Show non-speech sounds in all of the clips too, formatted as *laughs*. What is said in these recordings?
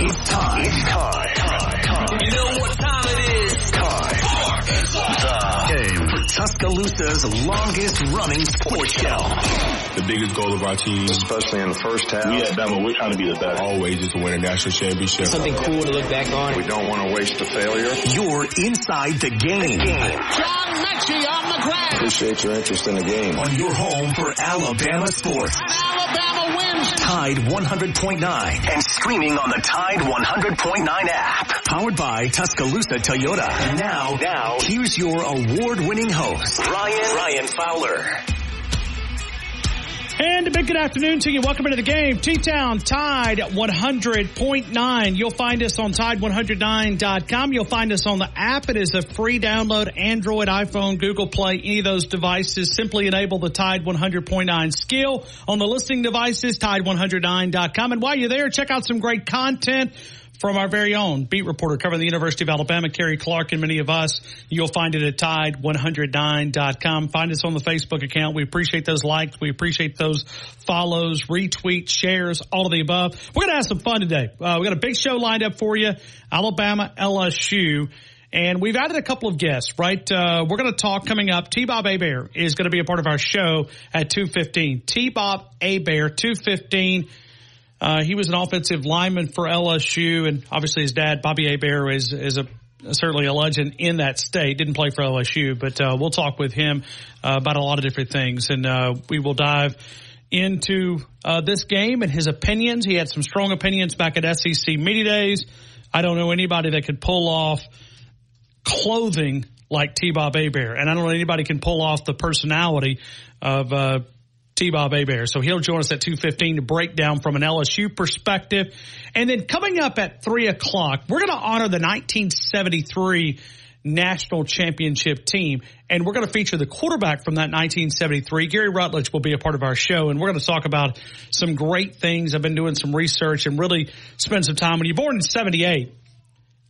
It's time. It's time. time. time. You know what time it is? Time. The game. For Tuscaloosa's longest running sports show. The biggest goal of our team, especially in the first half. We at Bama, we're trying to be the best. Always is to win a national championship. Something cool to look back on. We don't want to waste a failure. You're inside the game. John Metchie on the ground. Appreciate your interest in the game. On your home for Alabama sports. And Alabama wins. Tide 100.9 and streaming on the Tide 100.9 app. Powered by Tuscaloosa Toyota. Now, now, here's your award-winning host, Ryan, Ryan Fowler. And a big good afternoon to you. Welcome into the game. T-Town Tide 100.9. You'll find us on Tide109.com. You'll find us on the app. It is a free download. Android, iPhone, Google Play, any of those devices. Simply enable the Tide 100.9 skill on the listening devices, Tide109.com. And while you're there, check out some great content from our very own beat reporter covering the University of Alabama, Kerry Clark, and many of us. You'll find it at tide109.com. Find us on the Facebook account. We appreciate those likes. We appreciate those follows, retweets, shares, all of the above. We're going to have some fun today. Uh, we got a big show lined up for you. Alabama, LSU. And we've added a couple of guests, right? Uh, we're going to talk coming up. T-Bob Hebert is going to be a part of our show at 2.15. T-Bob Hebert, 2.15. Uh, he was an offensive lineman for LSU, and obviously his dad, Bobby Hebert, is is a certainly a legend in that state. Didn't play for LSU, but uh, we'll talk with him uh, about a lot of different things, and uh, we will dive into uh, this game and his opinions. He had some strong opinions back at SEC media days. I don't know anybody that could pull off clothing like T. Bob Hebert, and I don't know anybody can pull off the personality of. T-Bob Hebert. So he'll join us at 2.15 to break down from an LSU perspective. And then coming up at 3 o'clock, we're going to honor the 1973 national championship team. And we're going to feature the quarterback from that 1973. Gary Rutledge will be a part of our show. And we're going to talk about some great things. I've been doing some research and really spend some time. When you're born in 78,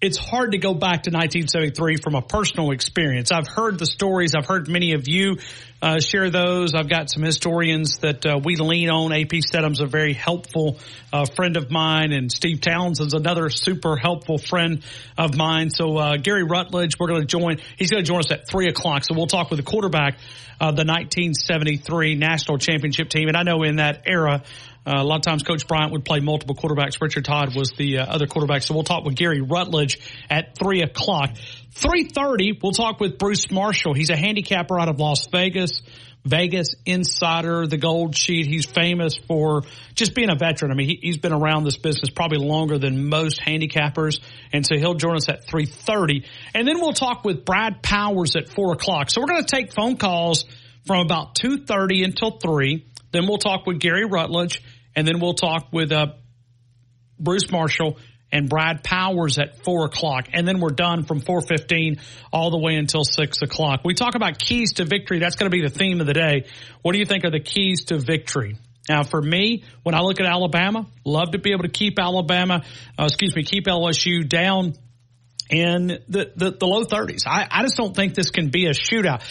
it's hard to go back to 1973 from a personal experience. I've heard the stories. I've heard many of you uh, share those. I've got some historians that uh, we lean on. AP Stedham's a very helpful uh, friend of mine, and Steve Townsend's another super helpful friend of mine. So uh, Gary Rutledge, we're going to join. He's going to join us at three o'clock. So we'll talk with the quarterback of the 1973 national championship team. And I know in that era. Uh, a lot of times Coach Bryant would play multiple quarterbacks. Richard Todd was the uh, other quarterback. So we'll talk with Gary Rutledge at three o'clock. 3.30, we'll talk with Bruce Marshall. He's a handicapper out of Las Vegas. Vegas insider, the gold sheet. He's famous for just being a veteran. I mean, he, has been around this business probably longer than most handicappers. And so he'll join us at 3.30. And then we'll talk with Brad Powers at 4 o'clock. So we're going to take phone calls from about 2.30 until 3. Then we'll talk with Gary Rutledge and then we'll talk with uh, Bruce Marshall and Brad Powers at four o'clock, and then we're done from four fifteen all the way until six o'clock. We talk about keys to victory. That's going to be the theme of the day. What do you think are the keys to victory? Now, for me, when I look at Alabama, love to be able to keep Alabama, uh, excuse me, keep LSU down in the, the, the low 30s. I, I just don't think this can be a shootout.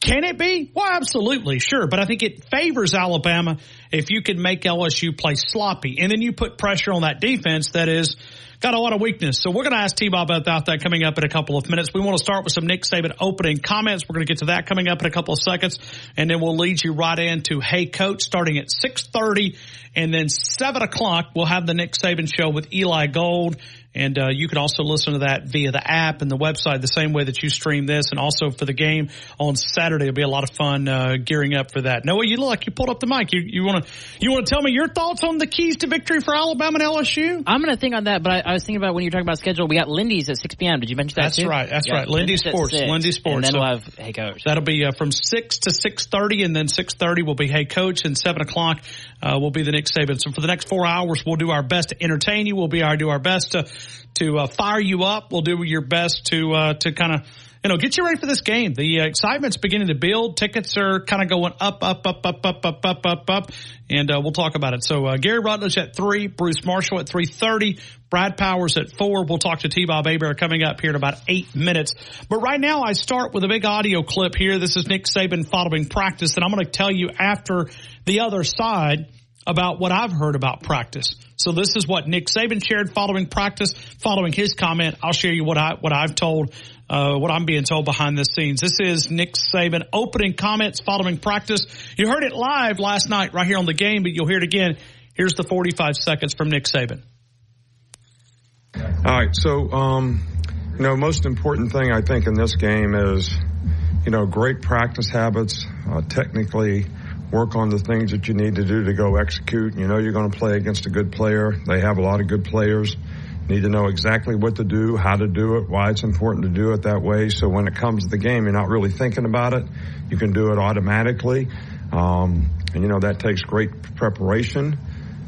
Can it be? Well, absolutely, sure. But I think it favors Alabama if you can make LSU play sloppy. And then you put pressure on that defense that is got a lot of weakness. So we're going to ask T-Bob about that coming up in a couple of minutes. We want to start with some Nick Saban opening comments. We're going to get to that coming up in a couple of seconds. And then we'll lead you right into Hey Coach starting at 630 and then 7 o'clock. We'll have the Nick Saban show with Eli Gold and uh, you can also listen to that via the app and the website the same way that you stream this. And also for the game on Saturday, it'll be a lot of fun uh, gearing up for that. Noah, you look like you pulled up the mic. You you want to you want to tell me your thoughts on the keys to victory for Alabama and LSU? I'm going to think on that, but I, I, was thinking about when you're talking about schedule. We got Lindy's at 6 p.m. Did you mention that? That's too? right. That's yeah, right. Lindy Sports. Lindy Sports. And then so we'll have Hey Coach. That'll be uh, from six to six thirty, and then six thirty will be Hey Coach, and seven o'clock uh, will be the Nick Saban. So for the next four hours, we'll do our best to entertain you. We'll be our do our best to to uh, fire you up. We'll do your best to uh, to kind of you know get you ready for this game. The uh, excitement's beginning to build. Tickets are kind of going up, up, up, up, up, up, up, up, up, and uh, we'll talk about it. So uh, Gary Rutledge at three, Bruce Marshall at three thirty, Brad Powers at four. We'll talk to T. Bob Hebert coming up here in about eight minutes. But right now, I start with a big audio clip here. This is Nick Saban following practice, and I'm going to tell you after the other side about what I've heard about practice. So this is what Nick Saban shared following practice, following his comment. I'll share you what I what I've told, uh, what I'm being told behind the scenes. This is Nick Saban opening comments following practice. You heard it live last night right here on the game, but you'll hear it again. Here's the 45 seconds from Nick Saban. All right, so um, you know, most important thing I think in this game is, you know, great practice habits, uh, technically work on the things that you need to do to go execute. You know you're going to play against a good player. They have a lot of good players. need to know exactly what to do, how to do it, why it's important to do it that way. So when it comes to the game, you're not really thinking about it. You can do it automatically. Um, and you know that takes great preparation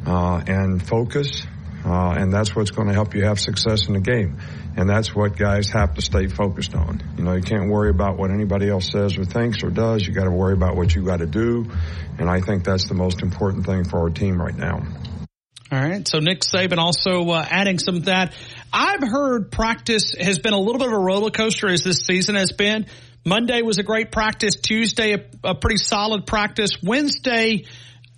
uh, and focus. Uh, and that's what's going to help you have success in the game. And that's what guys have to stay focused on. You know, you can't worry about what anybody else says or thinks or does. You got to worry about what you got to do. And I think that's the most important thing for our team right now. All right. So Nick Saban also uh, adding some of that. I've heard practice has been a little bit of a roller coaster as this season has been. Monday was a great practice. Tuesday, a, a pretty solid practice. Wednesday,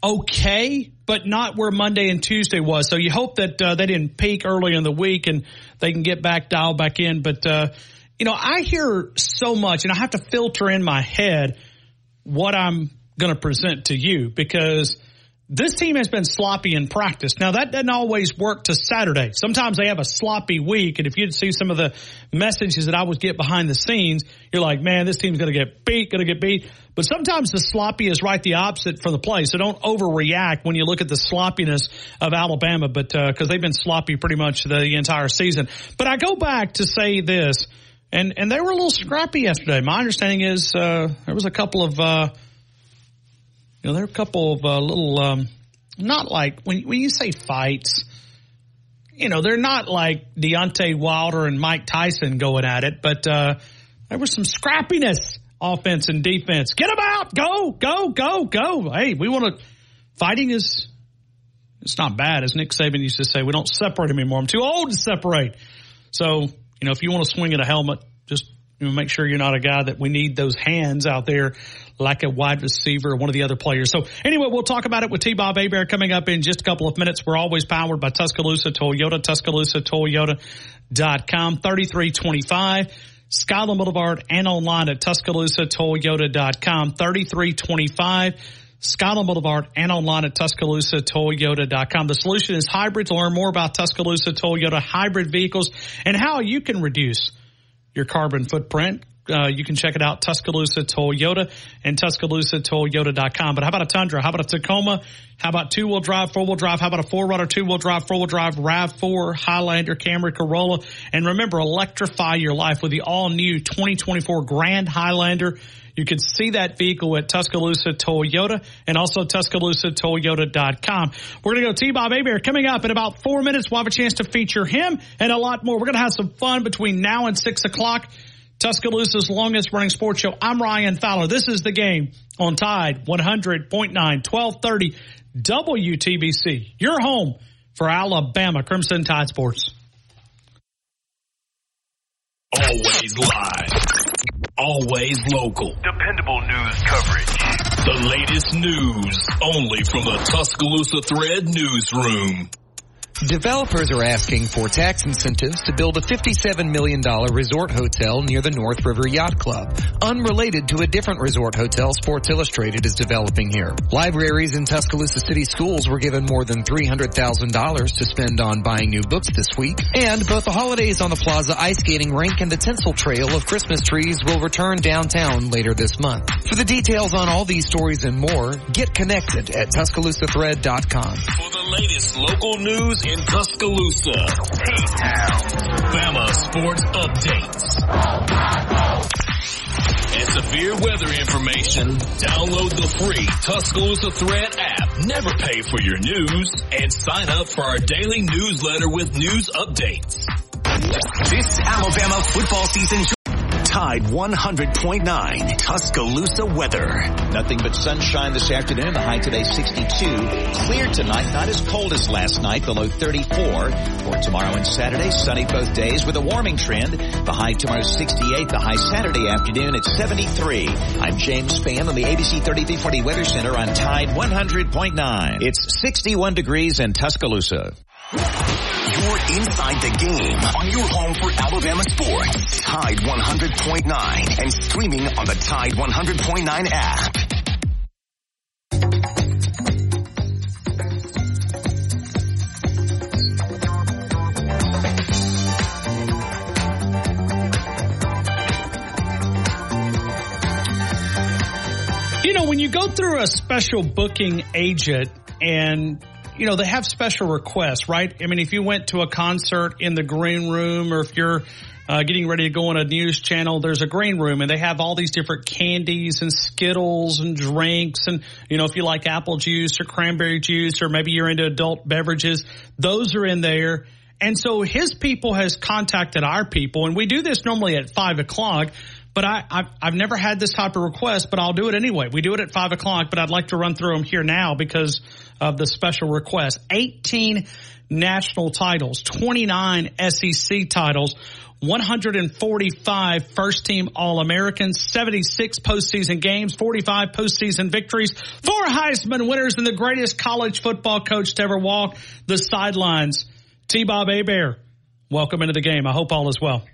okay, but not where Monday and Tuesday was. So you hope that uh, they didn't peak early in the week and they can get back dialed back in. But uh, you know, I hear so much, and I have to filter in my head what I'm going to present to you because this team has been sloppy in practice. Now that doesn't always work to Saturday. Sometimes they have a sloppy week. And if you'd see some of the messages that I would get behind the scenes, you're like, man, this team's going to get beat, going to get beat. But sometimes the sloppy is right the opposite for the play. So don't overreact when you look at the sloppiness of Alabama, but, uh, cause they've been sloppy pretty much the entire season. But I go back to say this and, and they were a little scrappy yesterday. My understanding is, uh, there was a couple of, uh, you know, there are a couple of uh, little, um, not like when when you say fights, you know, they're not like Deontay Wilder and Mike Tyson going at it, but uh, there was some scrappiness, offense and defense. Get them out, go, go, go, go. Hey, we want to. Fighting is it's not bad, as Nick Saban used to say. We don't separate anymore. I'm too old to separate. So you know, if you want to swing at a helmet, just you know, make sure you're not a guy that we need those hands out there like a wide receiver or one of the other players. So anyway, we'll talk about it with T-Bob Hebert coming up in just a couple of minutes. We're always powered by Tuscaloosa Toyota, TuscaloosaToyota.com, 3325. Skyland Boulevard and online at TuscaloosaToyota.com, 3325. Skyland Boulevard and online at TuscaloosaToyota.com. The solution is hybrid. To learn more about Tuscaloosa Toyota hybrid vehicles and how you can reduce your carbon footprint, uh, you can check it out, Tuscaloosa Toyota and TuscaloosaToyota.com. But how about a Tundra? How about a Tacoma? How about two wheel drive, four wheel drive? How about a 4Runner, two wheel drive, four wheel drive, RAV4, Highlander, Camry, Corolla? And remember, electrify your life with the all new 2024 Grand Highlander. You can see that vehicle at Tuscaloosa Toyota and also TuscaloosaToyota.com. We're going to go T-Bob Hebert coming up in about four minutes. We'll have a chance to feature him and a lot more. We're going to have some fun between now and six o'clock. Tuscaloosa's longest running sports show. I'm Ryan Fowler. This is the game on Tide 100.9, 1230 WTBC. Your home for Alabama Crimson Tide Sports. Always live. Always local. Dependable news coverage. The latest news only from the Tuscaloosa Thread newsroom. Developers are asking for tax incentives to build a $57 million resort hotel near the North River Yacht Club, unrelated to a different resort hotel Sports Illustrated is developing here. Libraries in Tuscaloosa City schools were given more than $300,000 to spend on buying new books this week, and both the Holidays on the Plaza ice skating rink and the tinsel trail of Christmas trees will return downtown later this month. For the details on all these stories and more, get connected at TuscaloosaThread.com. Latest local news in Tuscaloosa. Bama Sports Updates. And severe weather information. Download the free Tuscaloosa Thread app. Never pay for your news. And sign up for our daily newsletter with news updates. This Alabama football season Tide 100.9 Tuscaloosa weather. Nothing but sunshine this afternoon. The high today 62. Clear tonight, not as cold as last night, the low 34. For tomorrow and Saturday, sunny both days with a warming trend. The high tomorrow 68, the high Saturday afternoon at 73. I'm James Spann on the ABC 3340 Weather Center on Tide 100.9. It's 61 degrees in Tuscaloosa. You're inside the game on your home for Alabama sports. Tide 100.9 and streaming on the Tide 100.9 app. You know, when you go through a special booking agent and you know, they have special requests, right? I mean, if you went to a concert in the green room or if you're uh, getting ready to go on a news channel, there's a green room and they have all these different candies and Skittles and drinks. And, you know, if you like apple juice or cranberry juice or maybe you're into adult beverages, those are in there. And so his people has contacted our people and we do this normally at five o'clock. But I, I've, I've never had this type of request, but I'll do it anyway. We do it at five o'clock, but I'd like to run through them here now because of the special request. 18 national titles, 29 SEC titles, 145 first team All-Americans, 76 postseason games, 45 postseason victories, four Heisman winners, and the greatest college football coach to ever walk the sidelines. T-Bob Bear, welcome into the game. I hope all is well.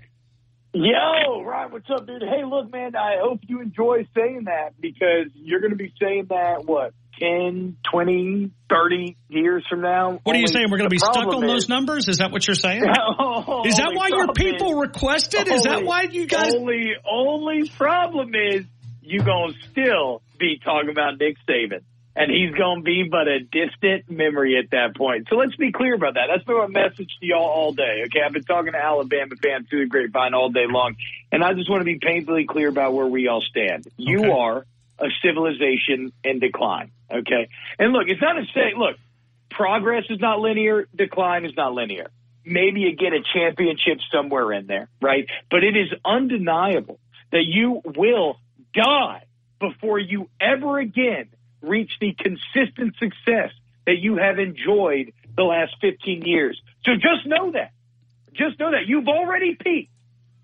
Yo, Ryan, what's up, dude? Hey, look, man, I hope you enjoy saying that because you're going to be saying that, what, 10, 20, 30 years from now? What are you saying? We're going to be stuck on is, those numbers? Is that what you're saying? *laughs* oh, is that why your people is, requested? Is that why you guys? Only, only problem is you're going to still be talking about Nick Saban and he's going to be but a distant memory at that point. So let's be clear about that. That's been my message to y'all all day. Okay, I've been talking to Alabama fans through the grapevine all day long, and I just want to be painfully clear about where we all stand. You Okay. are a civilization in decline. Okay, and look, it's not to say, look, progress is not linear, decline is not linear. Maybe you get a championship somewhere in there, right? But it is undeniable that you will die before you ever again reach the consistent success that you have enjoyed the last 15 years. So just know that. Just know that you've already peaked.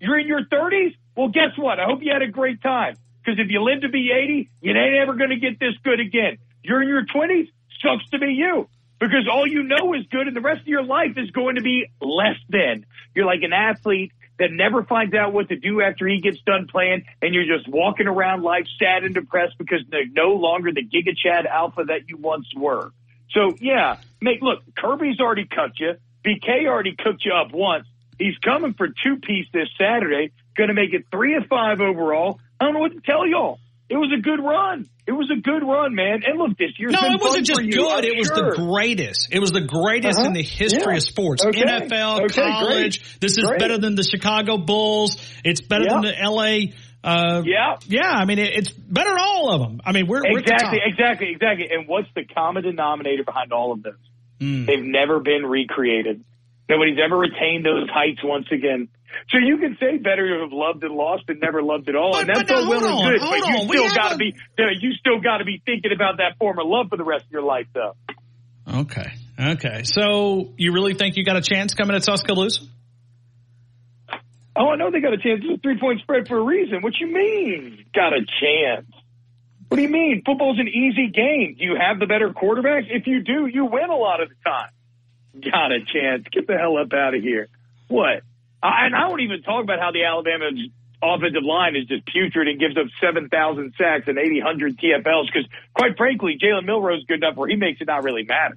You're in your 30s. Well, guess what? I hope you had a great time. Because if you live to be 80, you ain't ever going to get this good again. You're in your 20s. Sucks to be you. Because all you know is good and the rest of your life is going to be less than. You're like an athlete that never finds out what to do after he gets done playing, and you're just walking around life sad and depressed because they're no longer the Giga Chad Alpha that you once were. So yeah, make look, Kirby's already cut you. BK already cooked you up once. He's coming for two piece this Saturday. Going to make it three of five overall. I don't know what to tell y'all. It was a good run. It was a good run, man. And look, this year's No, it wasn't just good. I'm It was sure. the greatest. It was the greatest Uh-huh. in the history Yeah. of sports. Okay. NFL, Okay, college. great. This is Great. better than the Chicago Bulls. It's better than the LA. Uh, Yeah. Yeah. I mean, it, it's better than all of them. I mean, we're, we're Exactly, exactly, exactly. And what's the common denominator behind all of those? Mm. They've never been recreated. Nobody's ever retained those heights once again. So you can say better to have loved and lost than never loved at all, But- and that's all well and good. But you on. Still got to be uh, you still got to be thinking about that former love for the rest of your life, though. Okay. Okay. So you really think you got a chance coming to Tuscaloosa? Oh, I know they got a chance. It's a three point spread for a reason. What you mean? Got a chance? What do you mean? Football's an easy game. Do you have the better quarterbacks? If you do, you win a lot of the time. Got a chance. Get the hell up out of here. What? I, and I won't even talk about how the Alabama offensive line is just putrid and gives up 7,000 sacks and 800 TFLs because, quite frankly, Jalen Milroe is good enough where he makes it not really matter.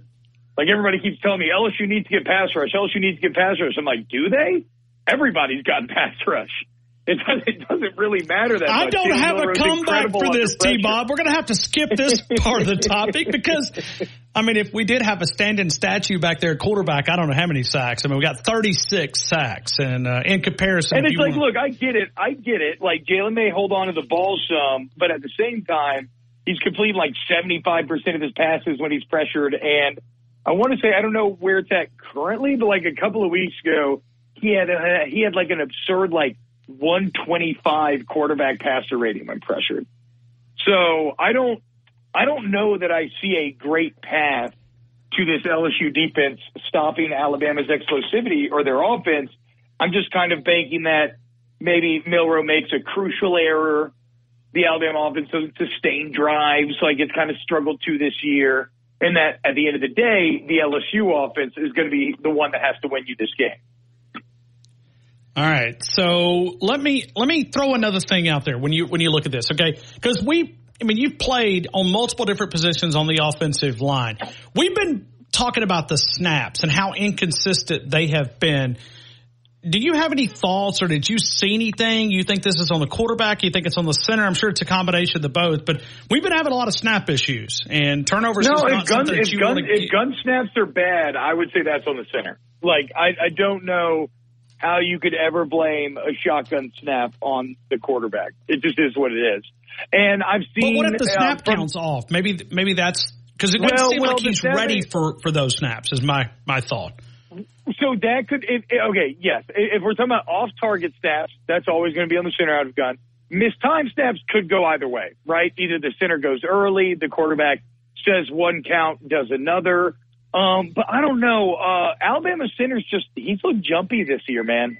Like everybody keeps telling me, LSU needs to get pass rush. LSU needs to get pass rush. I'm like, do they? Everybody's gotten *laughs* pass rush. *laughs* It doesn't, it doesn't really matter that much? I much. don't have a comeback for this. T Bob. We're going to have to skip this *laughs* part of the topic because, I mean, if we did have a standing statue back there quarterback, I don't know how many sacks. I mean, we got 36 sacks, and uh, in comparison, And it's like, want- look, I get it. I get it. Like Jalen may hold on to the ball some, but at the same time, he's completing like 75% of his passes when he's pressured. And I want to say, I don't know where it's at currently, but like a couple of weeks ago, he had a, he had like an absurd like 125 quarterback passer rating when pressured. So I don't, I don't know that I see a great path to this LSU defense stopping Alabama's explosivity or their offense. I'm just kind of banking that maybe Milroe makes a crucial error. The Alabama offense doesn't sustain drives like it's kind of struggled to this year. And that at the end of the day, the LSU offense is going to be the one that has to win you this game. All right. So let me let me throw another thing out there when you when you look at this, okay? Because we I mean you've played on multiple different positions on the offensive line. We've been talking about the snaps and how inconsistent they have been. Do you have any thoughts or did you see anything? You think this is on the quarterback? You think it's on the center? I'm sure it's a combination of the both, but we've been having a lot of snap issues and turnovers. No, if gun, if, gun, if gun snaps are bad, I would say that's on the center. Like I, I don't know how you could ever blame a shotgun snap on the quarterback. It just is what it is. And I've seen. But what if the uh, snap from- count's off? Maybe maybe that's because it doesn't Well, seem well, like he's ready for for those snaps. Is my my thought. So that could, okay, yes. If we're talking about off-target snaps, that's always going to be on the center out of gun. Missed time snaps could go either way, right? Either the center goes early, the quarterback says one count, does another. Um, but I don't know. Uh, Alabama center's just, he's looked jumpy this year, man.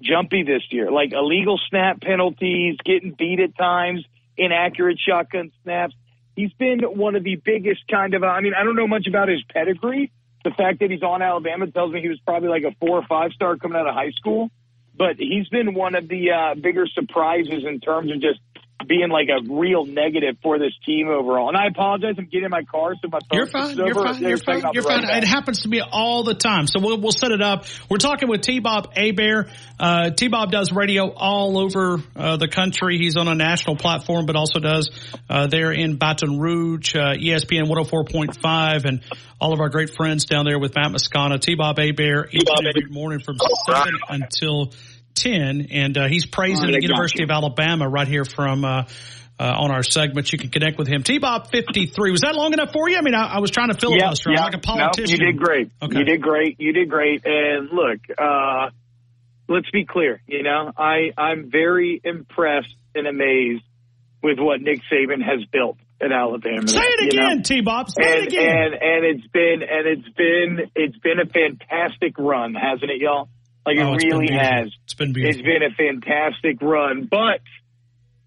Jumpy this year. Like illegal snap penalties, getting beat at times, inaccurate shotgun snaps. He's been one of the biggest kind of, I mean, I don't know much about his pedigree. The fact that he's on Alabama tells me he was probably like a four or five star coming out of high school. But he's been one of the uh, bigger surprises in terms of just being like a real negative for this team overall. And I apologize, I'm getting in my car, so my phone You're fine. You're fine. You're fine. You're fine. It happens to me all the time. So we'll, we'll set it up. We're talking with T Bob Hebert. Uh, T Bob does radio all over uh, the country. He's on a national platform, but also does uh, there in Baton Rouge, uh, ESPN 104.5, and all of our great friends down there with Matt Moscona. T Bob Hebert each and every morning from 7 until 10. And uh, he's praising the University of Alabama right here from. Uh, uh, on our segment, you can connect with him. T Bob fifty three. Was that long enough for you? I mean, I, I was trying to filibuster. I'm like a politician. No, you did great. Okay. You did great. You did great. And look, uh, let's be clear. You know, I I'm very impressed and amazed with what Nick Saban has built at Alabama. Say it again, T Bob. Say and, it again. and and it's been and it's been it's been a fantastic run, hasn't it, y'all? Like Oh, it it's really has. It's been It's beautiful. been a fantastic run, but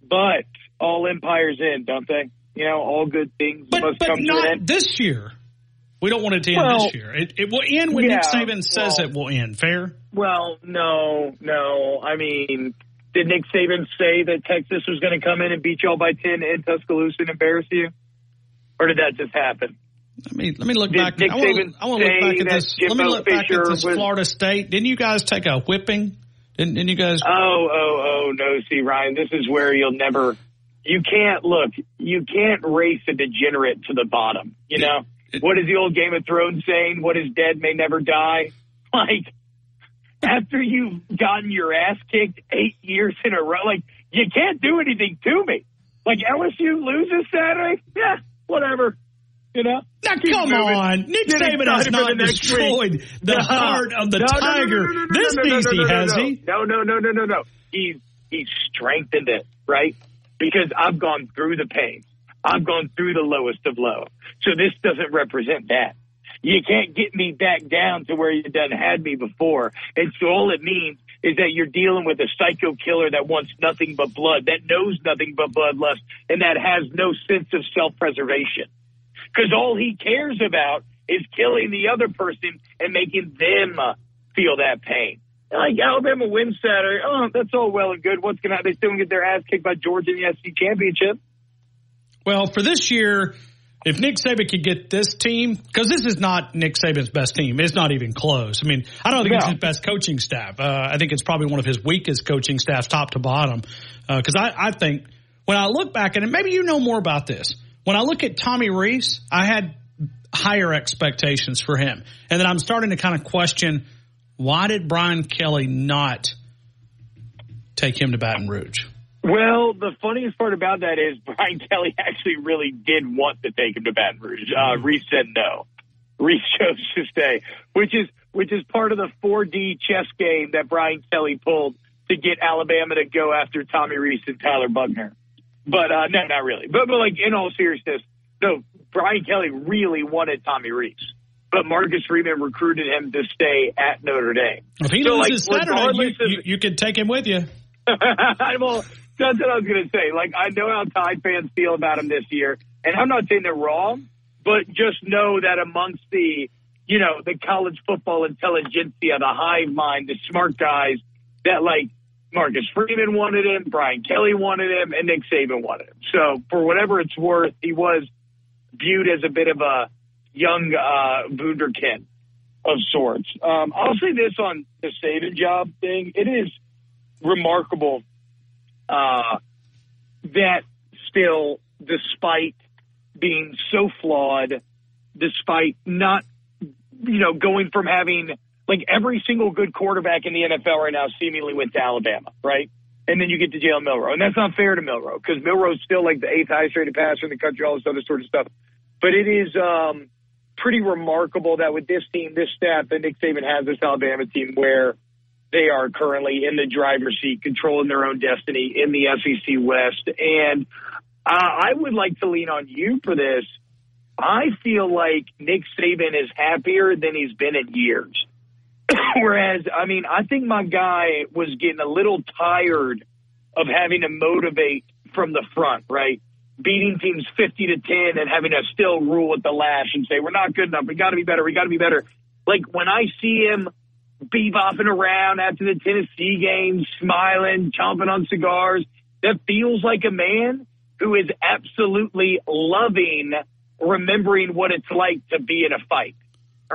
but all empires end, don't they? You know, all good things but must but come to an not end. this year. We don't want it to end Well, this year. It, it will end when Nick yeah, Saban says well- it will end. Fair. Well, no, no. I mean, did Nick Saban say that Texas was going to come in and beat y'all by ten in Tuscaloosa and embarrass you, or did that just happen? Let me let me look Did back. I want to I want to look back at this. Let me look back at this was- Florida State. Didn't you guys take a whipping? Didn't, didn't you guys? Oh, oh, oh, no. See, Ryan, this is where you'll never. You can't look. You can't race a degenerate to the bottom. You know what is the old Game of Thrones saying? What is dead may never die. *laughs* Like after you've gotten your ass kicked eight years in a row, like you can't do anything to me. Like LSU loses Saturday, yeah, whatever. You know. Now, Keep come moving. on. Nick Get Saban has not the destroyed week. the No. heart of the No, Tiger. no, This no, no, easy, no, no, has he? No, no, no, no, no, no. He's he's strengthened it, right? Because I've gone through the pain. I've gone through the lowest of low. So this doesn't represent that. You can't get me back down to where you done had me before. And so all it means is that you're dealing with a psycho killer that wants nothing but blood, that knows nothing but bloodlust, and that has no sense of self-preservation. Because all he cares about is killing the other person and making them uh, feel that pain. Like Alabama wins Saturday. Oh, that's all well and good. What's going to They still gonna get their ass kicked by Georgia in the SEC championship. Well, for this year, if Nick Saban could get this team, because this is not Nick Saban's best team, it's not even close. I mean, I don't think it's his best coaching staff. Uh, I think it's probably one of his weakest coaching staffs, top to bottom. Because I, I think when I look back, and maybe you know more about this, when I look at Tommy Rees, I had higher expectations for him, and then I'm starting to kind of question why did Brian Kelly not take him to Baton Rouge? Well, the funniest part about that is Brian Kelly actually really did want to take him to Baton Rouge. Uh, Rees said no. Rees *laughs* chose to stay, which is which is part of the 4D chess game that Brian Kelly pulled to get Alabama to go after Tommy Rees and Tyler Buckner. But uh, no, not really. But but like in all seriousness, no, Brian Kelly really wanted Tommy Rees. But Marcus Freeman recruited him to stay at Notre Dame. If he So, like, loses Saturday, you, you, you can take him with you. *laughs* well, that's what I was going to say. Like, I know how Tide fans feel about him this year, and I'm not saying they're wrong, but just know that amongst the, you know, the college football intelligentsia, the hive mind, the smart guys, that like Marcus Freeman wanted him, Brian Kelly wanted him, and Nick Saban wanted him. So, for whatever it's worth, he was viewed as a bit of a young uh, Wunderkind of sorts. Um, I'll say this on the Saban job thing: it is remarkable uh, that still, despite being so flawed, despite not, you know, going from having like every single good quarterback in the NFL right now seemingly went to Alabama, right? And then you get to Jalen Milroe, and that's not fair to Milroe because Milroe's still like the eighth highest rated passer in the country, all this other sort of stuff. But it is um, pretty remarkable that with this team, this staff that Nick Saban has, this Alabama team, where they are currently in the driver's seat, controlling their own destiny in the SEC West. And uh, I would like to lean on you for this. I feel like Nick Saban is happier than he's been in years. *coughs* Whereas, I mean, I think my guy was getting a little tired of having to motivate from the front, right? Beating teams 50 to 10 and having to still rule with the lash and say, we're not good enough. We got to be better. We got to be better. Like when I see him bebopping around after the Tennessee game, smiling, chomping on cigars, that feels like a man who is absolutely loving remembering what it's like to be in a fight.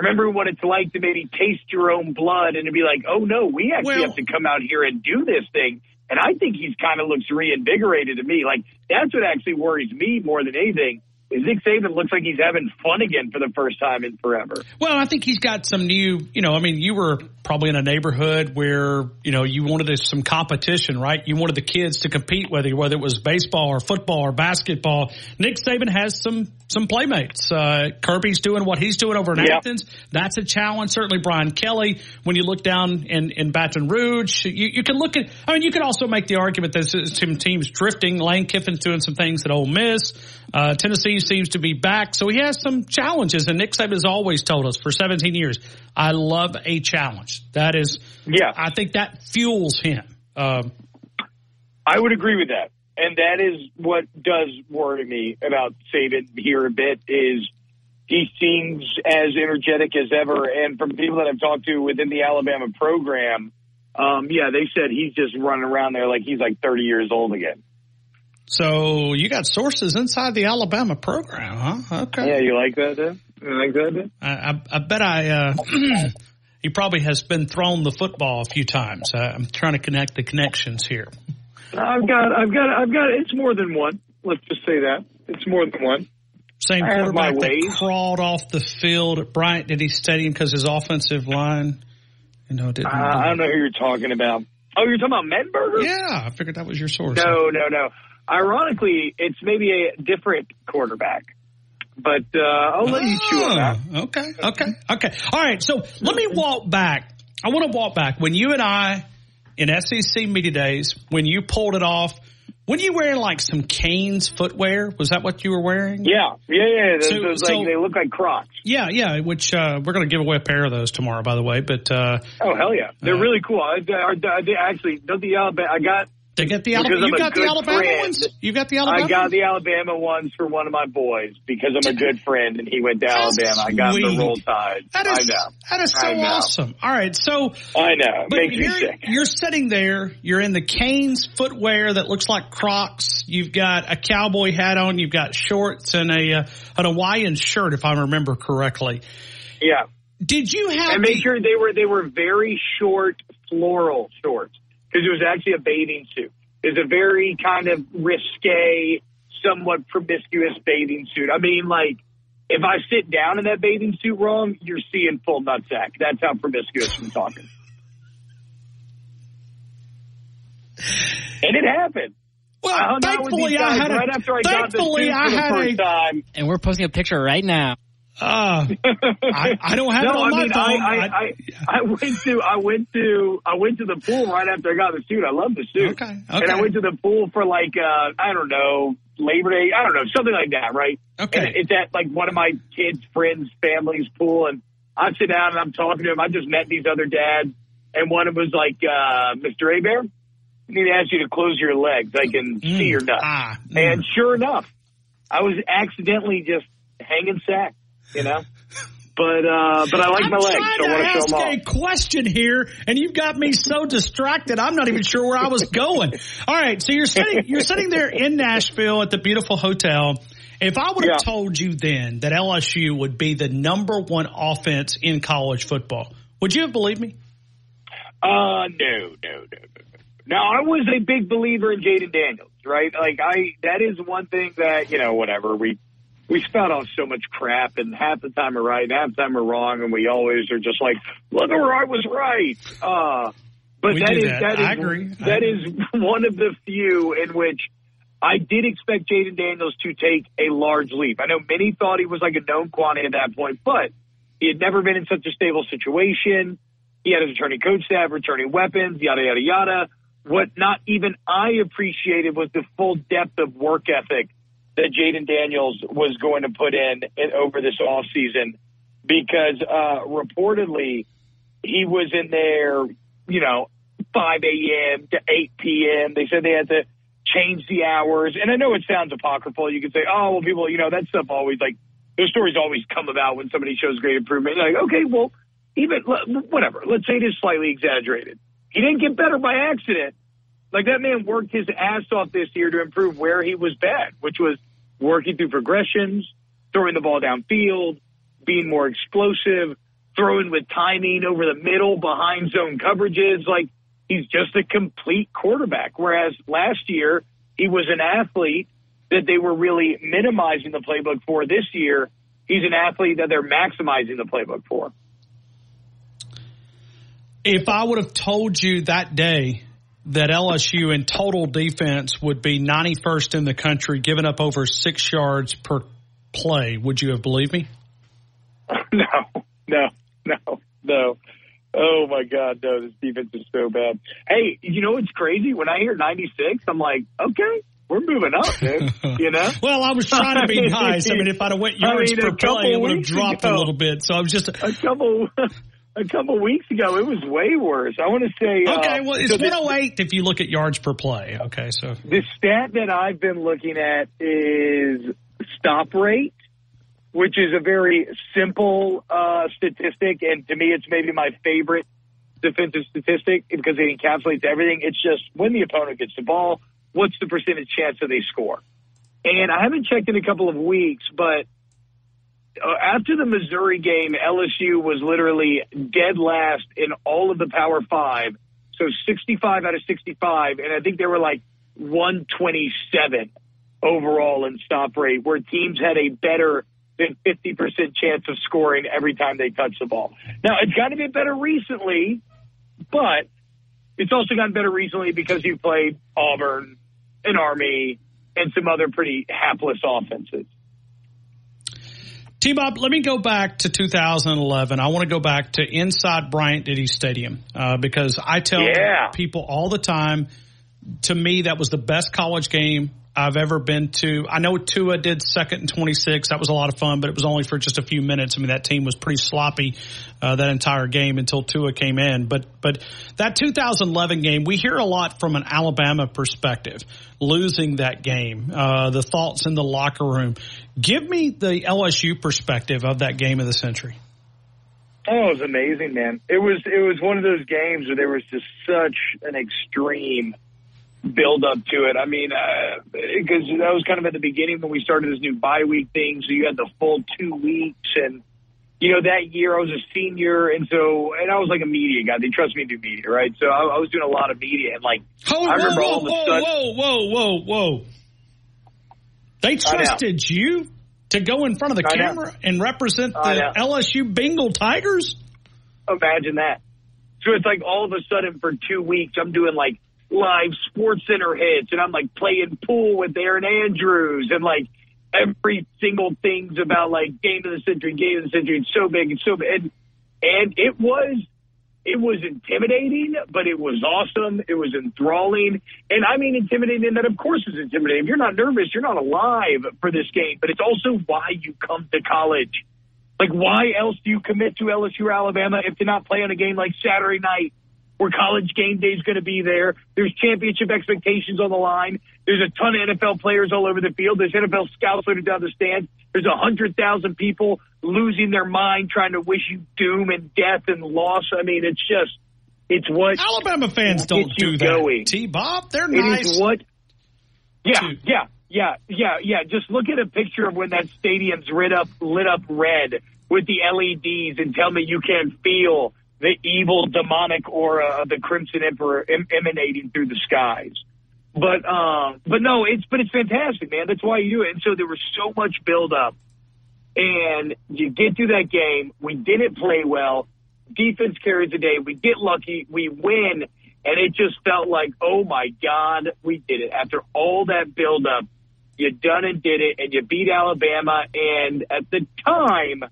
Remembering what it's like to maybe taste your own blood and to be like, oh no, we actually Well- have to come out here and do this thing. And I think he's kind of looks reinvigorated to me. Like that's what actually worries me more than anything. Nick Saban looks like he's having fun again for the first time in forever. Well, I think he's got some new, you know, I mean, you were probably in a neighborhood where, you know, you wanted some competition, right? You wanted the kids to compete, whether, whether it was baseball or football or basketball. Nick Saban has some, some playmates. Uh, Kirby's doing what he's doing over in Yeah. Athens. That's a challenge. Certainly Brian Kelly, when you look down in, in Baton Rouge, you, you can look at, I mean, you could also make the argument that some teams drifting. Lane Kiffin's doing some things at Ole Miss. Uh, Tennessee seems to be back. So he has some challenges. And Nick Saban has always told us for 17 years, I love a challenge. That is, Yeah. I think that fuels him. Um, I would agree with that. And that is what does worry me about Saban here a bit is he seems as energetic as ever. And from people that I've talked to within the Alabama program, um, yeah, they said he's just running around there like he's like 30 years old again. So you got sources inside the Alabama program, huh? Okay. Yeah, you like that, Dan? You like that, Dan? I, I, I bet I, uh, *clears throat* he probably has been thrown the football a few times. Uh, I'm trying to connect the connections here. I've got, I've got, I've got, it's more than one. Let's just say that. It's more than one. Same I have my quarterback that ways. crawled off the field at Bryant study him because his offensive line, you know, didn't. Uh, I don't know who you're talking about. Oh, you're talking about Mettenberger? yeah, I figured that was your source. No, no, no. Ironically, it's maybe a different quarterback. But uh, I'll let you chew on that. Ah, Okay, okay, okay. All right, so let me walk back. I want to walk back. When you and I, in SEC Media Days, when you pulled it off, when you wearing like some Canes footwear? Was that what you were wearing? Yeah, yeah, yeah. Those, So- those, so- like, they look like Crocs. Yeah, yeah, which uh, we're going to give away a pair of those tomorrow, by the way. But uh, Oh hell yeah, they're Uh, really cool. I, I, I, actually, don't the Alabama. I got they get the Alabama. You got the Alabama friend. ones. You got the Alabama. I got the Alabama ones for one of my boys because I'm a good friend and he went to How Alabama. I got the roll tide. That is I know. that is so awesome. All right, so I know. But makes you're, sick. you're sitting there, you're in the Canes footwear that looks like Crocs. You've got a cowboy hat on, you've got shorts and a uh, an Hawaiian shirt, if I remember correctly. Yeah. Did you have and make the- sure they were they were very short floral shorts because it was actually a bathing suit. It's a very kind of risque, somewhat promiscuous bathing suit. I mean, like if I sit down in that bathing suit wrong, you're seeing full nutsack. That's how promiscuous I'm talking. And it happened. Well, I hung out with thankfully I guys had a, right after I got the thankfully suit I for the had first a, time. And we're posting a picture right now. Uh, I, I don't have *laughs* no, it on I my mean, phone. I, I, I, I went to I went to I went to the pool right after I got the suit. I love the suit. Okay, okay. And I went to the pool for like uh I don't know Labor Day. I don't know something like that, right? Okay. And it's at like one of my kids' friends' family's pool, and I sit down and I'm talking to him. I just met these other dads, and one of them was like, uh, "Mr. Hebert, I need to ask you to close your legs. I can see your nuts." Ah, mm. And sure enough, I was accidentally just hanging sack, you know. But uh, but I like I'm my legs, trying so I want to show them a off. question here, and you've got me so distracted. I'm not even sure where I was going. All right, so you're sitting you're sitting there in Nashville at the beautiful hotel. If I would have Yeah. told you then that LSU would be the number one offense in college football, would you have believed me? Uh, no, no, no, no. no. Now I was a big believer in Jayden Daniels, right? Like I, that is one thing that you know, whatever we we spout off so much crap, and half the time we're right, and half the time we're wrong, and we always are just like, look where I was right. Uh, but that is that. that I is agree. I that is *laughs* one of the few in which I did expect Jayden Daniels to take a large leap. I know many thought he was like a known quantity at that point, but he had never been in such a stable situation. He had his returning coach staff, returning weapons, yada, yada, yada. What not even I appreciated was the full depth of work ethic that Jayden Daniels was going to put in, over this offseason because uh, reportedly he was in there, you know, 5 a.m. to 8 p.m. They said they had to change the hours. And I know it sounds apocryphal. You could say, oh, well, people, you know, that stuff always like, those stories always come about when somebody shows great improvement. Like, okay, well, even whatever. Let's say it is slightly exaggerated. He didn't get better by accident. Like that man worked his ass off this year to improve where he was bad, which was working through progressions, throwing the ball downfield, being more explosive, throwing with timing over the middle behind zone coverages. Like he's just a complete quarterback. Whereas last year he was an athlete that they were really minimizing the playbook for. This year he's an athlete that they're maximizing the playbook for. If I would have told you that day that LSU in total defense would be 91st in the country, giving up over six yards per play, would you have believed me? *laughs* no, no, no, no. Oh my God, no! This defense is so bad. Hey, you know what's crazy? When I hear 96, I'm like, okay, we're moving up, dude. *laughs* You know? well, I was trying to be *laughs* nice. I mean, if I'd have went yards I mean, per play, it would have dropped ago- a little bit. So I was just a couple. A couple weeks ago, it was way worse. I want to say. okay. uh, Well, it's so the- 108 if you look at yards per play. Okay, so The stat that I've been looking at is stop rate, which is a very simple uh, statistic, and to me, it's maybe my favorite defensive statistic because it encapsulates everything. It's just when the opponent gets the ball, what's the percentage chance that they score? And I haven't checked in a couple of weeks, but uh, Uh, after the Missouri game, LSU was literally dead last in all of the Power Five. So 65 out of 65, and I think they were like 127 overall in stop rate, where teams had a better than 50% chance of scoring every time they touch the ball. Now, it's gotten to get better recently, but it's also gotten better recently because you played Auburn and Army and some other pretty hapless offenses. T Bob, let me go back to 2011. I want to go back to inside Bryant-Denny Stadium uh, because I tell Yeah. people all the time. To me, that was the best college game I've ever been to. I know Tua did second and 26. That was a lot of fun, but it was only for just a few minutes. I mean, that team was pretty sloppy uh, that entire game until Tua came in. But but that 2011 game, we hear a lot from an Alabama perspective. Losing that game, uh, the thoughts in the locker room. Give me the LSU perspective of that game of the century. Oh, it was amazing, man. It was it was one of those games where there was just such an extreme build up to it. I mean, uh, because that was kind of at the beginning when we started this new bye week thing. So you had the full two weeks, and you know that year I was a senior, and so and I was like a media guy. They trust me to do media, right? So I, I was doing a lot of media, and like Oh, I whoa, remember whoa, all of a whoa, sudden. whoa, whoa, whoa, whoa! They trusted you to go in front of the I know. camera and represent the know. LSU Bengal Tigers. Imagine that. So it's like all of a sudden for two weeks I'm doing like live sports center hits and I'm like playing pool with Erin Andrews and like every single things about like game of the century, game of the century. It's so big, it's so big, and, and it was it was intimidating, but it was awesome. It was enthralling. And I mean intimidating that of course is intimidating. If you're not nervous, you're not alive for this game, but it's also why you come to college. Like why else do you commit to LSU or Alabama if to not play on a game like Saturday night where college game day is going to be there? There's championship expectations on the line. There's a ton of NFL players all over the field. There's NFL scouts looking down the stands. There's a hundred thousand people losing their mind trying to wish you doom and death and loss. I mean, it's just, it's what Alabama fans don't do that. T. Bob, they're it nice. Is what? Yeah, yeah, yeah, yeah, yeah. Just look at a picture of when that stadium's lit up, lit up red with the LEDs, and tell me you can't feel the evil, demonic aura of the Crimson Emperor em- emanating through the skies. But, um, but no, it's but it's fantastic, man. That's why you do it. And so there was so much build up and you get through that game. We didn't play well. Defense carries the day. We get lucky. We win. And it just felt like, oh my God, we did it. After all that build up, you done and did it, and you beat Alabama. And at the time,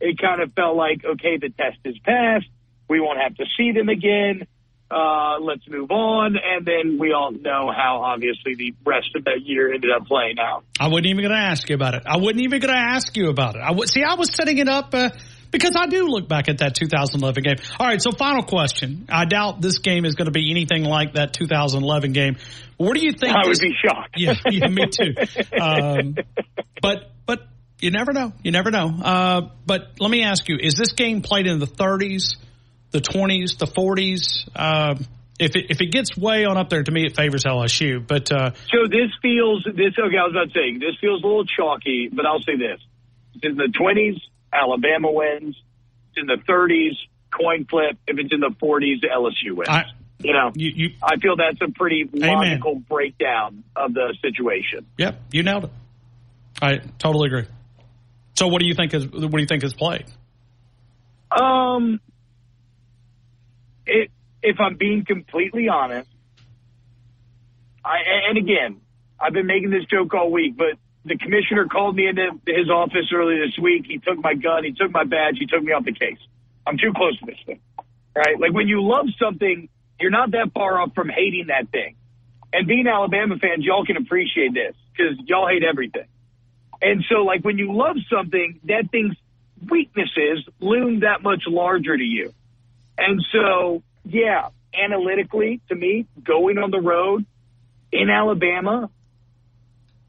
it kind of felt like, okay, the test is passed. We won't have to see them again. Uh, let's move on. And then we all know how obviously the rest of that year ended up playing out. I wasn't even going to ask you about it. I wasn't even going to ask you about it. I would see. I was setting it up uh, because I do look back at that 2011 game. All right. So final question. I doubt this game is going to be anything like that 2011 game. What do you think? I this, would be shocked. *laughs* Yeah, yeah me too. *laughs* Um, but but you never know. You never know. Uh, but let me ask you: Is this game played in the 30s? The 20s, the 40s. Um, if it, if it gets way on up there, to me, it favors LSU. But uh, so this feels this. Okay, I was about to say this feels a little chalky, but I'll say this: it's in the 20s, Alabama wins. It's in the 30s, coin flip. If it's in the 40s, LSU wins. I, you know, you, you, I feel that's a pretty logical amen. breakdown of the situation. Yep, you nailed it. I totally agree. So, what do you think is what do you think is played? Um, it, if I'm being completely honest, I, and again, I've been making this joke all week, but the commissioner called me into his office earlier this week. He took my gun, he took my badge, he took me off the case. I'm too close to this thing, right? Like when you love something, you're not that far off from hating that thing. And being Alabama fans, y'all can appreciate this because y'all hate everything. And so, like when you love something, that thing's weaknesses loom that much larger to you. And so, yeah, analytically, to me, going on the road in Alabama,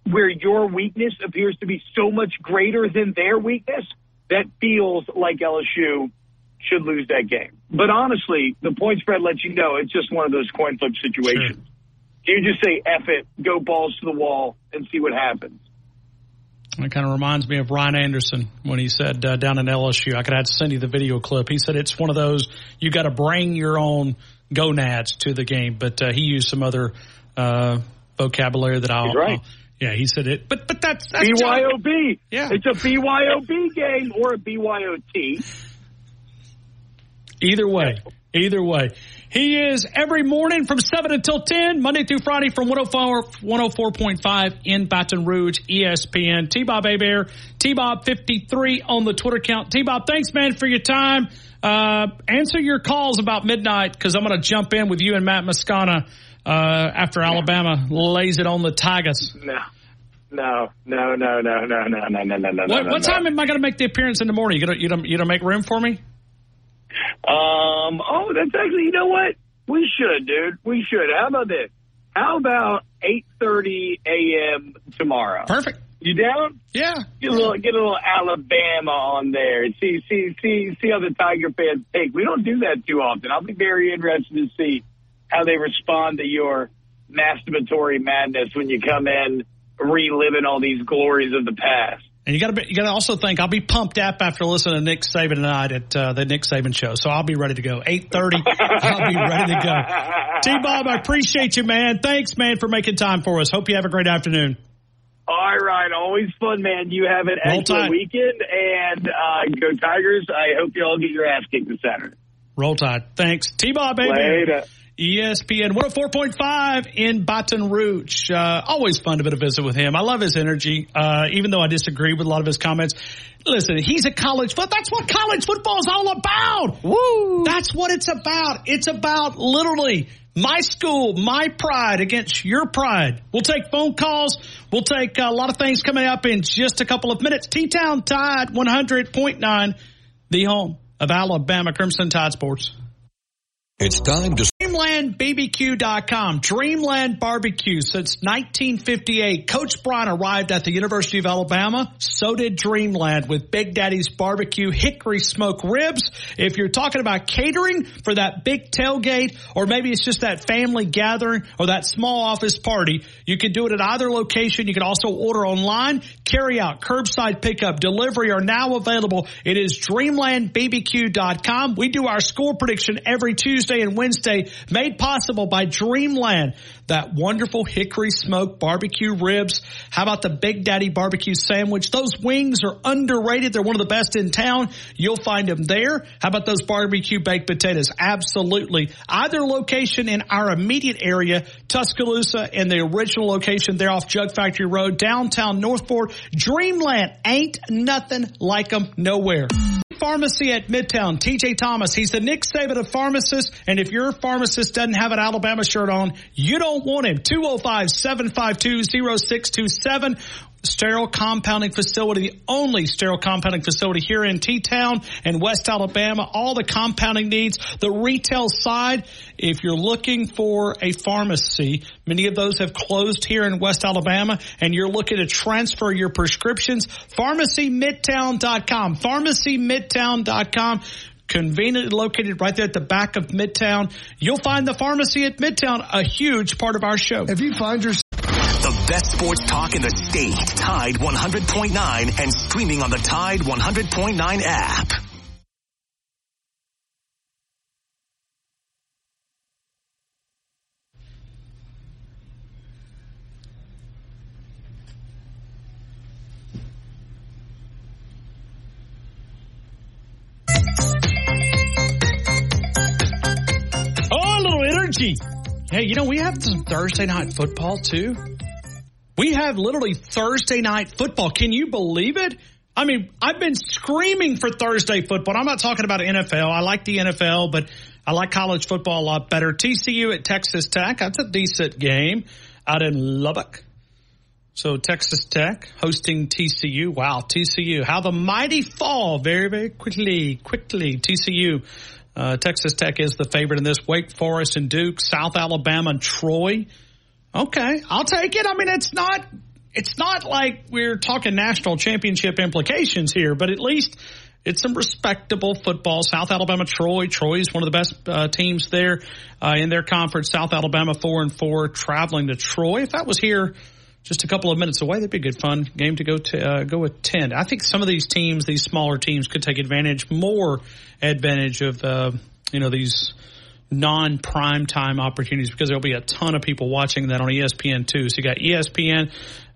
where your weakness appears to be so much greater than their weakness, that feels like LSU should lose that game. But honestly, the point spread lets you know it's just one of those coin flip situations. Sure. You just say F it, go balls to the wall, and see what happens. It kind of reminds me of Ryan Anderson when he said uh, down in LSU. I could have to send you the video clip. He said it's one of those you got to bring your own gonads to the game, but uh, he used some other uh, vocabulary that I'll. He's right. I'll, yeah, he said it, but but that's, that's BYOB. Yeah, it's a BYOB game or a BYOT. Either way, either way. He is every morning from 7 until 10, Monday through Friday from 104, 104.5 in Baton Rouge, ESPN. T-Bob Hebert, T-Bob53 on the Twitter account. T-Bob, thanks, man, for your time. Uh, answer your calls about midnight because I'm going to jump in with you and Matt Moscona uh, after Alabama lays it on the Tigers. No. No, no, no, no, no, no, no, no, no, What, no, what time am I going to make the appearance in the morning? You gonna you gonna you gonna make room for me? Um. Oh, that's actually. You know what? We should, dude. We should. How about this? How about eight thirty a.m. tomorrow? Perfect. You down? Yeah. Get a little, get a little Alabama on there. See, see, see, see how the Tiger fans take. We don't do that too often. I'll be very interested to see how they respond to your masturbatory madness when you come in reliving all these glories of the past. And you got to you got to also think I'll be pumped up after listening to Nick Saban tonight at uh, the Nick Saban show. So I'll be ready to go. Eight thirty, I'll be ready to go. *laughs* T Bob, I appreciate you, man. Thanks, man, for making time for us. Hope you have a great afternoon. All right, always fun, man. You have an Roll excellent Tide. weekend, and uh, go Tigers. I hope you all get your ass kicked this Saturday. Roll Tide. Thanks, T Bob. Later. ESPN 104.5 in Baton Rouge. Uh, always fun to be to visit with him. I love his energy, uh, even though I disagree with a lot of his comments. Listen, he's a college foot. That's what college football is all about. Woo! That's what it's about. It's about literally my school, my pride against your pride. We'll take phone calls. We'll take a lot of things coming up in just a couple of minutes. T-Town Tide 100.9, the home of Alabama Crimson Tide Sports. It's time to DreamlandBBQ.com. Dreamland Barbecue since 1958. Coach Bryant arrived at the University of Alabama. So did Dreamland with Big Daddy's Barbecue Hickory Smoke Ribs. If you're talking about catering for that big tailgate, or maybe it's just that family gathering or that small office party, you can do it at either location. You can also order online, carry out, curbside pickup, delivery are now available. It is DreamlandBBQ.com. We do our score prediction every Tuesday and Wednesday made possible by Dreamland. That wonderful hickory smoked barbecue ribs. How about the Big Daddy barbecue sandwich? Those wings are underrated. They're one of the best in town. You'll find them there. How about those barbecue baked potatoes? Absolutely. Either location in our immediate area, Tuscaloosa and the original location there off Jug Factory Road, downtown Northport. Dreamland ain't nothing like them nowhere pharmacy at Midtown, TJ Thomas. He's the Nick Saban of pharmacists. And if your pharmacist doesn't have an Alabama shirt on, you don't want him. 205-752-0627 sterile compounding facility, the only sterile compounding facility here in T-Town and West Alabama. All the compounding needs, the retail side. If you're looking for a pharmacy, many of those have closed here in West Alabama and you're looking to transfer your prescriptions, pharmacymidtown.com, pharmacymidtown.com conveniently located right there at the back of Midtown. You'll find the pharmacy at Midtown, a huge part of our show. If you find yourself the best sports talk in the state. Tide 100.9 and streaming on the Tide 100.9 app. Energy. Hey, you know, we have some Thursday night football too. We have literally Thursday night football. Can you believe it? I mean, I've been screaming for Thursday football. I'm not talking about NFL. I like the NFL, but I like college football a lot better. TCU at Texas Tech. That's a decent game out in Lubbock. So Texas Tech hosting TCU. Wow, TCU. How the mighty fall very, very quickly, quickly. TCU. Uh, Texas Tech is the favorite in this. Wake Forest and Duke, South Alabama and Troy. Okay, I'll take it. I mean, it's not it's not like we're talking national championship implications here, but at least it's some respectable football. South Alabama, Troy. Troy is one of the best uh, teams there uh, in their conference. South Alabama, four and four, traveling to Troy. If that was here just a couple of minutes away, that'd be a good fun game to go to uh, go attend. I think some of these teams, these smaller teams, could take advantage more advantage of uh, you know these non prime time opportunities because there'll be a ton of people watching that on ESPN too. So you got ESPN.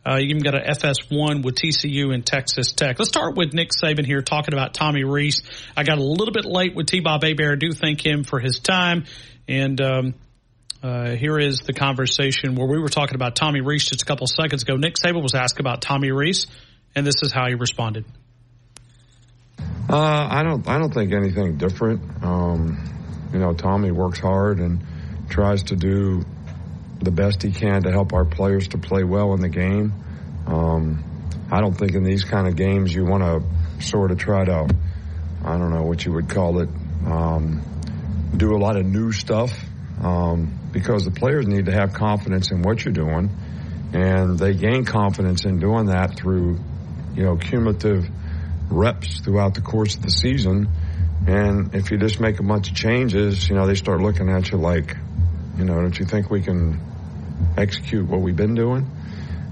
Uh, you even got an FS1 with TCU and Texas Tech. Let's start with Nick Saban here talking about Tommy Rees. I got a little bit late with T-Bob Hebert. I do thank him for his time. And um, uh, here is the conversation where we were talking about Tommy Rees just a couple seconds ago. Nick Saban was asked about Tommy Rees, and this is how he responded. Uh, I don't. I don't think anything different. Um, you know, Tommy works hard and tries to do the best he can to help our players to play well in the game. Um, I don't think in these kind of games you want to sort of try to, I don't know what you would call it, um, do a lot of new stuff um, because the players need to have confidence in what you're doing, and they gain confidence in doing that through, you know, cumulative reps throughout the course of the season. And if you just make a bunch of changes, you know, they start looking at you like, you know, don't you think we can execute what we've been doing?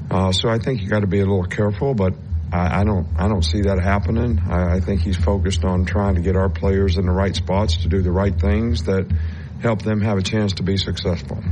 Uh, so I think you got to be a little careful, but I, I, don't, I don't see that happening. I, I think he's focused on trying to get our players in the right spots to do the right things that help them have a chance to be successful.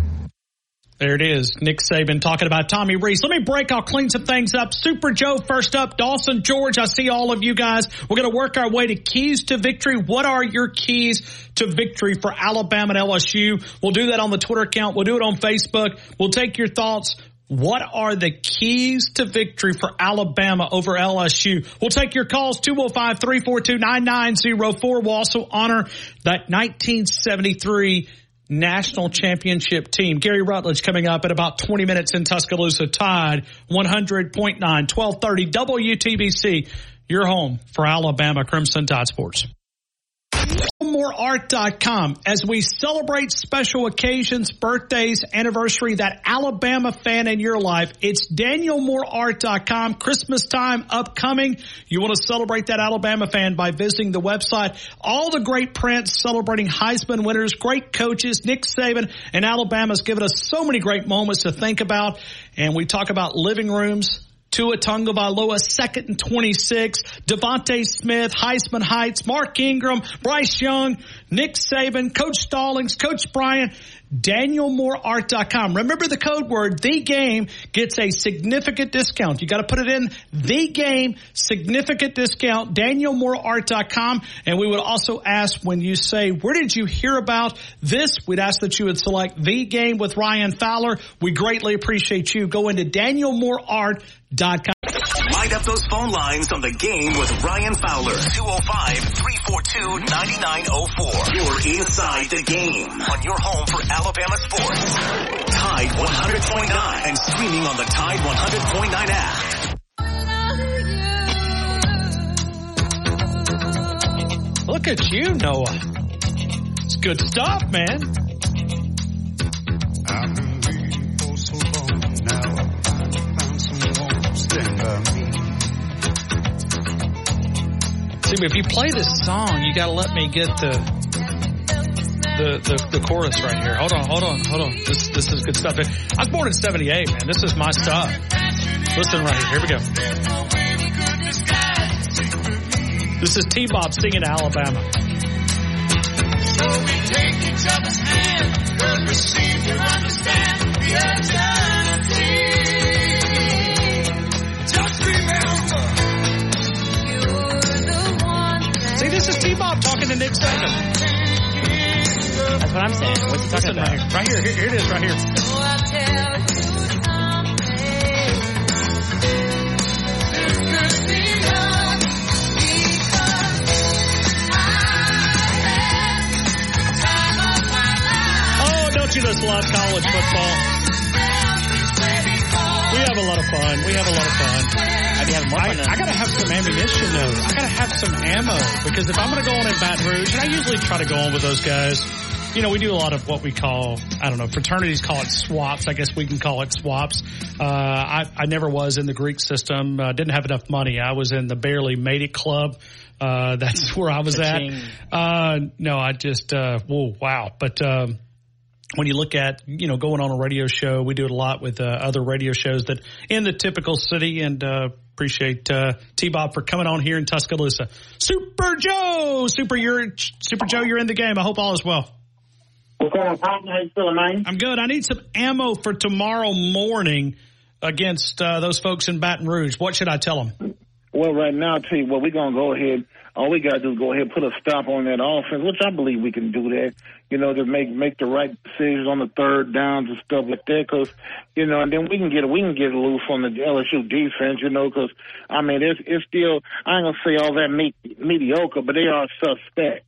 There it is. Nick Saban talking about Tommy Rees. Let me break. I'll clean some things up. Super Joe first up. Dawson George. I see all of you guys. We're going to work our way to keys to victory. What are your keys to victory for Alabama and LSU? We'll do that on the Twitter account. We'll do it on Facebook. We'll take your thoughts. What are the keys to victory for Alabama over LSU? We'll take your calls 205-342-9904. We'll also honor that 1973 national championship team. Gary Rutledge coming up at about 20 minutes in Tuscaloosa. Tide 100.9, 1230 WTBC. Your home for Alabama Crimson Tide Sports. MooreArt.com as we celebrate special occasions, birthdays, anniversary, that Alabama fan in your life. It's DanielMooreArt.com. Christmas time upcoming. You want to celebrate that Alabama fan by visiting the website. All the great prints celebrating Heisman winners, great coaches, Nick Saban and Alabama's given us so many great moments to think about. And we talk about living rooms, Tua Tagovailoa, second and 26. DeVonta Smith, Heisman Heights, Mark Ingram, Bryce Young, Nick Saban, Coach Stallings, Coach Bryant, DanielMooreArt.com. Remember the code word, the game gets a significant discount. You got to put it in the game, significant discount, DanielMooreArt.com. And we would also ask when you say, where did you hear about this? We'd ask that you would select the game with Ryan Fowler. We greatly appreciate you. Go into DanielMooreArt.com. Light up those phone lines on the game with Ryan Fowler. 205-342-9904. You're inside the game on your home for Alabama sports. Tide 100.9 and streaming on the Tide 100.9 app. Look at you, Noah. It's good stuff, man. I've See, if you play this song, you got to let me get the, the the the chorus right here. Hold on, hold on, hold on. This this is good stuff. I was born in '78, man. This is my stuff. Listen right here. Here we go. This is T. Bob singing Alabama. So we take each other's hand, cause we seem to understand the eternity. This is T. Bob talking to Nick Saban. That's what I'm saying. What's he talking about? Right here. Right here. Here, here it is. Right here. Oh, don't you just love college football? Have a lot of fun. We have a lot of fun. I'd be having more I, fun than I gotta have some ammunition though. I gotta have some ammo because if I'm gonna go on in Baton Rouge, and I usually try to go on with those guys, you know, we do a lot of what we call, I don't know, fraternities call it swaps. I guess we can call it swaps. Uh, I, I never was in the Greek system. Uh, didn't have enough money. I was in the barely made it club. Uh, *laughs* that's where I was at. Uh, no, I just, uh, whoa, wow. But, um, when you look at, you know, going on a radio show, we do it a lot with uh, other radio shows that in the typical city and uh, appreciate uh, T-Bob for coming on here in Tuscaloosa. Super Joe, Super, you're, Super Joe, you're in the game. I hope all is well. What's going on? How you feeling, man? I'm good. I need some ammo for tomorrow morning against uh, those folks in Baton Rouge. What should I tell them? Well, right now, you what, we're going to go ahead. All we got to do is go ahead and put a stop on that offense, which I believe we can do that. You know, to make make the right decisions on the third downs and stuff like that. Because you know, and then we can get we can get loose on the LSU defense. You know, because I mean, it's it's still I ain't gonna say all that me- mediocre, but they are suspect.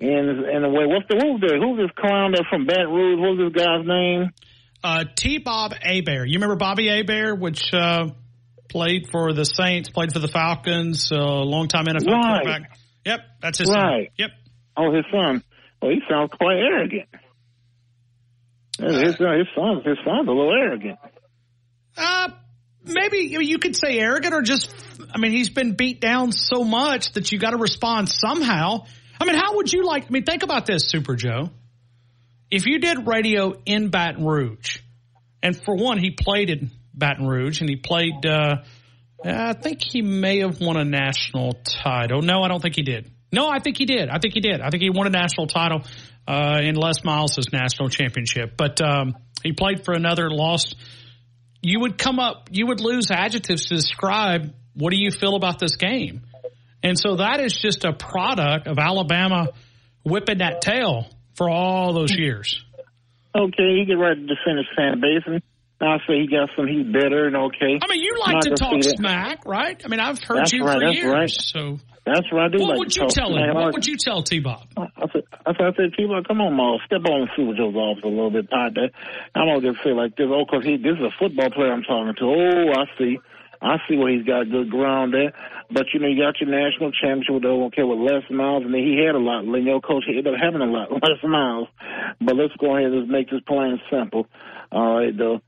And in a way, what's the who's the who's this clown that's from Baton Rouge? What's this guy's name? Uh, T. Bob Hebert. You remember Bobby Hebert, which uh, played for the Saints, played for the Falcons, uh, long time NFL Right. quarterback. Yep, that's his Right. son. Yep. Oh, his son. Well, he sounds quite arrogant. His, his, uh, his son, his son's a little arrogant. Uh, maybe you you could say arrogant or just, I mean, he's been beat down so much that you got to respond somehow. I mean, how would you like, I mean, think about this, Super Joe. If you did radio in Baton Rouge, and for one, he played in Baton Rouge and he played, uh, I think he may have won a national title. No, I don't think he did. No, I think he did. I think he did. I think he won a national title uh, in Les Miles' national championship. But um, He played for another, lost. You would come up, you would lose adjectives to describe what do you feel about this game. And so that is just a product of Alabama whipping that tail for all those years. Okay, he get right to fan base, and I say he got some. He's better and okay. I mean, you like to talk smack, right? I mean, I've heard That's you right, for that's years. right. So That's what I do. what like would you tell smack. him? What would you tell T Bob? I said, I said, I said, people, come on, Maul, step on Super Joe's office a little bit, Todd. I'm gonna just say like this. Oh, cause he, this is a football player I'm talking to. Oh, I see, I see where he's got good ground there. But you know, you got your national championship with okay with Les Miles, and then he had a lot. You know, coach he ended up having a lot *laughs* less Miles. But let's go ahead and just make this plain and simple. All right, though.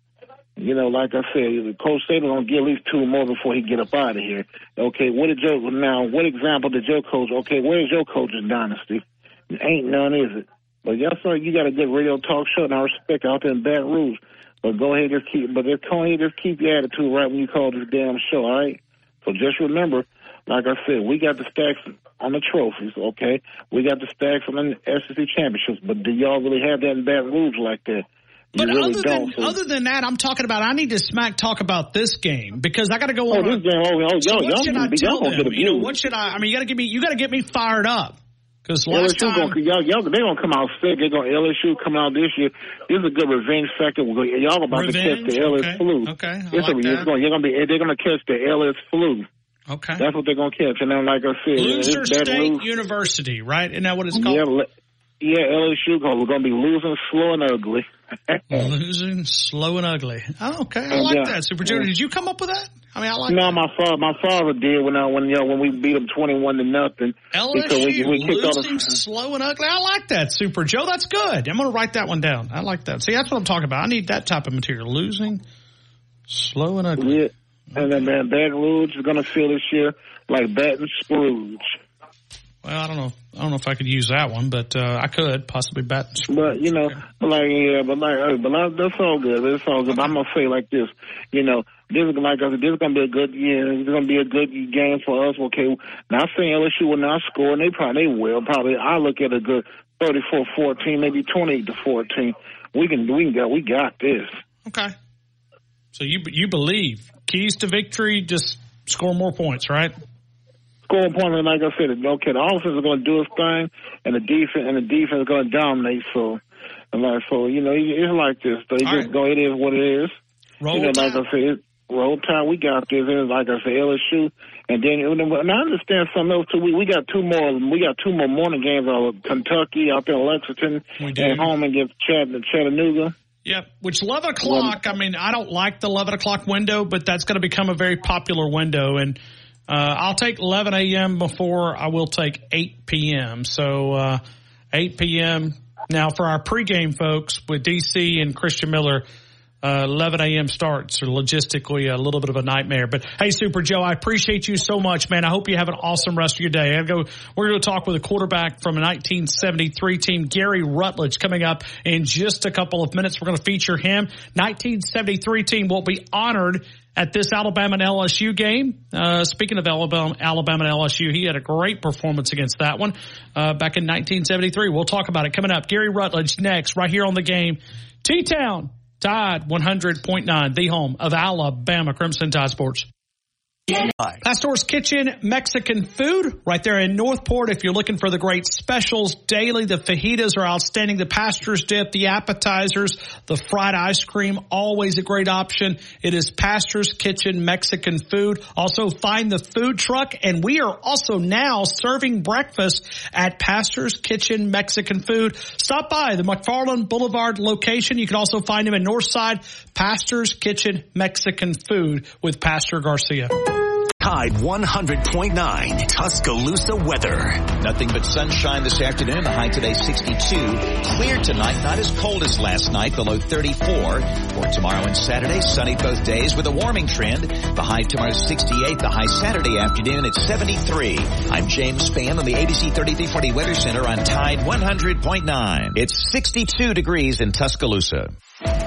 You know, like I said, Coach Saban gonna get at least two more before he get up out of here. Okay, what did Joe now? What example did Joe coach? Okay, where's your coach's dynasty? Ain't none, is it? But yes, sir, you got a good radio talk show, and I respect out there in Baton Rouge. But go ahead, just keep. But just go ahead, just keep your attitude right when you call this damn show. All right. So just remember, like I said, we got the stacks on the trophies. Okay, we got the stacks on the SEC championships. But do y'all really have that in Baton Rouge like that? But really other than other than that, I'm talking about. I need to smack talk about this game because I got to go Oh, on. this game, oh, oh, so what should I tell them? You know, what should I? I mean, you got to get me. You got to get me fired up because LSU last time. gonna, y'all, y'all, they gonna come out sick. They gonna LSU coming out this year. This is a good revenge factor. We're y'all about to catch the LS Okay. flu. Okay, I It's, like a, that. it's gonna, you're gonna be, they're gonna catch the LS flu. Okay. That's what they're gonna catch. And then, like I said, Loser State Rouge. University, right? Isn't that what it's called? Yeah, yeah, LSU gonna, we're gonna be losing slow and ugly. *laughs* Losing slow and ugly. Oh, okay, I like Yeah. that. Super Junior, did you come up with that? I mean, I like no, my father, my father did when I, when you know, when we beat them twenty one to nothing. LSU we, we losing slow and ugly. I like that, Super Joe. That's good. I'm going to write that one down. I like that. See, that's what I'm talking about. I need that type of material. Losing slow and ugly. Yeah, and then man, Baton Rouge is gonna feel this year like Baton Scrooge. Well, I don't know. I don't know if I could use that one, but uh, I could possibly bet. But you know, like yeah, but like, uh, but like, that's all good. That's all good. But I'm gonna say like this, you know, this is like I said, this is gonna be a good year. This is gonna be a good game for us. Okay, not saying LSU will not score, and they probably they will. Probably I look at a good 34-14, maybe 28 to 14. We can we can go. We got this. Okay. So you you believe keys to victory? Just score more points, right? Score point, and like I said, okay, the offense is going to do its thing, and the defense and the defense is going to dominate. So, and like so, you know, it's like this. So you All just go. It is what it is. Roll you know, like I said, it, roll time. We got this. And like I said, LSU, and then and I understand something else too. We we got two more. We got two more morning games. Uh, Kentucky out there in Lexington, and home against Chatt- Chattanooga. Yep. Which 11 o'clock, I mean, I don't like the 11 o'clock window, but that's going to become a very popular window. And uh, I'll take 11 a.m. before I will take 8 p.m. So uh, 8 p.m. Now, for our pregame folks with DC and Christian Miller, uh, 11 a.m. starts are logistically a little bit of a nightmare. But hey, Super Joe, I appreciate you so much, man. I hope you have an awesome rest of your day. I go. We're going to talk with a quarterback from a 1973 team, Gary Rutledge, coming up in just a couple of minutes. We're going to feature him. 1973 team will be honored at this Alabama and LSU game. Uh, speaking of Alabama, Alabama and LSU, he had a great performance against that one uh, back in 1973. We'll talk about it coming up. Gary Rutledge next, right here on the game. T-Town. Tide 100.9, the home of Alabama Crimson Tide Sports. Pastor's Kitchen Mexican food right there in Northport. If you're looking for the great specials daily, the fajitas are outstanding. The pastor's dip, the appetizers, the fried ice cream, always a great option. It is Pastor's Kitchen Mexican food. Also find the food truck and we are also now serving breakfast at Pastor's Kitchen Mexican food. Stop by the McFarland Boulevard location. You can also find him in Northside Pastor's Kitchen Mexican food with Pastor Garcia. Tide 100.9 Tuscaloosa weather. Nothing but sunshine this afternoon. The high today 62. Clear tonight, not as cold as last night, below 34. For tomorrow and Saturday, sunny both days with a warming trend. The high tomorrow 68. The high Saturday afternoon at 73. I'm James Spann on the ABC 3340 Weather Center on Tide 100.9. It's 62 degrees in Tuscaloosa.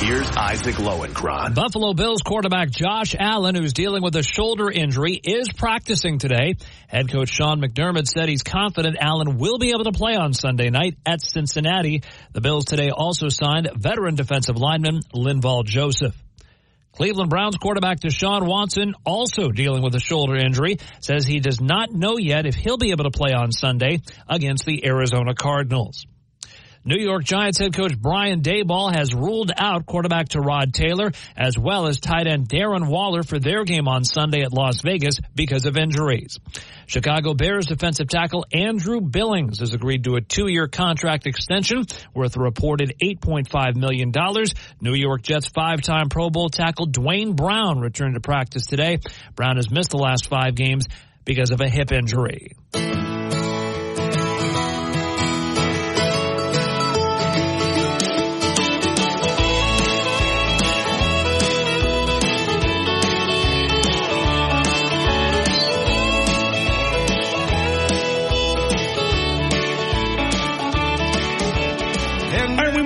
Here's Isaac Lowenkron. Buffalo Bills quarterback Josh Allen, who's dealing with a shoulder injury, is practicing today. Head coach Sean McDermott said he's confident Allen will be able to play on Sunday night at Cincinnati. The Bills today also signed veteran defensive lineman Linval Joseph. Cleveland Browns quarterback Deshaun Watson, also dealing with a shoulder injury, says he does not know yet if he'll be able to play on Sunday against the Arizona Cardinals. New York Giants head coach Brian Daboll has ruled out quarterback Tyrod Taylor as well as tight end Darren Waller for their game on Sunday at Las Vegas because of injuries. Chicago Bears defensive tackle Andrew Billings has agreed to a two-year contract extension worth a reported $8.5 million. New York Jets five-time Pro Bowl tackle Duane Brown returned to practice today. Brown has missed the last five games because of a hip injury.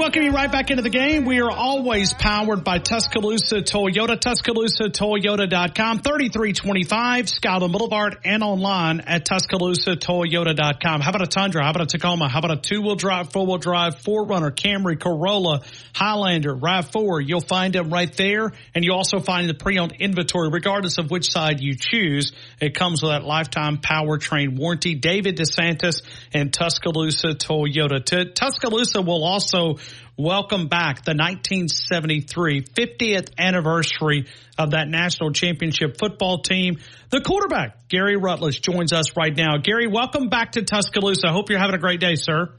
Welcome you right back into the game. We are always powered by Tuscaloosa Toyota, TuscaloosaToyota.com, 3325 Scotland Boulevard, and online at TuscaloosaToyota.com. How about a Tundra? How about a Tacoma? How about a two-wheel drive, four-wheel drive, 4Runner, Camry, Corolla, Highlander, RAV4? You'll find them right there, and you also find the pre-owned inventory, regardless of which side you choose. It comes with that lifetime powertrain warranty. David DeSantis and Tuscaloosa Toyota. Tuscaloosa will also welcome back the 1973 50th anniversary of that national championship football team. The quarterback, Gary Rutledge, joins us right now. Gary, welcome back to Tuscaloosa. I hope you're having a great day, sir.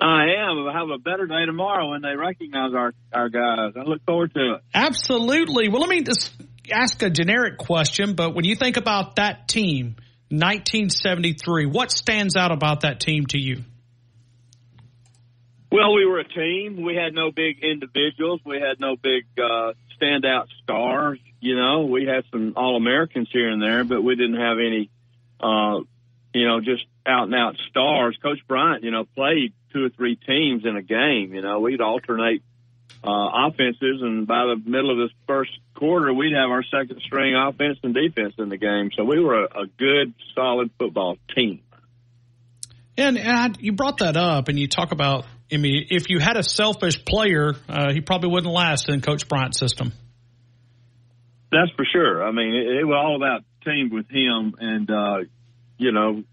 I am. I'll have a better day tomorrow when they recognize our, our guys. I look forward to it. Absolutely. Well, let me just ask a generic question, but when you think about that team, 1973, what stands out about that team to you? Well, we were a team. We had no big individuals. We had no big uh, standout stars. You know, we had some All Americans here and there, but we didn't have any, uh, you know, just out and out stars. Coach Bryant, you know, played two or three teams in a game. You know, we'd alternate uh, offenses, and by the middle of this first quarter, we'd have our second string offense and defense in the game. So we were a, a good, solid football team. And, and you brought that up, and you talk about I mean, if you had a selfish player, uh, he probably wouldn't last in Coach Bryant's system. That's for sure. I mean, it, it was all about team with him, and uh, you know,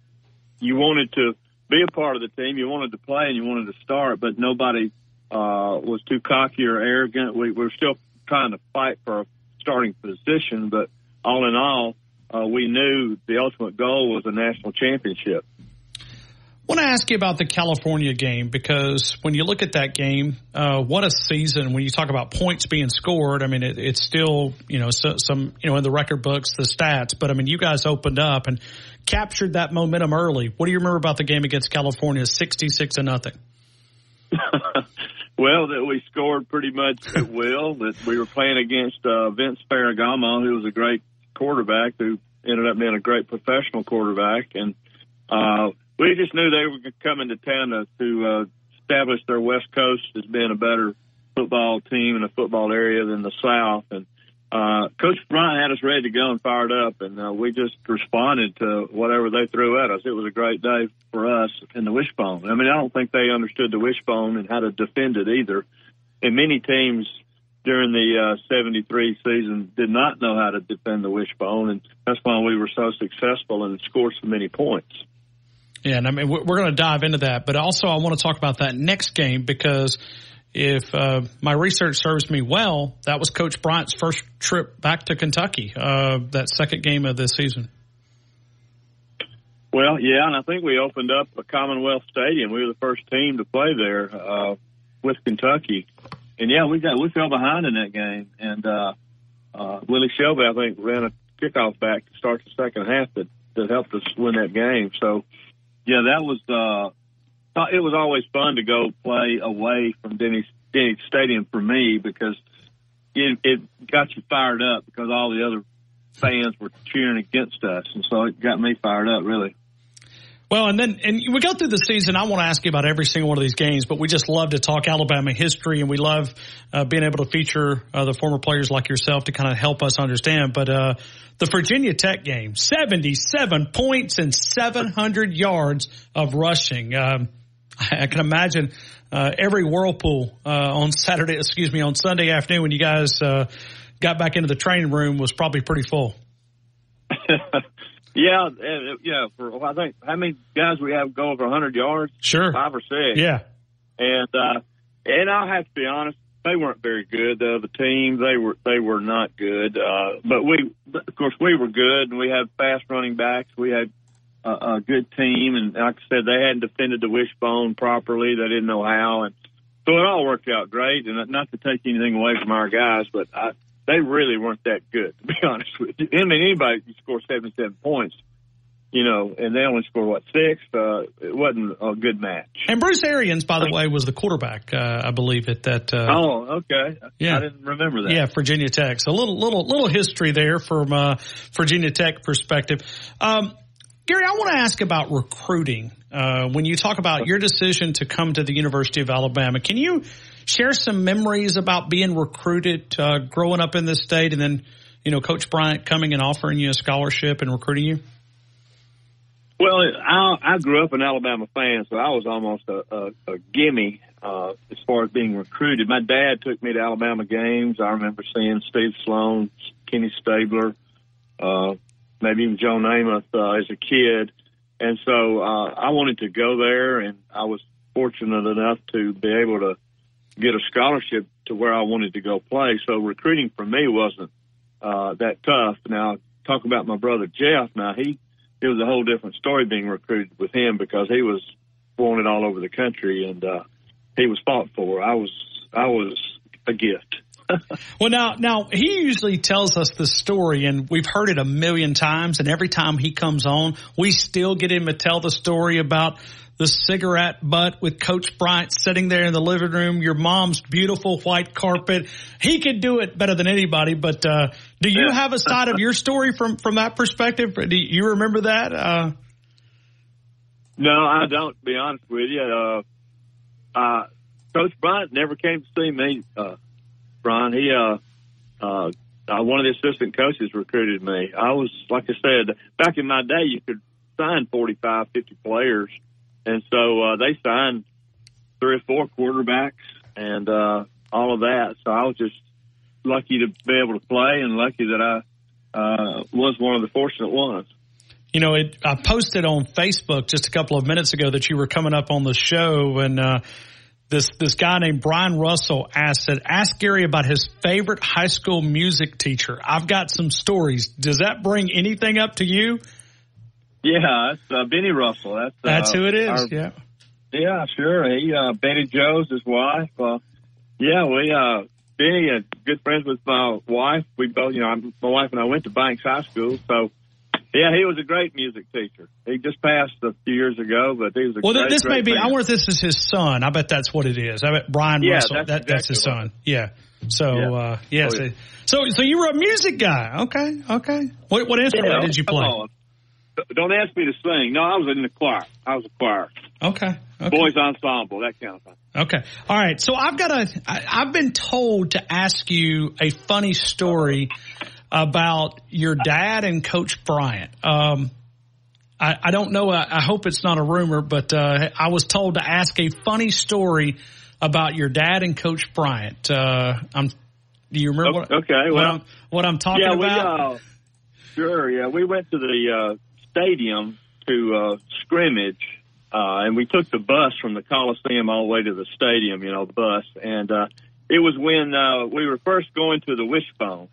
you wanted to be a part of the team, you wanted to play, and you wanted to start, but nobody uh, was too cocky or arrogant. We were still trying to fight for a starting position, but all in all, uh, we knew the ultimate goal was a national championship. Want to ask you about the California game because when you look at that game, uh, what a season! When you talk about points being scored, I mean it, it's still you know so, some you know in the record books the stats, but I mean you guys opened up and captured that momentum early. What do you remember about the game against California, sixty-six and nothing? *laughs* well, that we scored pretty much at will. That we were playing against uh, Vince Ferragamo, who was a great quarterback, who ended up being a great professional quarterback, and. Uh, we just knew they were coming to town to, to uh, establish their West Coast as being a better football team in a football area than the South. And uh, Coach Bryant had us ready to go and fired up, and uh, we just responded to whatever they threw at us. It was a great day for us in the wishbone. I mean, I don't think they understood the wishbone and how to defend it either. And many teams during the uh, 73 season did not know how to defend the wishbone, and that's why we were so successful and scored so many points. Yeah, and I mean we're going to dive into that, but also I want to talk about that next game because if uh, my research serves me well, that was Coach Bryant's first trip back to Kentucky. Uh, that second game of this season. Well, yeah, and I think we opened up a Commonwealth Stadium. We were the first team to play there uh, with Kentucky, and yeah, we got we fell behind in that game, and uh, uh, Willie Shelby I think ran a kickoff back to start the second half that that helped us win that game. So yeah, that was uh, it was always fun to go play away from Denny Denny Stadium for me because it, it got you fired up because all the other fans were cheering against us, and so it got me fired up really. Well, and then and we go through the season. I want to ask you about every single one of these games, but we just love to talk Alabama history, and we love uh, being able to feature uh, the former players like yourself to kind of help us understand. But uh, the Virginia Tech game, seventy-seven points and seven hundred yards of rushing. Um, I can imagine uh, every whirlpool uh, on Saturday, excuse me, on Sunday afternoon when you guys uh, got back into the training room was probably pretty full. *laughs* Yeah, uh, yeah. For I think how many guys we have go over 100 yards? Sure, five or six. Yeah, and uh, and I have to be honest, they weren't very good. The other team, they were they were not good. Uh, but we, of course, we were good, and we had fast running backs. We had a, a good team, and like I said, they hadn't defended the wishbone properly. They didn't know how, and so it all worked out great. And not to take anything away from our guys, but I they really weren't that good, to be *laughs* honest with you. I mean, anybody can score 77 points, you know, and they only scored, what, six? Uh, it wasn't a good match. And Bruce Arians, by the way, was the quarterback, uh, I believe, at that. Uh, oh, okay. Yeah. I didn't remember that. Yeah, Virginia Tech. So a little, little, little history there from uh, Virginia Tech perspective. Um, Gary, I want to ask about recruiting. Uh, when you talk about your decision to come to the University of Alabama, can you share some memories about being recruited, uh, growing up in this state, and then, you know, Coach Bryant coming and offering you a scholarship and recruiting you? Well, I, I grew up an Alabama fan, so I was almost a, a, a gimme uh, as far as being recruited. My dad took me to Alabama games. I remember seeing Steve Sloan, Kenny Stabler, uh, maybe even Joe Namath uh, as a kid. And so uh, I wanted to go there, and I was fortunate enough to be able to get a scholarship to where I wanted to go play. So recruiting for me wasn't uh, that tough. Now, talk about my brother Jeff. Now he it was a whole different story being recruited with him because he was wanted all over the country and uh, he was fought for. I was I was a gift. *laughs* well, now, now he usually tells us the story, and we've heard it a million times. And every time he comes on, we still get him to tell the story about the cigarette butt with Coach Bryant sitting there in the living room, your mom's beautiful white carpet. He could do it better than anybody. But uh, do you yeah. have a side of your story from from that perspective? Do you remember that? Uh, no, I don't. To be honest with you, uh, uh, Coach Bryant never came to see me. Uh, Brian, he uh, uh, uh, one of the assistant coaches recruited me. I was, like I said, back in my day, you could sign 45, 50 players and so uh, they signed three or four quarterbacks and uh, all of that. So I was just lucky to be able to play and lucky that I uh, was one of the fortunate ones. You know, it, I posted on Facebook just a couple of minutes ago that you were coming up on the show, and uh, this this guy named Brian Russell asked said, "Ask Gary about his favorite high school music teacher." I've got some stories. Does that bring anything up to you? Yeah, it's uh, Benny Russell. That's uh, that's who it is. Our, yeah, yeah, sure. He uh, Benny Joe's his wife. Uh, yeah, we uh, Benny is good friends with my wife. We both, you know, my wife and I went to Banks High School, so. Yeah, he was a great music teacher. He just passed a few years ago, but he was a great well. Great, this great may be. I wonder if this is his son. I bet that's what it is. I bet Brian yeah, Russell. That's, that, exactly that's his son. Right. Yeah. So yeah, uh, yeah, oh, so, yeah. so so you were a music guy. Okay. Okay. What what instrument yeah, did you play? On. Don't ask me to sing. No, I was in the choir. I was a choir. Okay. okay. Boys ensemble, that kind of thing. Okay. All right. So I've got a. I, I've been told to ask you a funny story about your dad and Coach Bryant. Um, I, I don't know. I, I hope it's not a rumor, but uh, I was told to ask a funny story about your dad and Coach Bryant. Uh, I'm. Do you remember? What, okay. Well, what I'm, what I'm talking yeah, about? We, uh, sure. Yeah, we went to the uh, stadium to uh, scrimmage, uh, and we took the bus from the Coliseum all the way to the stadium. You know, bus, and uh, it was when uh, we were first going to the Wishbone,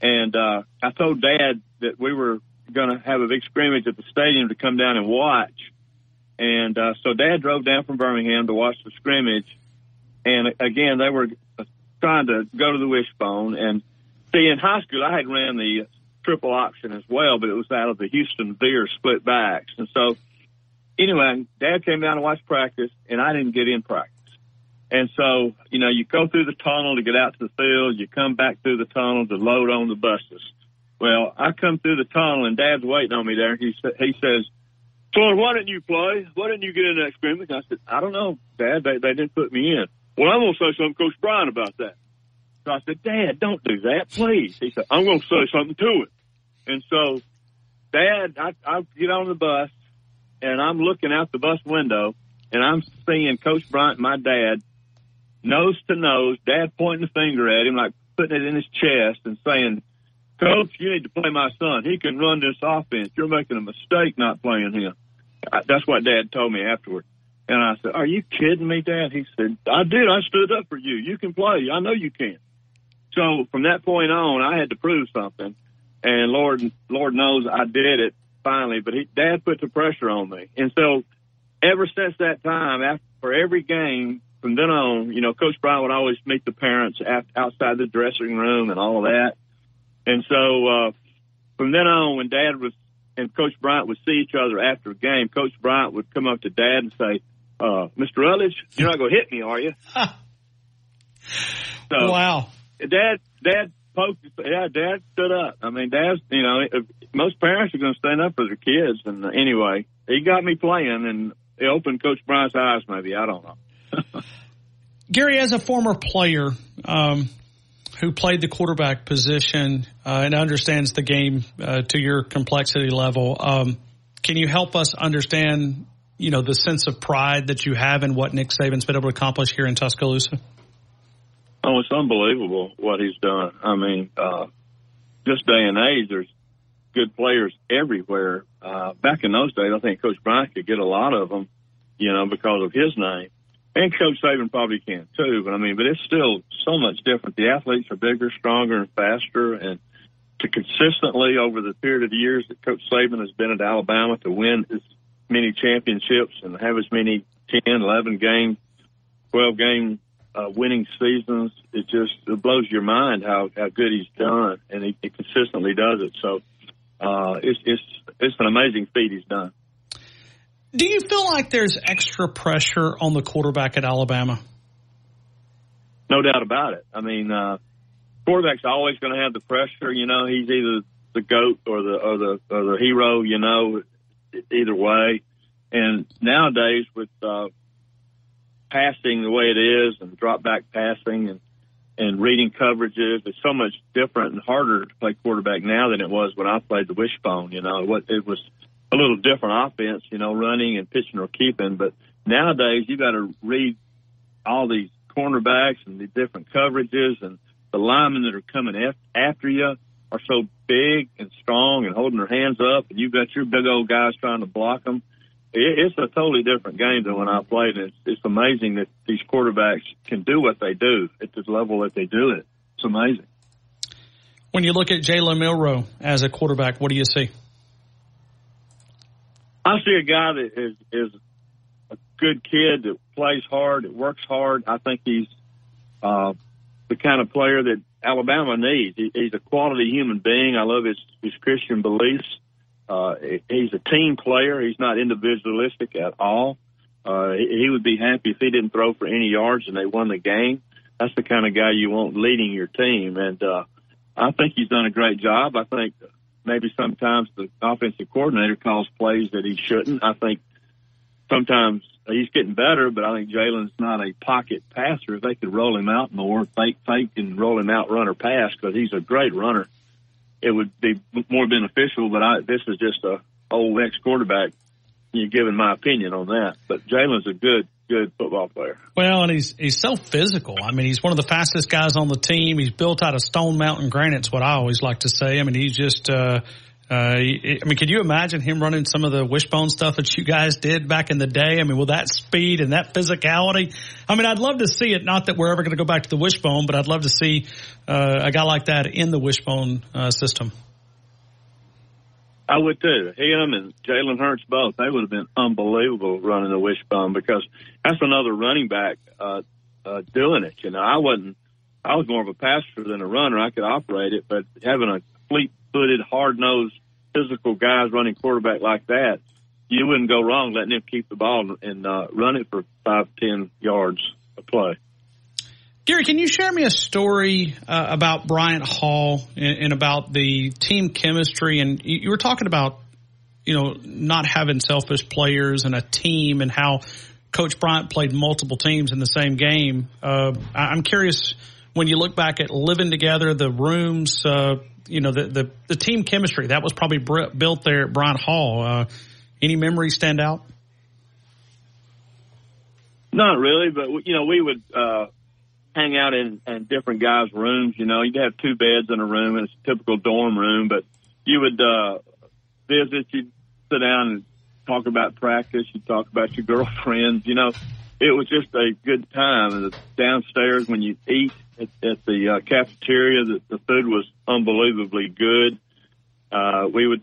and uh, I told Dad that we were going to have a big scrimmage at the stadium to come down and watch. And uh, so Dad drove down from Birmingham to watch the scrimmage. And again, they were trying to go to the Wishbone. And see, in high school, I had ran the triple option as well, but it was out of the Houston Veer split backs. And so, anyway, Dad came down to watch practice, and I didn't get in practice. And so, you know, you go through the tunnel to get out to the field, you come back through the tunnel to load on the buses. Well, I come through the tunnel and Dad's waiting on me there. He sa- he says, So why didn't you play? Why didn't you get in that scrimmage? I said, I don't know, Dad. They, they didn't put me in. Well, I'm to say something to Coach Bryant about that. So I said, Dad, don't do that, please. He said, I'm going to say something to it. And so, Dad, I, I get on the bus and I'm looking out the bus window and I'm seeing Coach Bryant, my dad, nose to nose, dad pointing the finger at him, like putting it in his chest and saying, Coach, you need to play my son. He can run this offense. You're making a mistake not playing him. That's what dad told me afterward. And I said, Are you kidding me, Dad? He said, I did. I stood up for you. You can play. I know you can. So from that point on, I had to prove something. And Lord, Lord knows I did it finally, but he, Dad put the pressure on me. And so ever since that time, after, for every game from then on, you know, Coach Bryant would always meet the parents after, outside the dressing room and all of that. And so uh, from then on, when Dad was and Coach Bryant would see each other after a game, Coach Bryant would come up to Dad and say, uh, "Mr. Rutledge, you're not going to hit me, are you?" *laughs* so, wow. Dad, Dad Yeah, Dad stood up. I mean, Dad's. You know, most parents are going to stand up for their kids. And anyway, he got me playing, and it opened Coach Bryant's eyes. Maybe I don't know. *laughs* Gary, as a former player, um, who played the quarterback position uh, and understands the game uh, to your complexity level. Um, can you help us understand, you know, the sense of pride that you have in what Nick Saban's been able to accomplish here in Tuscaloosa? Oh, it's unbelievable what he's done. I mean, uh, this day and age, there's good players everywhere. Uh, back in those days, I think Coach Bryant could get a lot of them, you know, because of his name and Coach Saban probably can too. But I mean, but it's still so much different. The athletes are bigger, stronger, and faster, and to consistently over the period of years that Coach Saban has been at Alabama to win as many championships and have as many 10, 11 game, 12 game uh, winning seasons, it just it blows your mind how how good he's done, and he, he consistently does it. So uh, it's it's it's an amazing feat he's done. Do you feel like there's extra pressure on the quarterback at Alabama? No doubt about it. I mean, uh, quarterback's always going to have the pressure. You know, he's either the goat or the or the or the hero. You know, either way. And nowadays, with uh, passing the way it is and drop back passing and and reading coverages, it's so much different and harder to play quarterback now than it was when I played the wishbone. You know, what it was a little different offense, you know, running and pitching or keeping. But nowadays, you got to read all these cornerbacks and the different coverages, and the linemen that are coming after you are so big and strong and holding their hands up, and you've got your big old guys trying to block them. It's a totally different game than when I played. It's, it's amazing that these quarterbacks can do what they do at the level that they do it. It's amazing. When you look at Jalen Milroe as a quarterback, what do you see? I see a guy that is is a good kid that plays hard, that works hard. I think he's uh, the kind of player that Alabama needs. He, he's a quality human being. I love his his Christian beliefs. Uh, he's a team player. He's not individualistic at all. Uh, he, would be happy if he didn't throw for any yards and they won the game. That's the kind of guy you want leading your team. And, uh, I think he's done a great job. I think maybe sometimes the offensive coordinator calls plays that he shouldn't. I think sometimes he's getting better, but I think Jalen's not a pocket passer. If they could roll him out more, fake, fake, and roll him out, run or pass, because he's a great runner, it would be more beneficial. But I, this is just a old ex quarterback. You giving my opinion on that, but Jalen's a good good football player. Well, and he's he's so physical. I mean, he's one of the fastest guys on the team. He's built out of Stone Mountain granite's what I always like to say. I mean, he's just. Uh, uh, I mean, could you imagine him running some of the wishbone stuff that you guys did back in the day? I mean, with that speed and that physicality, I mean, I'd love to see it. Not that we're ever going to go back to the wishbone, but I'd love to see uh, a guy like that in the wishbone uh, system. I would too. Him and Jalen Hurts both. They would have been unbelievable running the wishbone because that's another running back uh, uh, doing it. You know, I wasn't. I was more of a passer than a runner. I could operate it, but having a fleet-footed, hard-nosed, physical guys running quarterback like that, you wouldn't go wrong letting him keep the ball and uh, run it for five, ten yards a play. Gary, can you share me a story uh, about Bryant Hall and, and, about the team chemistry? And you, you, were talking about you know, not having selfish players and a team and how Coach Bryant played multiple teams in the same game. Uh, I'm curious when you look back at living together, the rooms, uh, you know, the, the, the, team chemistry that was probably built there at Bryant Hall. Uh, any memories stand out? Not really, but you know, we would, uh, hang out in, in different guys' rooms. You know, you'd have two beds in a room, and it's a typical dorm room. But you would uh, visit, you'd sit down and talk about practice. You'd talk about your *laughs* girlfriends. You know, it was just a good time. And downstairs, when you eat at, at the uh, cafeteria, the, the food was unbelievably good. Uh, we would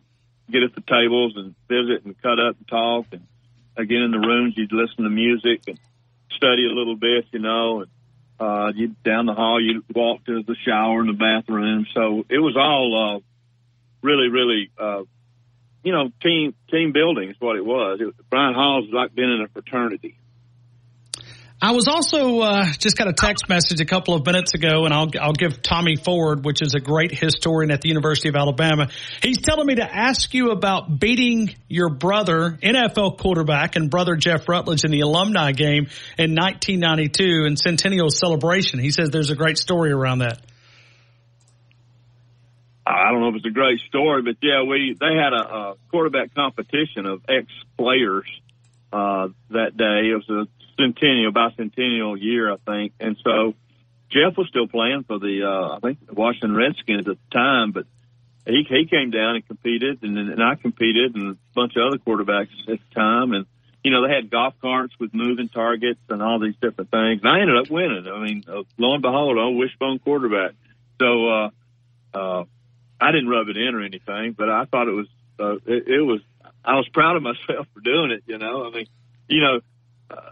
get at the tables and visit and cut up and talk. And again, in the rooms, you'd listen to music and study a little bit, you know. And uh, you down the hall, you walk to the shower and the bathroom. So it was all uh, really, really, uh, you know, team team building is what it was. It, Bryant Hall's like being in a fraternity. I was also uh, just got a text message a couple of minutes ago, and I'll I'll give Tommy Ford, which is a great historian at the University of Alabama. He's telling me to ask you about beating your brother, NFL quarterback, and brother Jeff Rutledge in the alumni game in 1992 in Centennial Celebration. He says there's a great story around that. I don't know if it's a great story, but yeah, we they had a, a quarterback competition of ex players uh, that day. It was a centennial, bicentennial year, I think. And so Jeff was still playing for the, uh, I think the Washington Redskins at the time, but he, he came down and competed and, and I competed and a bunch of other quarterbacks at the time. And, you know, they had golf carts with moving targets and all these different things. And I ended up winning. I mean, uh, lo and behold, I'm a wishbone quarterback. So, uh, uh, I didn't rub it in or anything, but I thought it was, uh, it, it was, I was proud of myself *laughs* for doing it, you know, I mean, you know, uh,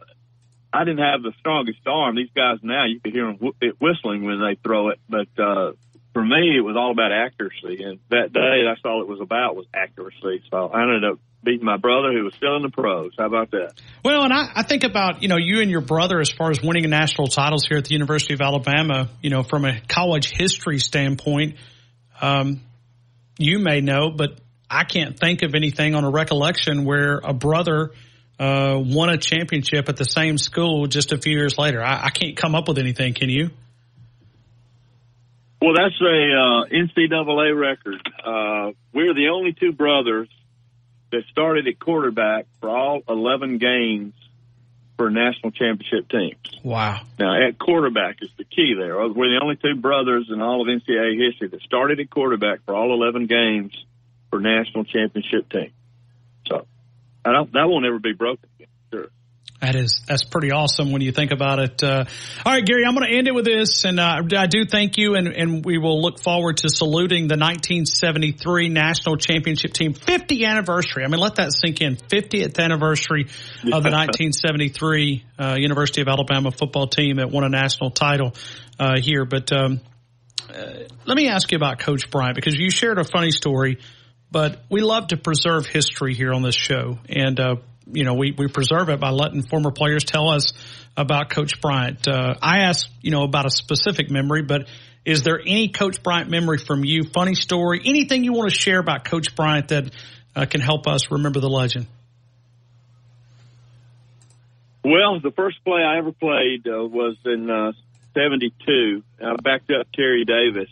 I didn't have the strongest arm. These guys now, you can hear them whistling when they throw it. But uh, for me, it was all about accuracy. And that day, that's all it was about was accuracy. So I ended up beating my brother who was still in the pros. How about that? Well, and I, I think about, you know, you and your brother as far as winning national titles here at the University of Alabama, you know, from a college history standpoint, um, you may know, but I can't think of anything on a recollection where a brother – uh, won a championship at the same school just a few years later. I, I can't come up with anything. Can you? Well, that's a uh, NCAA record. Uh, we're the only two brothers that started at quarterback for all 11 games for national championship teams. Wow. Now, at quarterback is the key there. We're the only two brothers in all of NCAA history that started at quarterback for all 11 games for national championship teams. I don't, that won't ever be broken. Sure. That is that's pretty awesome when you think about it. Uh, all right, Gary, I'm going to end it with this, and uh, I do thank you, and, and we will look forward to saluting the 1973 national championship team 50th anniversary. I mean, let that sink in. 50th anniversary of the *laughs* 1973 uh, University of Alabama football team that won a national title uh, here. But um, uh, let me ask you about Coach Bryant because you shared a funny story but we love to preserve history here on this show. And, uh, you know, we, we preserve it by letting former players tell us about Coach Bryant. Uh, I asked, you know, about a specific memory, but is there any Coach Bryant memory from you? Funny story? Anything you want to share about Coach Bryant that uh, can help us remember the legend? Well, the first play I ever played uh, was in uh, 72. I backed up Terry Davis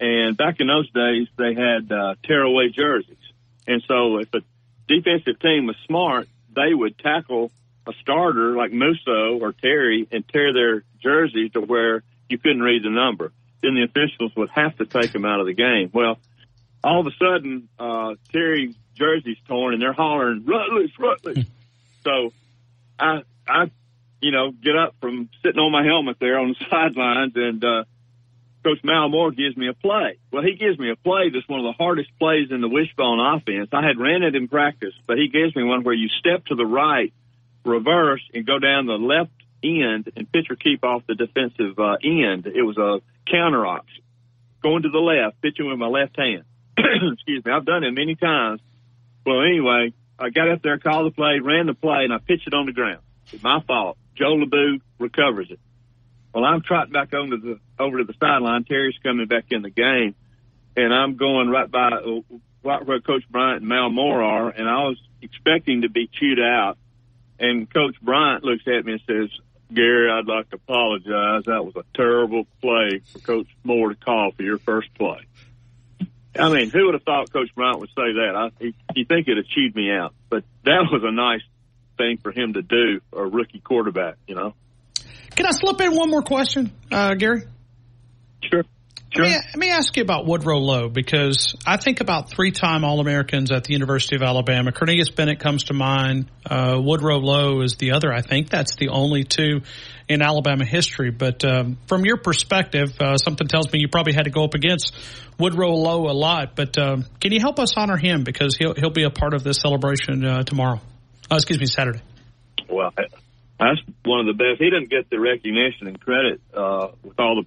and back in those days, they had uh, tearaway jerseys. And so if a defensive team was smart, they would tackle a starter like Musso or Terry and tear their jersey to where you couldn't read the number. Then the officials would have to take them out of the game. Well, all of a sudden, uh, Terry's jersey's torn and they're hollering, Rutledge, Rutledge. *laughs* so I, I, you know, get up from sitting on my helmet there on the *laughs* sidelines and, uh, Coach Mal Moore gives me a play. Well, he gives me a play that's one of the hardest plays in the wishbone offense. I had ran it in practice, but he gives me one where you step to the right, reverse, and go down the left end and pitcher keep off the defensive uh, end. It was a counter option. Going to the left, pitching with my left hand. *clears throat* Excuse me. I've done it many times. Well, anyway, I got up there, called the play, ran the play, and I pitched it on the ground. It's my fault. Joe LaBue recovers it. Well, I'm trotting back over the over to the sideline. Terry's coming back in the game, and I'm going right by uh, right where Coach Bryant and Mal Moore are, and I was expecting to be chewed out. And Coach Bryant looks at me and says, Gary, I'd like to apologize. That was a terrible play for Coach Moore to call for your first play. I mean, who would have thought Coach Bryant would say that? I, he, you think it'd have chewed me out, but that was a nice thing for him to do, a rookie quarterback, you know. Can I slip in one more question, uh, Gary? Sure. Sure. Let me, let me ask you about Woodrow Lowe because I think about three-time All-Americans at the University of Alabama. Cornelius Bennett comes to mind. Uh, Woodrow Lowe is the other. I think that's the only two in Alabama history. But um, from your perspective, uh, something tells me you probably had to go up against Woodrow Lowe a lot. But um, can you help us honor him because he'll he'll be a part of this celebration uh, tomorrow? Uh, excuse me, Saturday. Well, that's one of the best. He didn't get the recognition and credit uh, with all the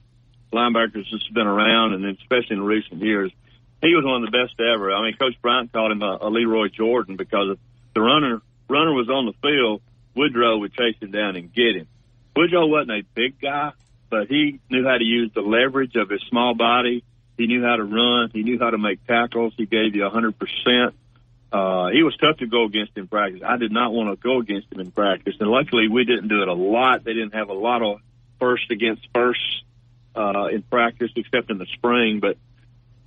linebackers that's been around, and especially in recent years. He was one of the best ever. I mean, Coach Bryant called him a, a Lee Roy Jordan because the runner runner was on the field, Woodrow would chase him down and get him. Woodrow wasn't a big guy, but he knew how to use the leverage of his small body. He knew how to run. He knew how to make tackles. He gave you a hundred percent. Uh, he was tough to go against in practice. I did not want to go against him in practice, and luckily we didn't do it a lot. They didn't have a lot of first against first uh, in practice, except in the spring. But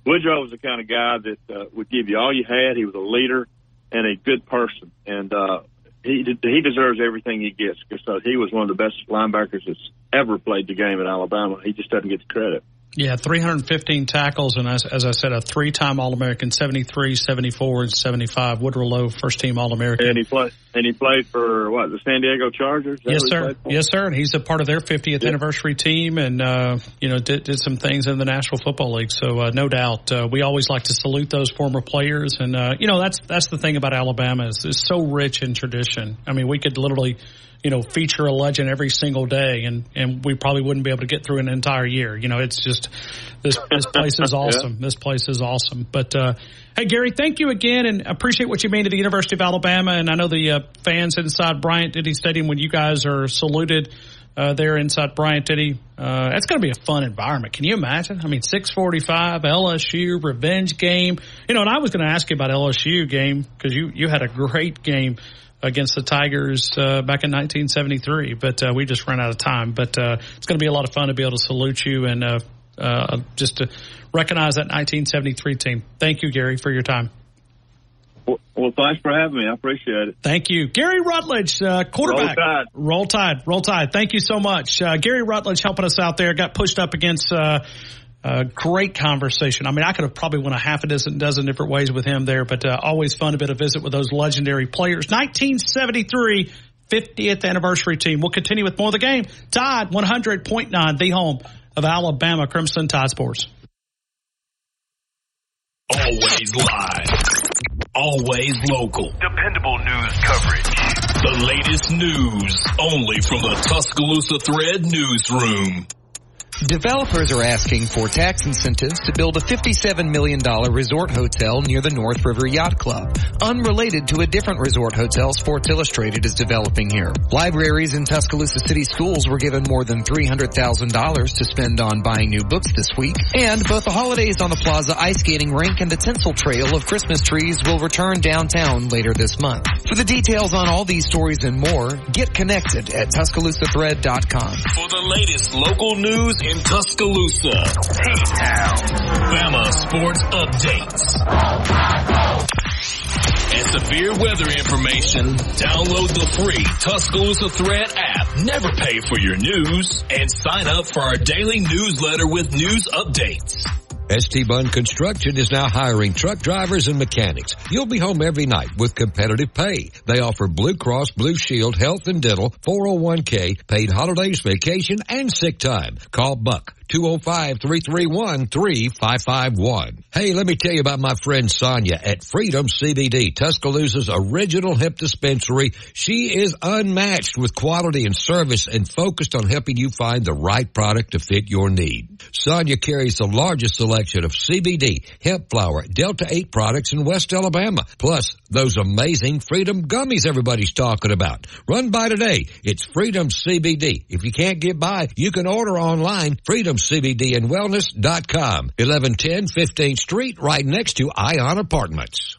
Woodrow was the kind of guy that uh, would give you all you had. He was a leader and a good person, and uh, he he deserves everything he gets because uh, he was one of the best linebackers that's ever played the game in Alabama. He just doesn't get the credit. Yeah, 315 tackles, and as, as I said, a three-time All-American, 73, 74, and 75. Woodrow Lowe, first-team All-American. And he played, and he played for what the San Diego Chargers. Yes, sir. Yes, sir. And he's a part of their 50th anniversary team, and uh, you know did, did some things in the National Football League. So uh, no doubt, uh, we always like to salute those former players, and uh, you know that's that's the thing about Alabama is it's so rich in tradition. I mean, we could literally you know, feature a legend every single day, and and we probably wouldn't be able to get through an entire year. You know, it's just this this place is *laughs* awesome. yeah. This place is awesome. But uh, hey, Gary, thank you again, and appreciate what you mean to the University of Alabama, and I know the uh, fans inside Bryant Denny Stadium when you guys are saluted. Uh, there inside Bryant Denny, uh, that's going to be a fun environment. Can you imagine? I mean, 645 LSU revenge game. You know, and I was going to ask you about LSU game because you you had a great game against the Tigers uh, back in 1973, but uh, we just ran out of time. But uh, it's going to be a lot of fun to be able to salute you and uh, uh, just to recognize that 1973 team. Thank you, Gary, for your time. Well, well, thanks for having me. I appreciate it. Thank you. Gary Rutledge, uh, quarterback. Roll Tide. Roll Tide. Roll Tide. Thank you so much. Gary Rutledge helping us out there. Got pushed up against uh, great conversation. I mean, I could have probably went a half a dozen, dozen different ways with him there, but uh, always fun to be to visit with those legendary players. 1973 50th anniversary team. We'll continue with more of the game. Tide 100.9, the home of Alabama Crimson Tide Sports. Always live. Always local. Dependable news coverage. The latest news only from the Tuscaloosa Thread newsroom. Developers are asking for tax incentives to build a $57 million resort hotel near the North River Yacht Club, unrelated to a different resort hotel Sports Illustrated is developing here. Libraries in Tuscaloosa City schools were given more than $300,000 to spend on buying new books this week, and both the Holidays on the Plaza ice skating rink and the tinsel trail of Christmas trees will return downtown later this month. For the details on all these stories and more, get connected at TuscaloosaThread.com. For the latest local news in Tuscaloosa. T-Town. Bama Sports Updates. And severe weather information. Download the free Tuscaloosa Thread app. Never pay for your news. And sign up for our daily newsletter with news updates. ST Bunn Construction is now hiring truck drivers and mechanics. You'll be home every night with competitive pay. They offer Blue Cross, Blue Shield, health and dental, 401k, paid holidays, vacation, and sick time. Call Buck 205-331-3551. Hey, let me tell you about my friend Sonia at Freedom CBD, Tuscaloosa's original hemp dispensary. She is unmatched with quality and service and focused on helping you find the right product to fit your need. Sonia carries the largest selection of CBD, hemp flower, Delta 8 products in West Alabama. Plus, those amazing Freedom gummies everybody's talking about. Run by today. It's Freedom CBD. If you can't get by, you can order online, freedomcbdandwellness.com. 1110 15th Street, right next to Ion Apartments.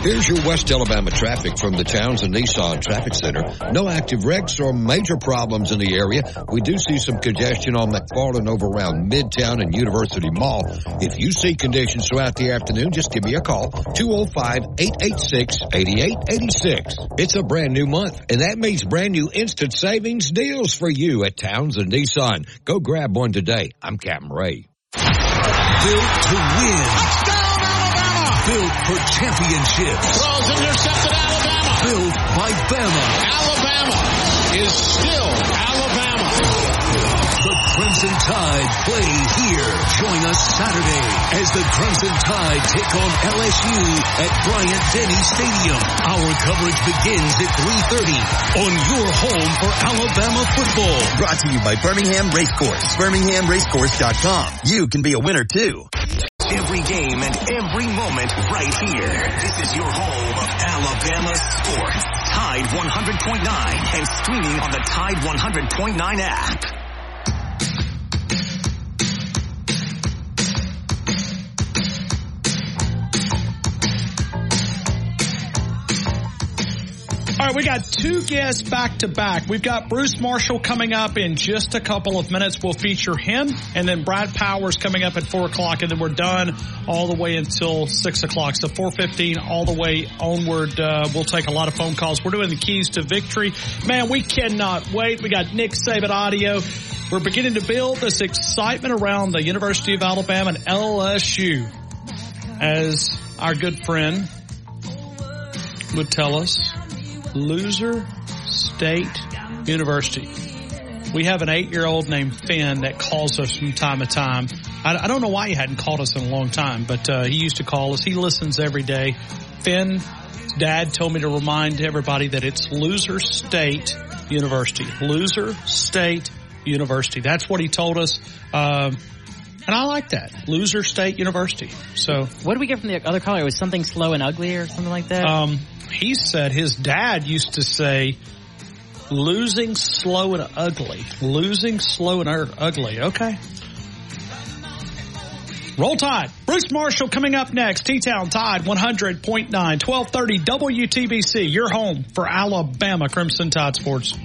Here's your West Alabama traffic from the Towns Townsend Nissan Traffic Center. No active wrecks or major problems in the area. We do see some congestion on McFarland over around Midtown and University Mall. If you see conditions throughout the afternoon, just give me a call. 205-886-8886. It's a brand new month, and that means brand new instant savings deals for you at Towns Townsend Nissan. Go grab one today. I'm Captain Ray. Built to win. Built for championships. Throws intercepted Alabama. Built by Bama. Alabama is still Alabama. The Crimson Tide play here. Join us Saturday as the Crimson Tide take on LSU at Bryant Denny Stadium. Our coverage begins at 3.30 on your home for Alabama football. Brought to you by Birmingham Racecourse. BirminghamRacecourse.com. You can be a winner too. Every game and every moment right here. This is your home of Alabama sports. Tide 100.9 and streaming on the Tide 100.9 app. All right, we got two guests back to back. We've got Bruce Marshall coming up in just a couple of minutes. We'll feature him, and then Brad Powers coming up at four o'clock, and then we're done all the way until six o'clock. So four fifteen all the way onward. Uh, we'll take a lot of phone calls. We're doing the keys to victory. Man, we cannot wait. We got Nick Saban audio. We're beginning to build this excitement around the University of Alabama and LSU, as our good friend would tell us loser state university. We have an eight year old named Finn that calls us from time to time. I, I don't know why he hadn't called us in a long time, but uh, he used to call us. He listens every day. Finn, dad told me to remind everybody that it's Loser State University. Loser State University. That's what he told us. Um, and I like that. Loser State University. So. What did we get from the other caller? It was something slow and ugly or something like that? Um, he said his dad used to say, losing slow and ugly. Losing slow and ugly. Okay. Roll Tide. Bruce Marshall coming up next. T-Town Tide 100.9, 1230 WTBC. Your home for Alabama Crimson Tide Sports.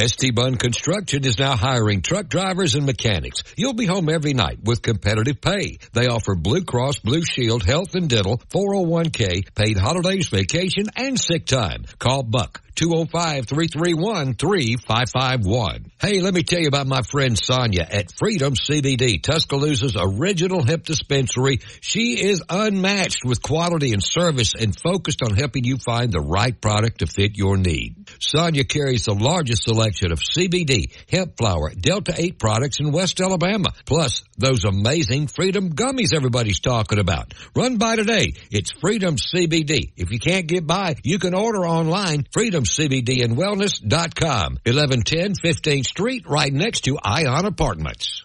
ST Bunn Construction is now hiring truck drivers and mechanics. You'll be home every night with competitive pay. They offer Blue Cross, Blue Shield, health and dental, 401k, paid holidays, vacation, and sick time. Call Buck. 205-331-3551. Hey, let me tell you about my friend Sonia at Freedom CBD, Tuscaloosa's original hemp dispensary. She is unmatched with quality and service and focused on helping you find the right product to fit your need. Sonia carries the largest selection of CBD, hemp flower, Delta 8 products in West Alabama, plus those amazing Freedom gummies everybody's talking about. Run by today. It's Freedom CBD. If you can't get by, you can order online, freedomcbdandwellness.com. 1110 15th Street, right next to Ion Apartments.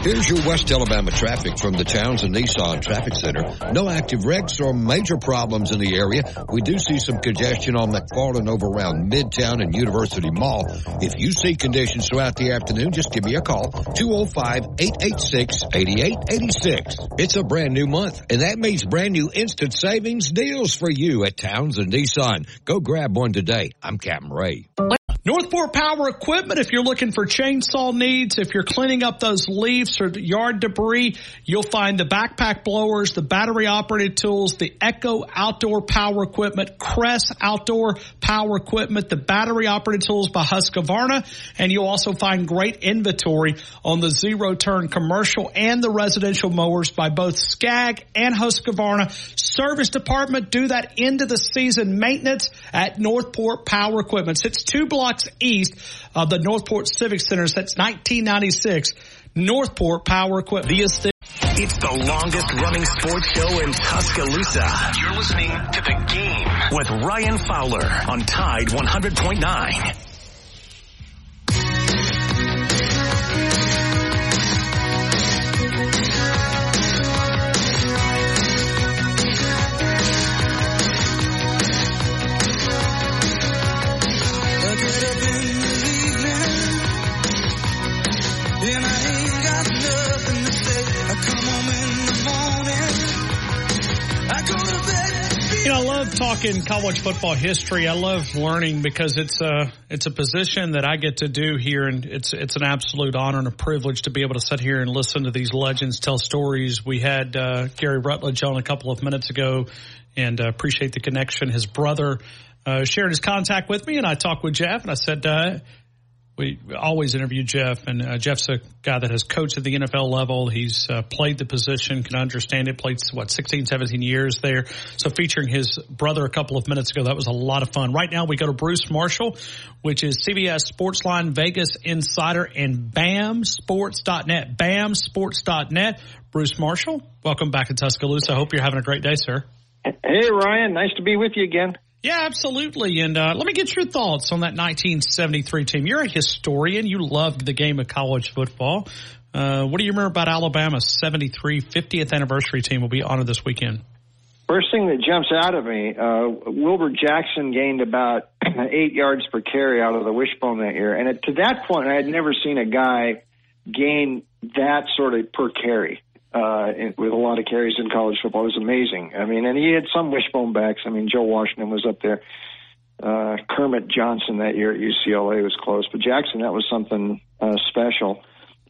Here's your West Alabama traffic from the Townsend Nissan Traffic Center. No active wrecks or major problems in the area. We do see some congestion on McFarland over around Midtown and University Mall. If you see conditions throughout the afternoon, just give me a call. 205-886-8886. It's a brand new month, and that means brand new instant savings deals for you at Townsend Nissan. Go grab one today. I'm Captain Ray. Northport Power Equipment, if you're looking for chainsaw needs, if you're cleaning up those leaves or yard debris, you'll find the backpack blowers, the battery operated tools, the Echo outdoor power equipment, Crest outdoor power equipment, the battery operated tools by Husqvarna, and you'll also find great inventory on the zero turn commercial and the residential mowers by both Scag and Husqvarna. Service department do that end of the season maintenance at Northport Power Equipment. It's two blocks east of the Northport Civic Center since 1996. Northport Power Equipment. It's the longest running sports show in Tuscaloosa. You're listening to The Game with Ryan Fowler on Tide 100.9. I love talking college football history. I love learning because it's a it's a position that I get to do here, and it's it's an absolute honor and a privilege to be able to sit here and listen to these legends tell stories. We had uh, Gary Rutledge on a couple of minutes ago, and uh, appreciate the connection. His brother uh, shared his contact with me, and I talked with Jeff, and I said. We always interview Jeff, and uh, Jeff's a guy that has coached at the NFL level. He's uh, played the position, can understand it, played, what, 16, 17 years there. So featuring his brother a couple of minutes ago, that was a lot of fun. Right now, we go to Bruce Marshall, which is CBS Sportsline Vegas Insider and BAMSports.net. BAMSports.net. Bruce Marshall, welcome back to Tuscaloosa. I hope you're having a great day, sir. Hey, Ryan. Nice to be with you again. Yeah, absolutely. And uh, let me get your thoughts on that 1973 team. You're a historian. You loved the game of college football. Uh, what do you remember about Alabama's 73 50th anniversary team will be honored this weekend? First thing that jumps out of me, uh, Wilbur Jackson gained about *clears throat* eight yards per carry out of the wishbone that year. And to that point, I had never seen a guy gain that sort of per carry uh, with a lot of carries in college football. Was amazing. I mean, and he had some wishbone backs. I mean, Joe Washington was up there. Uh, Kermit Johnson that year at UCLA was close, but Jackson, that was something uh, special.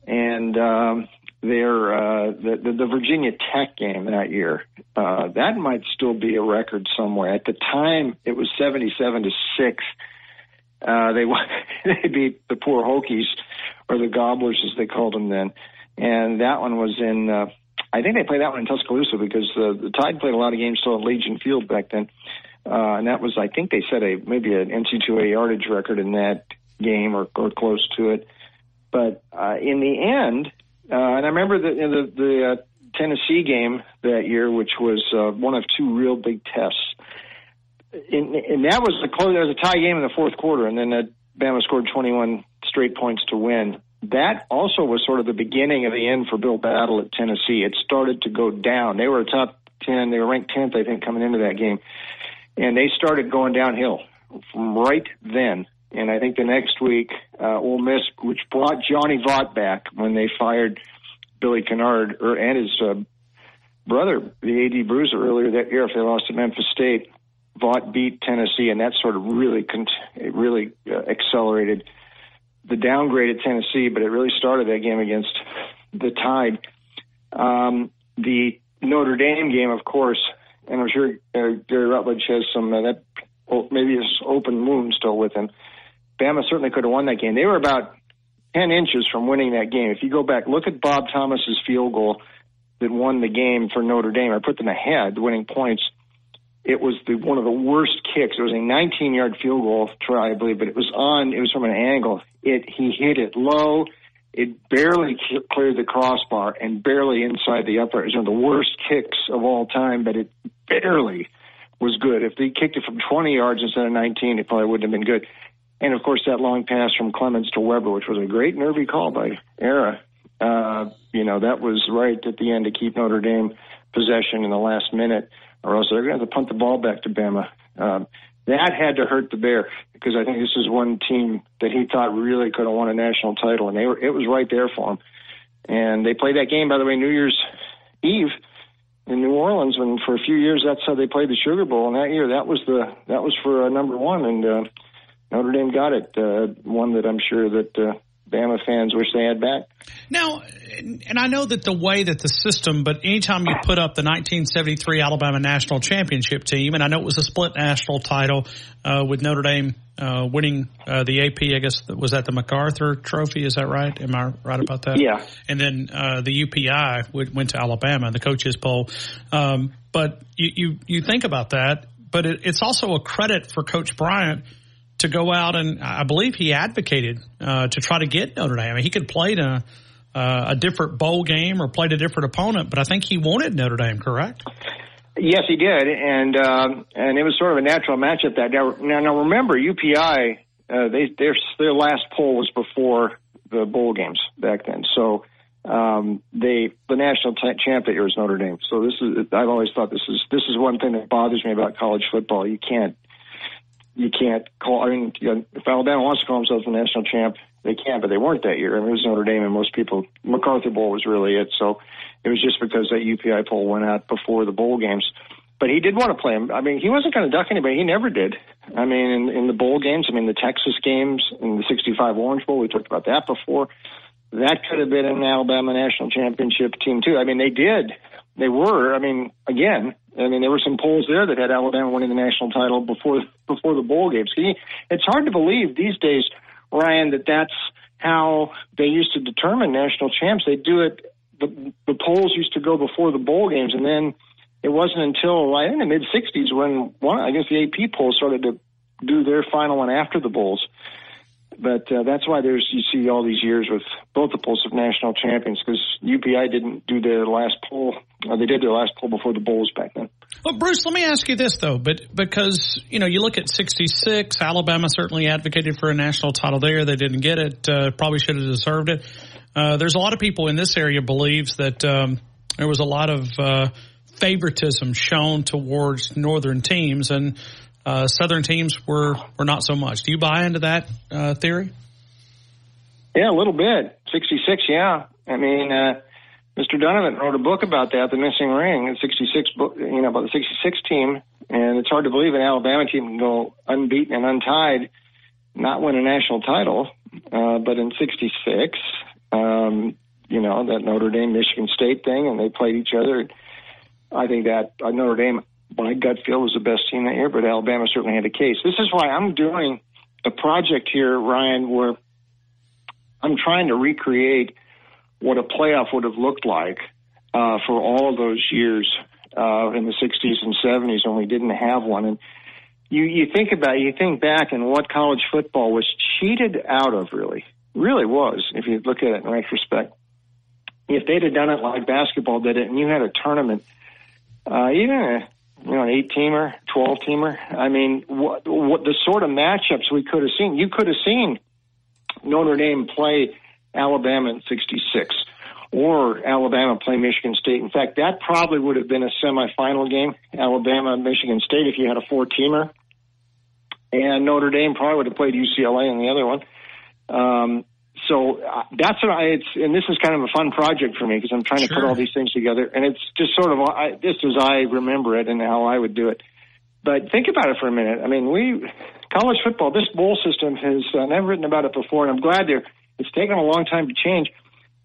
And um, their uh, the, the the Virginia Tech game that year, uh, that might still be a record somewhere. At the time, it was seventy-seven to six. Uh, they *laughs* they beat the poor Hokies or the Gobblers as they called them then and that one was in. Uh, I think they played that one in Tuscaloosa because uh, the Tide played a lot of games still at Legion Field back then, uh, and that was I think they set a maybe an NC2A yardage record in that game or, or close to it. But uh, in the end, uh, and I remember the the, the uh, Tennessee game that year, which was uh, one of two real big tests. And that was the close. There was a tie game in the fourth quarter, and then uh, Bama scored 21 straight points to win that also was sort of the beginning of the end for Bill Battle at Tennessee. It started to go down. They were a top 10. They were ranked 10th, I think, coming into that game. And they started going downhill from right then. And I think the next week, uh, Ole Miss, which brought Johnny Vaught back when they fired Billy Kinard or, and his uh, brother, the AD Bruiser, earlier that year, if they lost to Memphis State, Vaught beat Tennessee, and that sort of really, it really uh, accelerated – the downgrade at Tennessee, but it really started that game against the Tide. Um, the Notre Dame game, of course, and I'm sure uh, Gary Rutledge has some uh, that well, maybe his open wound still with him. Bama certainly could have won that game. They were about 10 inches from winning that game. If you go back, look at Bob Thomas's field goal that won the game for Notre Dame I put them ahead, winning points it was the one of the worst kicks. It was a 19 yard field goal try, I believe, but it was on. It was from an angle. It he hit it low. It barely cleared the crossbar and barely inside the upright. It was one of the worst kicks of all time, but it barely was good. If they kicked it from 20 yards instead of 19, it probably wouldn't have been good. And of course, that long pass from Clements to Weber, which was a great nervy call by Ara. Uh, you know, that was right at the end to keep Notre Dame possession in the last minute or else they're going to have to punt the ball back to Bama. Um, that had to hurt the Bear because I think this is one team that he thought really could have won a national title, and they were it was right there for him. And they played that game, by the way, New Year's Eve in New Orleans, and for a few years that's how they played the Sugar Bowl. And that year, that was the that was for uh, number one, and uh, Notre Dame got it. Uh, one that I'm sure that uh, Bama fans wish they had back. Now, and I know that the way that the system, but anytime you put up the 1973 Alabama national championship team, and I know it was a split national title uh, with Notre Dame uh, winning uh, the AP, I guess was that the MacArthur Trophy? Is that right? Am I right about that? Yeah. And then uh, the UPI went to Alabama, the coaches poll. Um, but you, you you think about that, but it, it's also a credit for Coach Bryant to go out and I believe he advocated uh, to try to get Notre Dame. I mean, he could play a uh, a different bowl game or played a different opponent, but I think he wanted Notre Dame, correct? Yes, he did, and um, and it was sort of a natural matchup. That now, now, now remember, UPI uh, they their their last poll was before the bowl games back then, so um, they the national t- champ that year was Notre Dame. So this is I've always thought this is this is one thing that bothers me about college football. You can't you can't call. I mean, you know, if Alabama wants to call themselves the national champ, they can, but they weren't that year. I mean, it was Notre Dame, and most people MacArthur Bowl was really it. So it was just because that UPI poll went out before the bowl games. But he did want to play him. I mean, he wasn't going to duck anybody. He never did. I mean, in, in the bowl games, I mean, the Texas games in the '65 Orange Bowl, we talked about that before. That could have been an Alabama national championship team too. I mean, they did. They were. I mean, again, I mean, there were some polls there that had Alabama winning the national title before before the bowl games. It's hard to believe these days, Ryan, that that's how they used to determine national champs. They do it. The, the polls used to go before the bowl games, and then it wasn't until I think the mid '60s when one, I guess the AP poll started to do their final one after the bowls. But uh, that's why there's you see all these years with polls of national champions because UPI didn't do their last poll. Uh, they did their last poll before the bowls back then. Well, Bruce, let me ask you this though, but because you know you look at '66, Alabama certainly advocated for a national title there. They didn't get it. Uh, probably should have deserved it. Uh, there's a lot of people in this area believes that um, there was a lot of uh, favoritism shown towards northern teams, and uh, southern teams were were not so much. Do you buy into that uh, theory? Yeah, a little bit. Sixty-six, yeah. I mean, uh, Mr. Dunnavant wrote a book about that, the missing ring, the '66 book, you know, about the '66 team, and it's hard to believe an Alabama team can go unbeaten and untied, not win a national title. Uh, but in '66, um, you know, that Notre Dame Michigan State thing, and they played each other. I think that uh, Notre Dame my gut feel was the best team that year, but Alabama certainly had a case. This is why I'm doing a project here, Ryan, where I'm trying to recreate what a playoff would have looked like uh, for all of those years uh, in the 60s and 70s when we didn't have one. And you, you think about it, you think back and what college football was cheated out of, really, really was, if you look at it in retrospect. If they'd have done it like basketball did it, and you had a tournament, uh, even a you know, an eight teamer, 12 teamer. I mean, what, what the sort of matchups we could have seen. You could have seen Notre Dame play Alabama in 66 or Alabama play Michigan State. In fact, that probably would have been a semifinal game, Alabama Michigan State, if you had a four teamer. And Notre Dame probably would have played UCLA in the other one. Um, so uh, that's what I, it's, and this is kind of a fun project for me because I'm trying sure. to put all these things together and it's just sort of, I, just as I remember it and how I would do it. But think about it for a minute. I mean, we, college football, this bowl system has, uh, and I've written about it before and I'm glad there, it's taken a long time to change.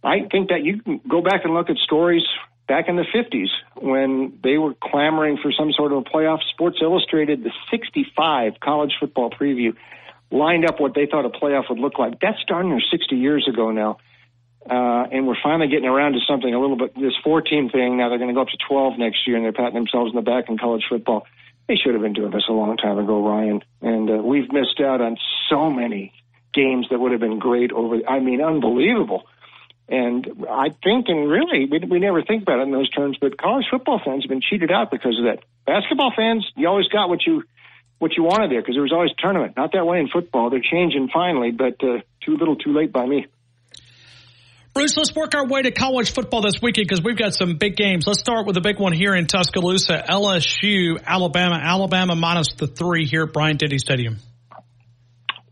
I think that you can go back and look at stories back in the 50s when they were clamoring for some sort of a playoff. Sports Illustrated, the 65 college football preview lined up what they thought a playoff would look like. That's darn near 60 years ago now. Uh, and we're finally getting around to something a little bit, this four team thing. Now they're going to go up to 12 next year and they're patting themselves in the back in college football. They should have been doing this a long time ago, Ryan. And uh, we've missed out on so many games that would have been great over, I mean, unbelievable. And I think, and really, we, we never think about it in those terms, but college football fans have been cheated out because of that. Basketball fans, you always got what you what you wanted there because there was always tournament. Not that way in football. They're changing finally, but uh, too little, too late by me. Bruce, let's work our way to college football this weekend because we've got some big games. Let's start with the big one here in Tuscaloosa, LSU, Alabama. Alabama minus the three here at Bryant-Denny Stadium.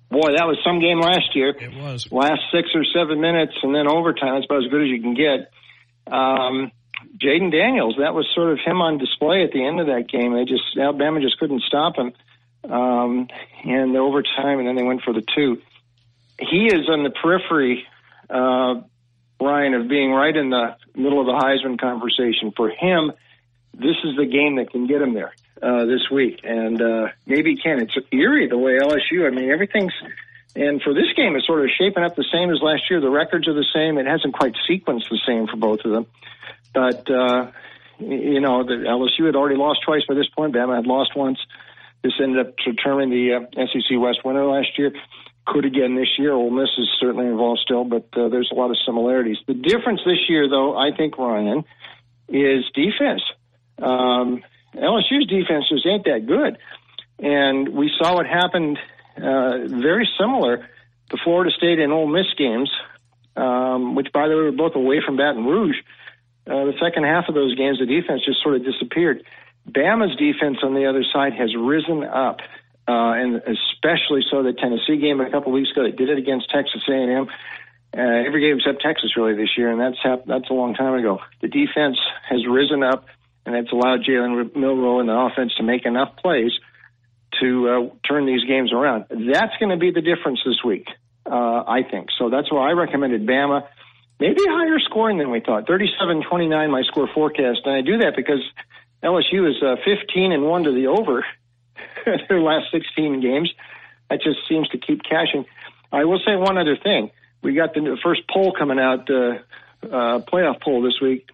Boy, that was some game last year. It was. Last six or seven minutes and then overtime. That's about as good as you can get. Um, Jayden Daniels, that was sort of him on display at the end of that game. They just Alabama just couldn't stop him um, and the overtime, and then they went for the two. He is on the periphery, uh, Ryan, of being right in the middle of the Heisman conversation. For him, this is the game that can get him there uh, this week, and uh, maybe he can. It's eerie the way LSU. I mean, everything's. And for this game, it's sort of shaping up the same as last year. The records are the same. It hasn't quite sequenced the same for both of them. But, uh, you know, the LSU had already lost twice by this point. Bama had lost once. This ended up determining the uh, SEC West winner last year. could again this year. Ole Miss is certainly involved still, but uh, there's a lot of similarities. The difference this year, though, I think, Ryan, is defense. Um, LSU's defense just ain't that good. And we saw what happened uh, very similar the Florida State and Ole Miss games, um, which, by the way, were both away from Baton Rouge. Uh, the second half of those games, the defense just sort of disappeared. Bama's defense on the other side has risen up, uh, and especially so the Tennessee game a couple weeks ago. They did it against Texas A&M. Uh, every game except Texas really this year, and that's hap- that's a long time ago. The defense has risen up, and it's allowed Jalen Milroe and the offense to make enough plays to uh, turn these games around. That's going to be the difference this week, uh, I think. So that's why I recommended Bama. Maybe higher scoring than we thought. 37-29 my score forecast. And I do that because LSU is uh, 15 and 1 to the over *laughs* their last 16 games. That just seems to keep cashing. I will say one other thing. We got the first poll coming out, uh, uh, playoff poll this week,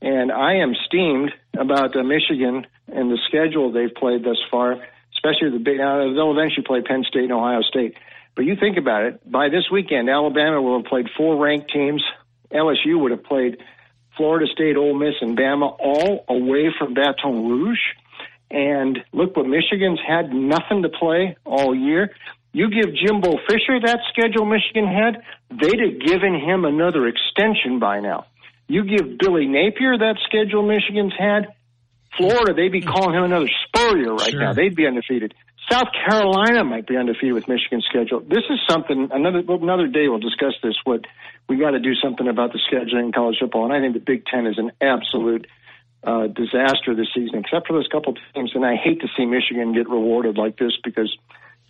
and I am steamed about uh, Michigan and the schedule they've played thus far especially the big. Uh, they'll eventually play Penn State and Ohio State. But you think about it. By this weekend, Alabama will have played four ranked teams. LSU would have played Florida State, Ole Miss, and Bama all away from Baton Rouge. And look what Michigan's had nothing to play all year. You give Jimbo Fisher that schedule Michigan had, they'd have given him another extension by now. You give Billy Napier that schedule Michigan's had, Florida, they'd be calling him another Spurrier right Sure. now. They'd be undefeated. South Carolina might be undefeated with Michigan's schedule. This is something. Another another day we'll discuss this. What we got to do something about the scheduling in college football, and I think the Big Ten is an absolute uh, disaster this season, except for those couple teams. And I hate to see Michigan get rewarded like this because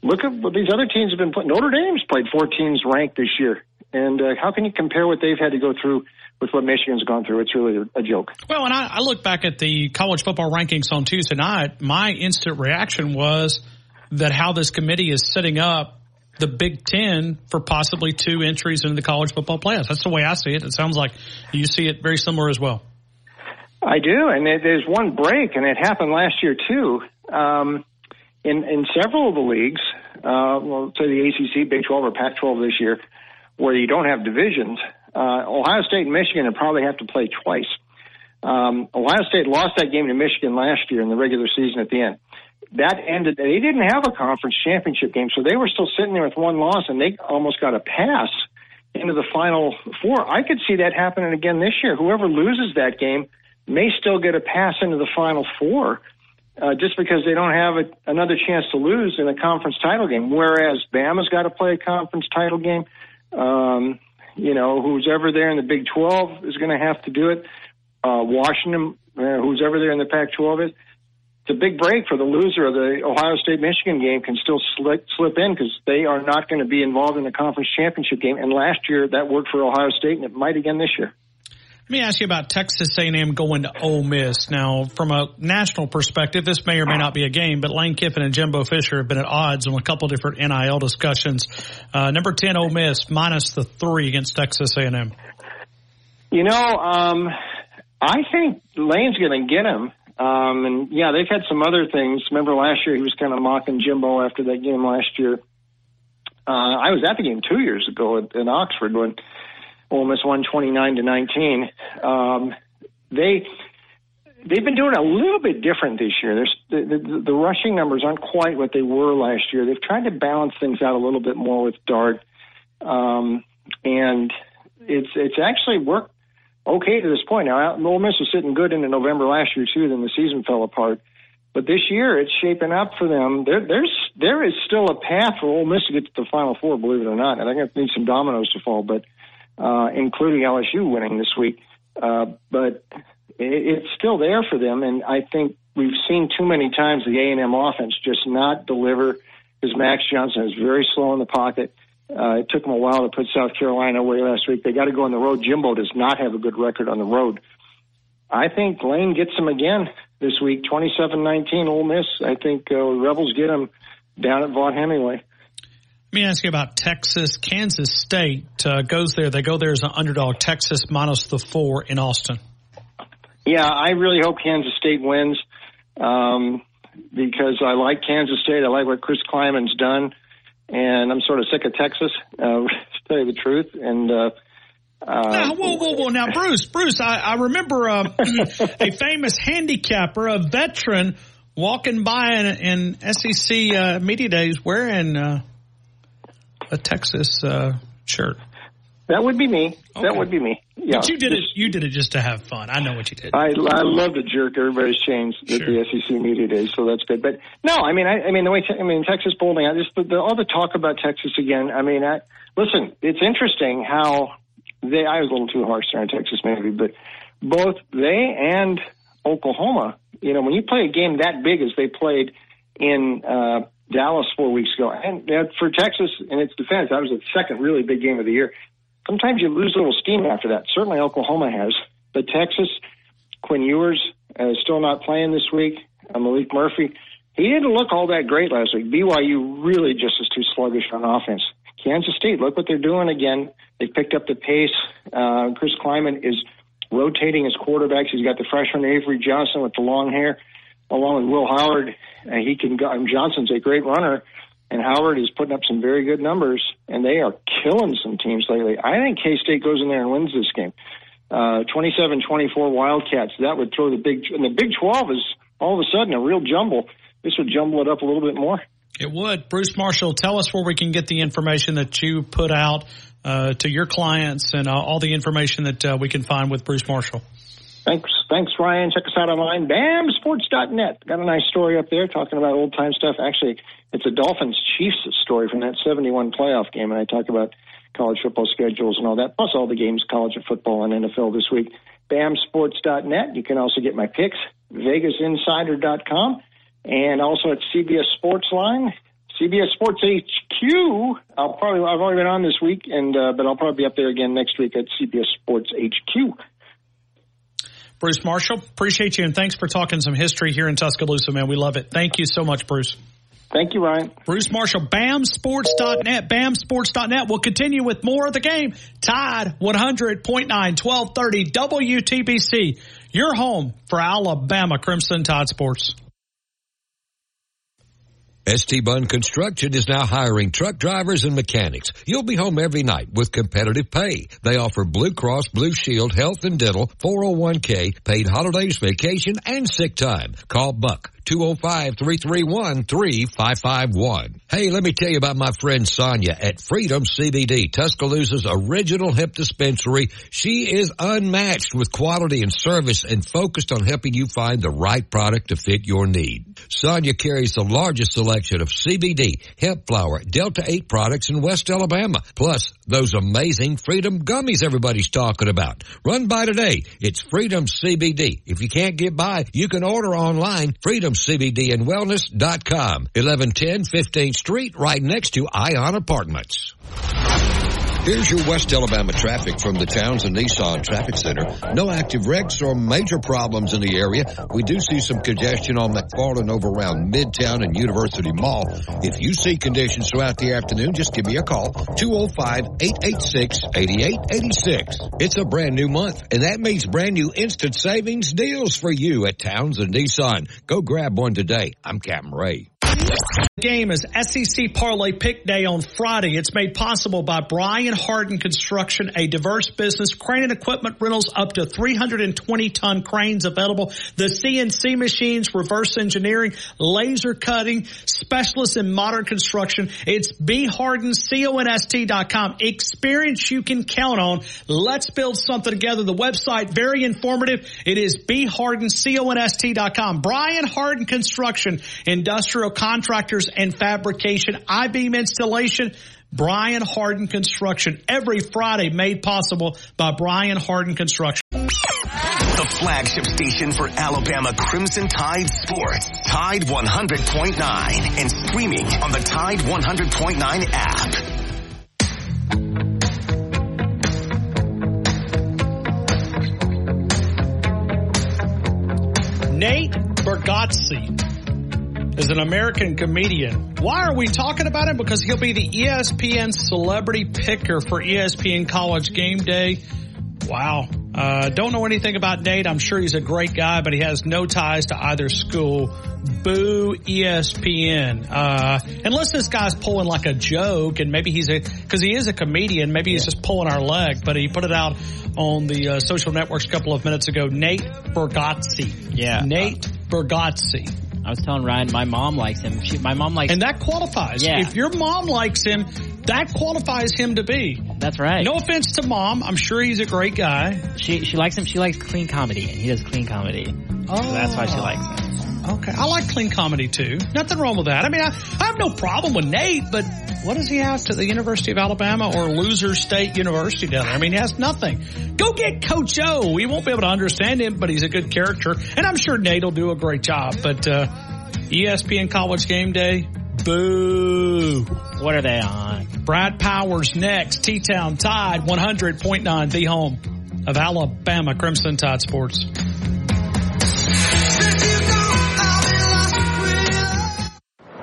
look at what these other teams have been playing. Notre Dame's played four teams ranked this year, and uh, how can you compare what they've had to go through with what Michigan's gone through? It's really a, joke. Well, and I, I look back at the college football rankings on Tuesday night. My instant reaction was that how this committee is setting up the Big Ten for possibly two entries into the college football playoffs. That's the way I see it. It sounds like you see it very similar as well. I do, and there- there's one break, and it happened last year too. Um, in in several of the leagues, uh, well, say the ACC, Big 12, or Pac-12 this year, where you don't have divisions, uh, Ohio State and Michigan will probably have to play twice. Um, Ohio State lost that game to Michigan last year in the regular season at the end. That ended. They didn't have a conference championship game, so they were still sitting there with one loss, and they almost got a pass into the final four. I could see that happening again this year. Whoever loses that game may still get a pass into the final four, uh, just because they don't have a, another chance to lose in a conference title game. Whereas Bama's got to play a conference title game. Um, you know, who's ever there in the Big 12 is going to have to do it. Uh, Washington, uh, who's ever there in the Pac 12 is. It's a big break for the loser of the Ohio State Michigan game can still slip, slip in because they are not going to be involved in the conference championship game. And last year that worked for Ohio State, and it might again this year. Let me ask you about Texas A&M going to Ole Miss. Now, from a national perspective, this may or may not be a game, but Lane Kiffin and Jimbo Fisher have been at odds on a couple different NIL discussions. Uh, number 10, Ole Miss, minus the three against Texas A&M. You know, um, I think Lane's going to get him. Um, and yeah, they've had some other things. Remember last year he was kind of mocking Jimbo after that game last year. Uh, I was at the game two years ago at, in Oxford when Ole Miss won 29 to 19. Um, they they've been doing a little bit different this year. There's the, the, the rushing numbers aren't quite what they were last year. They've tried to balance things out a little bit more with Dart, um, and it's it's actually worked okay to this point. Now, Ole Miss was sitting good into November last year too. Then the season fell apart. But this year, it's shaping up for them. There, there's there is still a path for Ole Miss to get to the Final Four. Believe it or not, and I think it needs some dominoes to fall, but uh, including LSU winning this week. Uh, but it, it's still there for them, and I think we've seen too many times the A and M offense just not deliver. Because Max Johnson is very slow in the pocket. Uh, it took them a while to put South Carolina away last week. They got to go on the road. Jimbo does not have a good record on the road. I think Lane gets them again this week, 27-19 Ole Miss. I think uh, Rebels get them down at Vaught Hemingway. Let me ask you about Texas. Kansas State uh, goes there. They go there as an underdog. Texas minus the four in Austin. Yeah, I really hope Kansas State wins um, because I like Kansas State. I like what Chris Klieman's done. And I'm sort of sick of Texas, uh, *laughs* to tell you the truth. And uh, uh, now, whoa, whoa, whoa! Now, Bruce, Bruce, I, I remember uh, *laughs* a famous handicapper, a veteran, walking by in, in SEC uh, media days wearing uh, a Texas uh, shirt. That would be me. Okay. That would be me. Yeah. But you did it. You did it just to have fun. I know what you did. I I love to jerk everybody's chains at sure. the SEC media days, so that's good. But no, I mean, I, I mean the way I mean Texas bowling. I just the, the, all the talk about Texas again. I mean, I, listen, it's interesting how they. I was a little too harsh there on Texas, maybe, but both they and Oklahoma. You know, when you play a game that big as they played in uh, Dallas four weeks ago, and for Texas in its defense, that was the second really big game of the year sometimes you lose a little steam after that. Certainly Oklahoma has. But Texas, Quinn Ewers uh, still not playing this week. Uh, Maalik Murphy, he didn't look all that great last week. BYU really just is too sluggish on offense. Kansas State, look what they're doing again. They've picked up the pace. Uh, Chris Klieman is rotating his quarterbacks. He's got the freshman Avery Johnson with the long hair, along with Will Howard. Uh, he can go. Johnson's a great runner and Howard is putting up some very good numbers, and they are killing some teams lately. I think K State goes in there and wins this game. Uh, 27-24 Wildcats. That would throw the big and the Big 12 is all of a sudden a real jumble. This would jumble it up a little bit more. It would. Bruce Marshall, tell us where we can get the information that you put out uh, to your clients and uh, all the information that uh, we can find with Bruce Marshall. Thanks, thanks, Ryan. Check us out online, bamsports.net. Got a nice story up there talking about old time stuff. Actually, it's a Dolphins Chiefs story from that 71 playoff game, and I talk about college football schedules and all that, plus all the games, college football and NFL this week. BAMSports.net. You can also get my picks, VegasInsider.com, and also at CBS Sports Line, CBS Sports HQ. I'll probably I've already been on this week, and uh, but I'll probably be up there again next week at CBS Sports HQ. Bruce Marshall, appreciate you and thanks for talking some history here in Tuscaloosa, man. We love it. Thank you so much, Bruce. Thank you, Ryan. Bruce Marshall, BAMSports.net, BAMSports.net. We'll continue with more of the game. Tide 100.9, 1230 WTBC. Your home for Alabama Crimson Tide Sports. ST Bunn Construction is now hiring truck drivers and mechanics. You'll be home every night with competitive pay. They offer Blue Cross Blue Shield health and dental, 401k, paid holidays, vacation, and sick time. Call Buck 205-331-3551. Hey, let me tell you about my friend Sonia at Freedom CBD, Tuscaloosa's original hip dispensary. She is unmatched with quality and service and focused on helping you find the right product to fit your need. Sonia carries the largest selection of CBD, hemp flower, Delta 8 products in West Alabama, plus those amazing Freedom gummies everybody's talking about. Run by today. It's Freedom CBD. If you can't get by, you can order online, Freedom freedomcbdandwellness.com. 1110 15th Street, right next to Ion Apartments. Here's your West Alabama traffic from the Townsend Nissan Traffic Center. No active wrecks or major problems in the area. We do see some congestion on McFarland over around Midtown and University Mall. If you see conditions throughout the afternoon, just give me a call. 205-886-8886. It's a brand new month, and that means brand new instant savings deals for you at Townsend Nissan. Go grab one today. I'm Captain Ray. The game is SEC Parlay Pick Day on Friday. It's made possible by Brian Harden Construction, a diverse business, crane and equipment rentals up to 320 ton cranes available, the CNC machines, reverse engineering, laser cutting, specialists in modern construction. It's bhardenconst.com. Experience you can count on. Let's build something together. The website, very informative. It is bhardenconst.com. Brian Harden Construction, industrial contractors and fabrication, I-beam installation, Brian Harden Construction. Every Friday made possible by Brian Harden Construction. The flagship station for Alabama Crimson Tide Sports. Tide 100.9 and streaming on the Tide 100.9 app. Nate Bargatze is an American comedian. Why are we talking about him? Because he'll be the ESPN celebrity picker for ESPN College Game Day. Wow. Uh, don't know anything about Nate. I'm sure he's a great guy, but he has no ties to either school. Boo ESPN. Uh, unless this guy's pulling like a joke and maybe he's a, cause he is a comedian, maybe he's just pulling our leg, but he put it out on the uh, social networks a couple of minutes ago. Nate Bargatze. Yeah. Nate Bargatze. I was telling Ryan, my mom likes him. She, my mom likes, And that qualifies. Yeah. If your mom likes him, that qualifies him to be. That's right. No offense to mom. I'm sure he's a great guy. She she likes him. She likes clean comedy, and he does clean comedy. Oh. So that's why she likes him. Okay. I like clean comedy too. Nothing wrong with that. I mean, I, I have no problem with Nate, but what does he have to the University of Alabama or Loser State University down there? I mean, he has nothing. Go get Coach O. We won't be able to understand him, but he's a good character. And I'm sure Nate will do a great job. But, uh, ESPN College Game Day, boo. What are they on? Brad Powers next. T-Town Tide 100.9, the home of Alabama Crimson Tide Sports.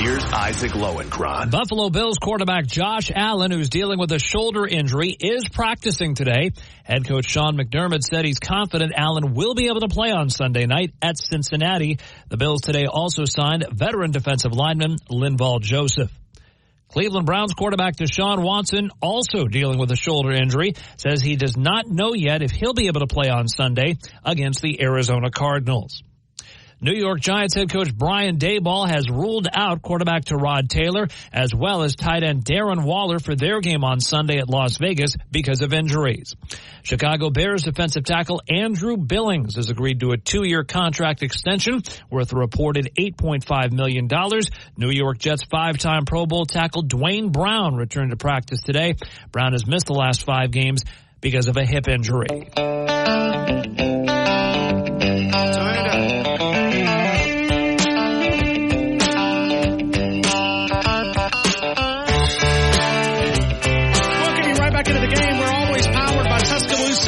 Here's Isaac Lowenkron. Buffalo Bills quarterback Josh Allen, who's dealing with a shoulder injury, is practicing today. Head coach Sean McDermott said he's confident Allen will be able to play on Sunday night at Cincinnati. The Bills today also signed veteran defensive lineman Linval Joseph. Cleveland Browns quarterback Deshaun Watson, also dealing with a shoulder injury, says he does not know yet if he'll be able to play on Sunday against the Arizona Cardinals. New York Giants head coach Brian Daboll has ruled out quarterback Tyrod Taylor as well as tight end Darren Waller for their game on Sunday at Las Vegas because of injuries. Chicago Bears defensive tackle Andrew Billings has agreed to a two-year contract extension worth a reported $8.5 million. New York Jets five-time Pro Bowl tackle Duane Brown returned to practice today. Brown has missed the last five games because of a hip injury.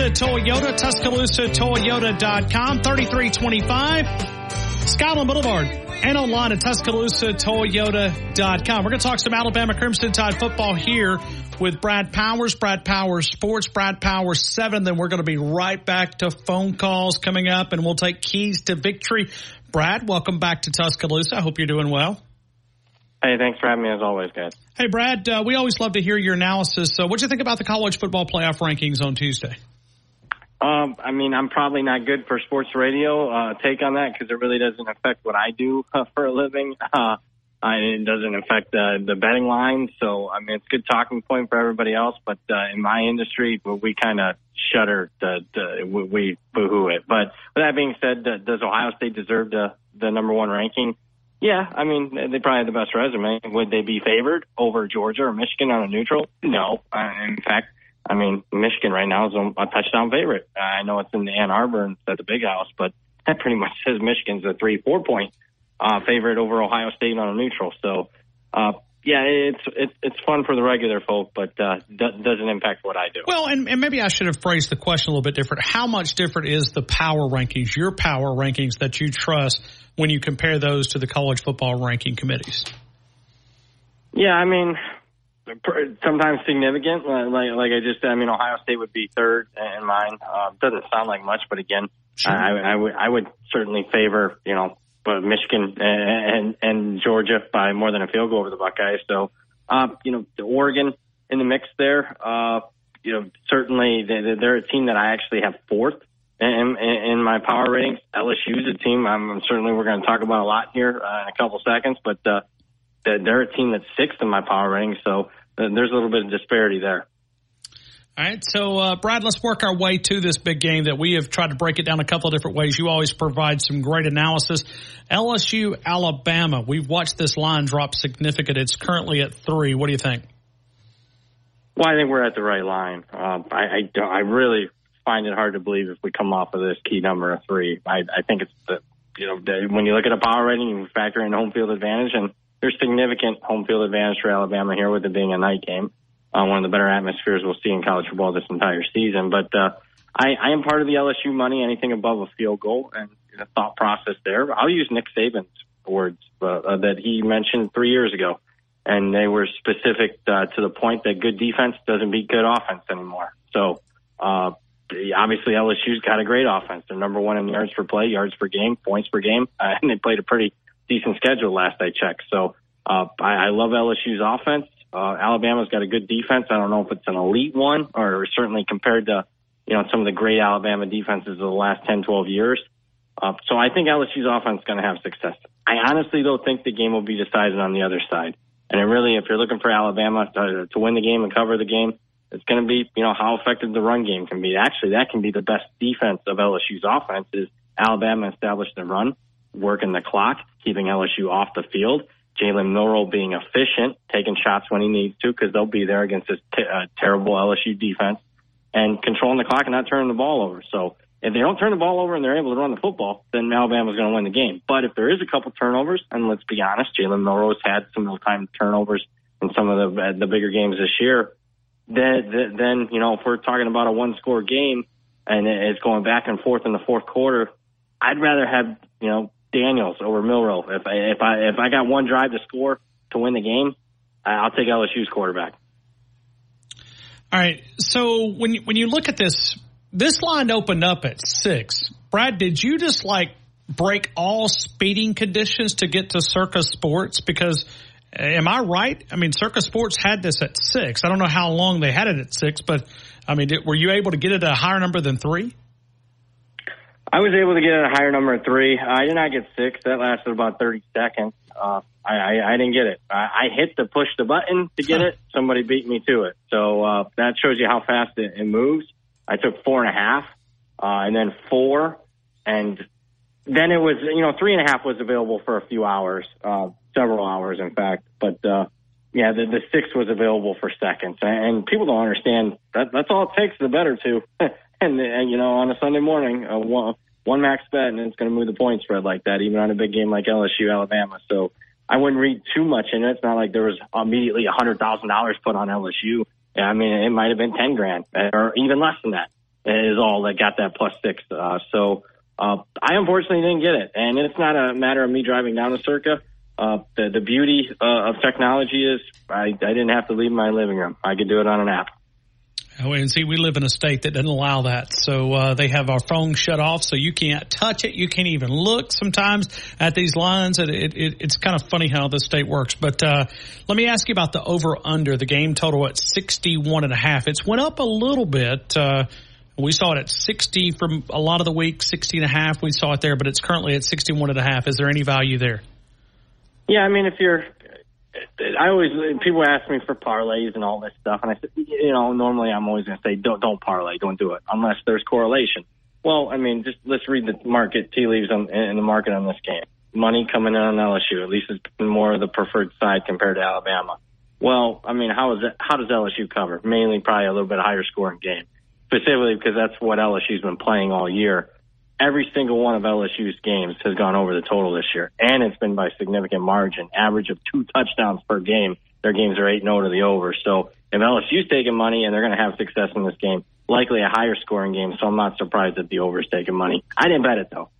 Tuscaloosa Toyota, TuscaloosaToyota.com, 3325 Skyland Boulevard, and online at TuscaloosaToyota.com. We're going to talk some Alabama Crimson Tide football here with Brad Powers, Brad Powers Sports, Brad Powers 7. Then we're going to be right back to phone calls coming up, and we'll take keys to victory. Brad, welcome back to Tuscaloosa. I hope you're doing well. Hey, thanks for having me as always, guys. Hey, Brad, uh, we always love to hear your analysis. So, what do you think about the college football playoff rankings on Tuesday? Um, I mean, I'm probably not good for sports radio uh, take on that because it really doesn't affect what I do *laughs* uh, for a living. *laughs* Uh, it doesn't affect uh, the betting line. So, I mean, it's a good talking point for everybody else. But uh, in my industry, we kind of shudder, the, the, we, boo-hoo it. But with that being said, does Ohio State deserve the, the number one ranking? Yeah, I mean, they probably have the best resume. Would they be favored over Georgia or Michigan on a neutral? No. Uh, in fact, I mean, Michigan right now is a, touchdown favorite. I know it's in Ann Arbor and it's at the big house, but *laughs* that pretty much says Michigan's a three, four point uh, favorite over Ohio State on a neutral. So, uh, yeah, it's it's it's fun for the regular folk, but uh, doesn't impact what I do. Well, and, and maybe I should have phrased the question a little bit different. How much different is the power rankings, your power rankings that you trust when you compare those to the college football ranking committees? Yeah, I mean, sometimes significant. Like like I just said, I mean, Ohio State would be third in mine. Uh, doesn't sound like much, but again, sure. I, I would I would certainly favor you know but Michigan and and Georgia by more than a field goal over the Buckeyes. So, uh, you know, the Oregon in the mix there. Uh, you know, certainly they're a team that I actually have fourth in, in my power ratings. LSU's a team I'm certainly we're going to talk about a lot here uh, in a couple seconds, but uh, they're a team that's sixth in my power ratings. So there's a little bit of disparity there. All right, so uh, Brad, let's work our way to this big game that we have tried to break it down a couple of different ways. You always provide some great analysis. LSU, Alabama. We've watched this line drop significant. It's currently at three. What do you think? Well, I think we're at the right line. Uh, I I, don't, I really find it hard to believe if we come off of this key number of three. I, I think it's the you know when you look at a power rating, you factor in home field advantage, and there's significant home field advantage for Alabama here with it being a night game. uh, one of the better atmospheres we'll see in college football this entire season. But uh, I, I am part of the LSU money. Anything above a field goal and the thought process there. I'll use Nick Saban's words uh, uh, that he mentioned three years ago, and they were specific uh, to the point that good defense doesn't beat good offense anymore. So. Uh, obviously LSU's got a great offense. They're number one in yards per play, yards per game, points per game, uh, *laughs* and they played a pretty decent schedule last I checked. So uh, I, I love LSU's offense. Uh, Alabama's got a good defense. I don't know if it's an elite one or certainly compared to you know some of the great Alabama defenses of the last 10, 12 years. Uh, so I think LSU's offense is going to have success. I honestly though think the game will be decided on the other side. And really, if you're looking for Alabama to, to win the game and cover the game, it's going to be, you know, how effective the run game can be. Actually, that can be the best defense of LSU's offense is Alabama established the run, working the clock, keeping LSU off the field. Jalen Milroe being efficient, taking shots when he needs to, because they'll be there against this t- uh, terrible LSU defense, and controlling the clock and not turning the ball over. So if they don't turn the ball over and they're able to run the football, then Alabama's going to win the game. But if there is a couple turnovers, and let's be honest, Jalen Milroe's had some those time turnovers in some of the the bigger games this year then, then you know, if we're talking about a one score game and it's going back and forth in the fourth quarter, I'd rather have, you know, Daniels over Milroe. If I, if I, if I got one drive to score to win the game, I'll take LSU's quarterback. All right. So when you, when you look at this, this line opened up at six. Brad, did you just like break all speeding conditions to get to Circa Sports? Because eh, Am I right? I mean, Circa Sports had this at six. I don't know how long they had it at six, but I mean, did, were you able to get it at a higher number than three? I was able to get a higher number of three. I did not get six. That lasted about 30 seconds. Uh, I, I, I didn't get it. I, I hit the push the button to get it. Somebody beat me to it. So uh, that shows you how fast it, it moves. I took four and a half, uh, and then four, and then it was, you know, three and a half was available for a few hours. Uh, several hours, in fact. But uh, yeah, the, the six was available for seconds, and people don't understand that. That's all it takes. The better two, *laughs* and, and you know, on a Sunday morning, uh, one, one max bet, and it's going to move the point spread like that, even on a big game like LSU Alabama. So I wouldn't read too much in it. It's not like there was immediately a hundred thousand dollars put on LSU. I mean, it might have been ten grand or even less than that is all that got that plus six. Uh, so uh, I unfortunately didn't get it, and it's not a matter of me driving down to Circa. Uh, the, the beauty uh, of technology is I, I didn't have to leave my living room. I could do it on an app. Oh, and see, we live in a state that doesn't allow that. So uh, they have our phone shut off, so you can't touch it. You can't even look sometimes at these lines. It, it, it, it's kind of funny how the state works. But uh, let me ask you about the over under the game total at sixty one and a half. It's went up a little bit. Uh, we saw it at 60 from a lot of the week, 60 and a half. We saw it there, but it's currently at 61 and a half. Is there any value there? Yeah, I mean, if you're, I always people ask me for parlays and all this stuff, and I said, you know, normally I'm always going to say don't don't parlay, don't do it unless there's correlation. Well, I mean, just let's read the market tea leaves on, in the market on this game. Money coming in on LSU, at least it's more of the preferred side compared to Alabama. Well, I mean, how is it? How does LSU cover? Mainly, probably a little bit higher scoring game, specifically because that's what LSU's been playing all year every single one of LSU's games has gone over the total this year, and it's been by significant margin, average of two touchdowns per game. Their games are 8 0 to the over. So if LSU's taking money and they're going to have success in this game, likely a higher scoring game. So I'm not surprised that the over is taking money. I didn't bet it, though.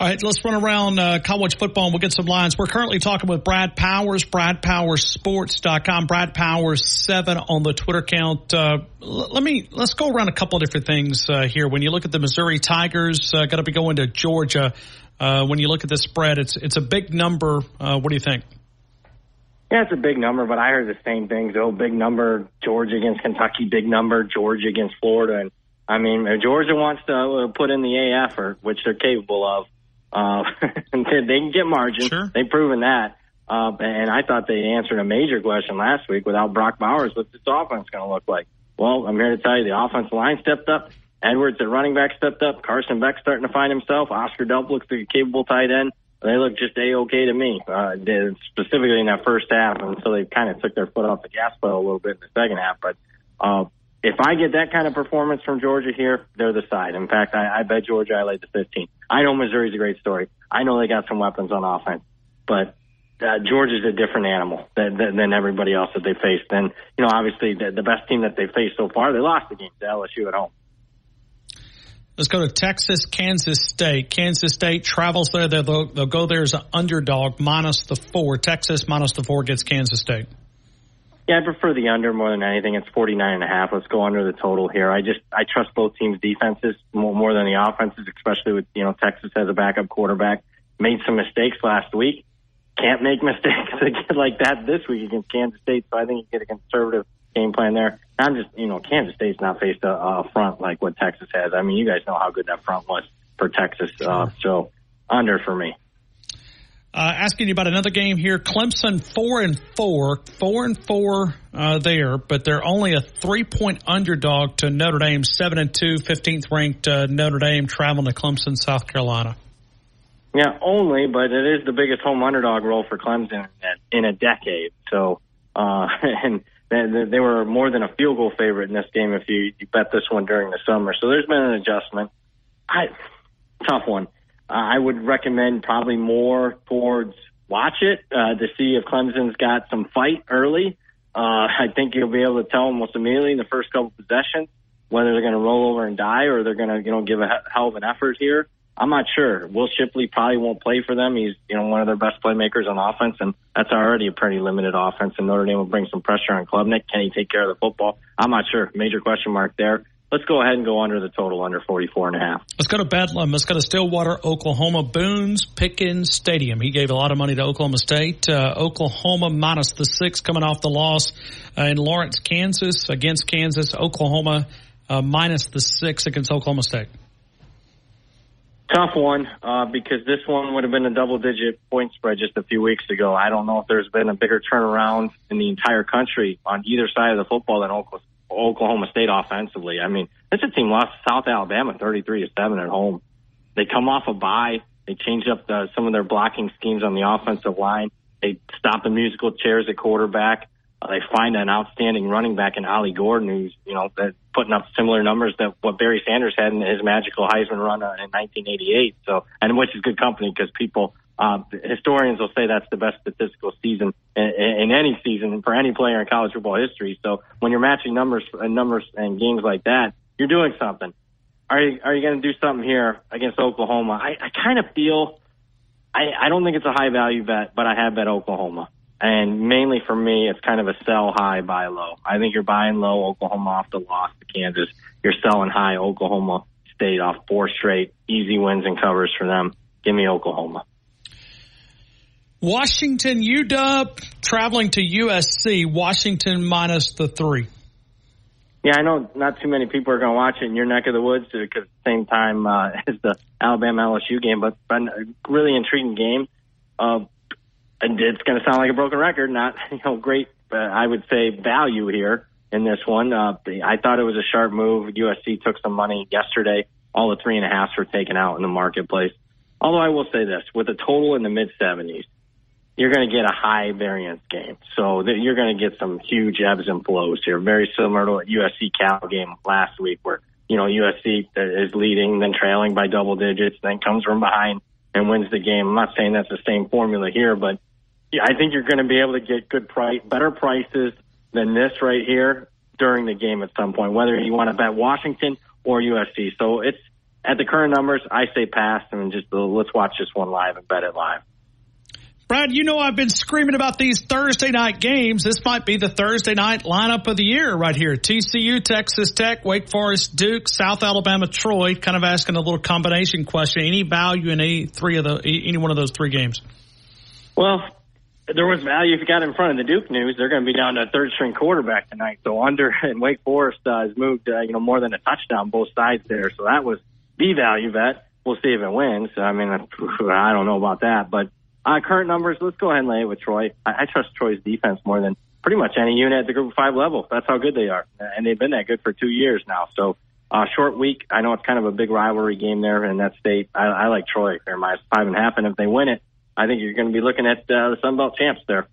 All right, let's run around uh, college football and we'll get some lines. We're currently talking with Brad Powers, bradpowersports.com, Brad Powers 7 on the Twitter account. Uh, let me, let's go around a couple of different things uh, here. When you look at the Missouri Tigers, uh, got to be going to Georgia. Uh, when you look at the spread, it's, it's a big number. Uh, what do you think? Yeah, it's a big number, but I heard the same things. Oh, big number, Georgia against Kentucky, big number, Georgia against Florida. And I mean, Georgia wants to put in the A effort, which they're capable of. Uh, *laughs* they can get margin. Sure. They've proven that. Uh, and I thought they answered a major question last week without Brock Bowers. What's this offense going to look like? Well, I'm here to tell you the offensive line stepped up. Edwards at running back stepped up. Carson Beck starting to find himself. Oscar Delp looks like a capable tight end. They look just a-okay to me, uh, specifically in that first half until they kind of took their foot off the gas pedal a little bit in the second half. But uh, if I get that kind of performance from Georgia here, they're the side. In fact, I, I bet Georgia I laid the 15. I know Missouri's a great story. I know they got some weapons on offense, but uh, Georgia's a different animal than, than, than everybody else that they faced. And, you know, obviously the, the best team that they faced so far, they lost the game to LSU at home. Let's go to Texas, Kansas State. Kansas State travels there. They'll, they'll go there as an underdog minus the four. Texas minus the four gets Kansas State. Yeah, I prefer the under more than anything. It's forty nine and a half. Let's go under the total here. I just I trust both teams' defenses more, more than the offenses, especially with you know Texas as a backup quarterback. Made some mistakes last week. Can't make *laughs* mistakes like that this week against Kansas State. So I think you get a conservative game plan there. I'm just you know Kansas State's not faced a, a front like what Texas has. I mean you guys know how good that front was for Texas. Uh, so under for me. Uh, asking you about another game here. Clemson four and four, four and four uh, there, but they're only a three point underdog to Notre Dame, seven and two, 15th ranked uh, Notre Dame traveling to Clemson, South Carolina. Yeah, only, but it is the biggest home underdog role for Clemson in a decade. So, uh, *laughs* and they, were more than a field goal favorite in this game if you bet this one during the summer. So there's been an adjustment. I tough one. Uh, I would recommend probably more towards watch it uh, to see if Clemson's got some fight early. Uh, *laughs* I think you'll be able to tell almost immediately in the first couple possessions whether they're going to roll over and die or they're going to, you know, give a hell of an effort here. I'm not sure. Will Shipley probably won't play for them. He's, you know, one of their best playmakers on offense, and that's already a pretty limited offense. And Notre Dame will bring some pressure on Klubnik. Can he take care of the football? I'm not sure. Major question mark there. Let's go ahead and go under the total, under 44 and a half. Let's go to Bedlam. Let's go to Stillwater, Oklahoma. Boones Pickens Stadium. He gave a lot of money to Oklahoma State. Uh, Oklahoma minus the six coming off the loss uh, in Lawrence, Kansas against Kansas. Oklahoma uh, minus the six against Oklahoma State. Tough one uh, because this one would have been a double-digit point spread just a few weeks ago. I don't know if there's been a bigger turnaround in the entire country on either side of the football than Oklahoma Oklahoma State offensively. I mean, this team lost to South Alabama 33 to 7 at home. They come off a bye. They changed up the, some of their blocking schemes on the offensive line. They stop the musical chairs at quarterback. Uh, they find an outstanding running back in Ollie Gordon, who's you know putting up similar numbers that what Barry Sanders had in his magical Heisman run uh, in 1988. So, and which is good company because people uh, historians will say that's the best statistical season in, in any season for any player in college football history. So when you're matching numbers and numbers and games like that, you're doing something. Are you are you going to do something here against Oklahoma? I, I kind of feel I, I don't think it's a high value bet, but I have bet Oklahoma. And mainly for me, it's kind of a sell high, buy low. I think you're buying low Oklahoma off the loss to Kansas. You're selling high Oklahoma State off four straight easy wins and covers for them. Give me Oklahoma. Washington UW traveling to USC. Washington minus the three. Yeah, I know not too many people are going to watch it in your neck of the woods because at the same time uh, *laughs* as the Alabama LSU game, but, but a really intriguing game. Uh, and it's going to sound like a broken record, not *laughs* you know great, uh, I would say value here in this one. Uh, I thought it was a sharp move. USC took some money yesterday. All the three and a halfs were taken out in the marketplace. Although I will say this, with a total in the mid 70s, you're going to get a high variance game. So you're going to get some huge ebbs and flows here, very similar to what USC Cal game last week, where you know USC is leading, then trailing by double digits, then comes from behind and wins the game. I'm not saying that's the same formula here, but I think you're going to be able to get good price, better prices than this right here during the game at some point, whether you want to bet Washington or USC. So it's at the current numbers, I say pass and just let's watch this one live and bet it live. Brad, you know I've been screaming about these Thursday night games. This might be the Thursday night lineup of the year right here. TCU, Texas Tech, Wake Forest, Duke, South Alabama, Troy. Kind of asking a little combination question. Any value in any three of the any one of those three games? Well, there was value if you got in front of the Duke news. They're going to be down to a third string quarterback tonight. So under *laughs* and Wake Forest uh, has moved, uh, you know, more than a touchdown both sides there. So that was the value bet. We'll see if it wins. I mean, *laughs* I don't know about that, but uh, current numbers, let's go ahead and lay it with Troy. I, I trust Troy's defense more than pretty much any unit at the Group of Five level. That's how good they are, and they've been that good for two years now. So, uh, short week. I know it's kind of a big rivalry game there in that state. I, I like Troy. They're minus five and a half, and if they win it, I think you're going to be looking at uh, the Sun Belt champs there.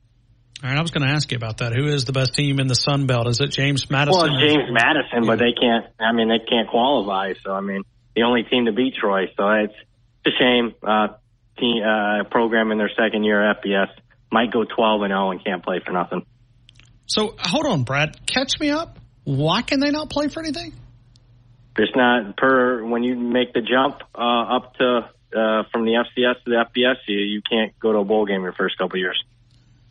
All right, I was going to ask you about that. Who is the best team in the Sun Belt? Is it James Madison? Well, it's James Madison, but they can't. I mean, they can't qualify. So, I mean, the only team to beat Troy. So it's, it's a shame. Uh, team, uh, program in their second year FBS might go 12 and 0 and can't play for nothing. So hold on, Brad. Catch me up. Why can they not play for anything? There's not per when you make the jump uh, up to uh, from the FCS to the FBS, you, you can't go to a bowl game your first couple years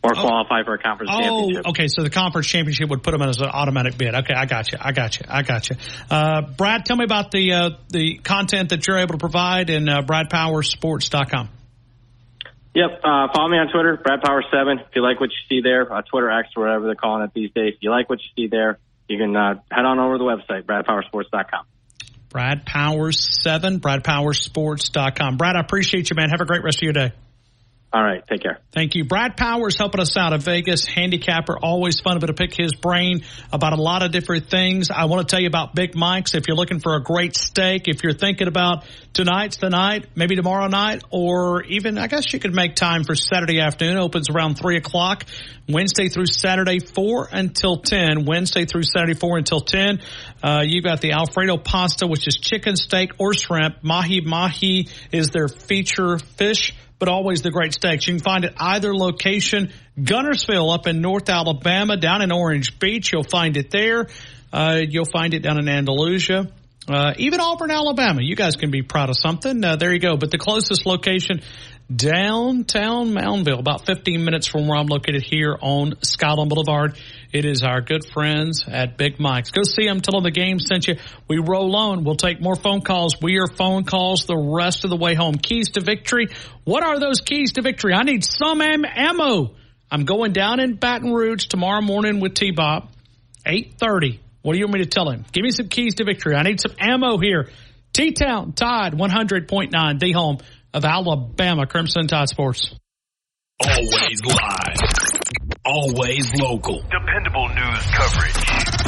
or qualify for a conference Oh, championship. okay. So the conference championship would put them in as an automatic bid. Okay, I got you. I got you. I got you. Uh, Brad, tell me about the uh, the content that you're able to provide in uh, BradPowerSports.com. Yep. Uh, follow me on Twitter, Brad Power Seven. If you like what you see there, uh, Twitter X, or whatever they're calling it these days. If you like what you see there, you can uh, head on over to the website, BradPowerSports.com. Brad Powers seven, BradPowerSports.com. Brad, I appreciate you, man. Have a great rest of your day. All right. Take care. Thank you. Brad Powers helping us out of Vegas, handicapper. Always fun to pick his brain about a lot of different things. I want to tell you about Big Mike's. If you're looking for a great steak, if you're thinking about tonight's the night, maybe tomorrow night, or even, I guess you could make time for Saturday afternoon. Opens around three o'clock, Wednesday through Saturday, four until 10. Wednesday through Saturday, four until 10. Uh, you got the Alfredo pasta, which is chicken, steak, or shrimp. Mahi mahi is their feature fish but always the great steaks. You can find it either location, Guntersville up in North Alabama, down in Orange Beach. You'll find it there. Uh, you'll find it down in Andalusia. Uh, even Auburn, Alabama. You guys can be proud of something. Uh, there you go. But the closest location, downtown Moundville, about 15 minutes from where I'm located here on Skyland Boulevard. It is our good friends at Big Mike's. Go see them. Tell them the game sent you. We roll on. We'll take more phone calls. We are phone calls the rest of the way home. Keys to victory. What are those keys to victory? I need some am- ammo. I'm going down in Baton Rouge tomorrow morning with T-Bob. 830. What do you want me to tell him? Give me some keys to victory. I need some ammo here. T-Town, Tide, 100.9, the home of Alabama Crimson Tide Sports. Always live. Always local. Dependable news coverage.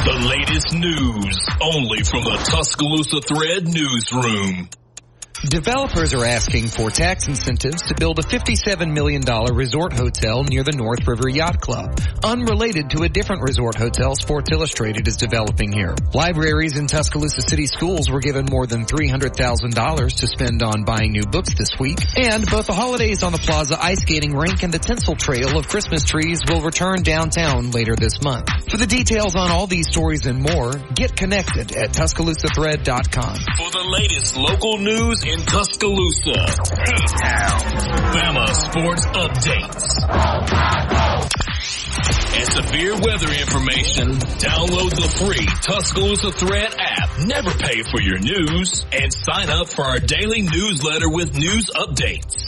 The latest news only from the Tuscaloosa Thread newsroom. Developers are asking for tax incentives to build a $57 million resort hotel near the North River Yacht Club, unrelated to a different resort hotel Sports Illustrated is developing here. Libraries in Tuscaloosa City schools were given more than $300,000 to spend on buying new books this week, and both the Holidays on the Plaza ice skating rink and the tinsel trail of Christmas trees will return downtown later this month. For the details on all these stories and more, get connected at TuscaloosaThread.com. For the latest local news in Tuscaloosa, T-Town, Bama Sports Updates. And severe weather information, download the free Tuscaloosa Thread app. Never pay for your news and sign up for our daily newsletter with news updates.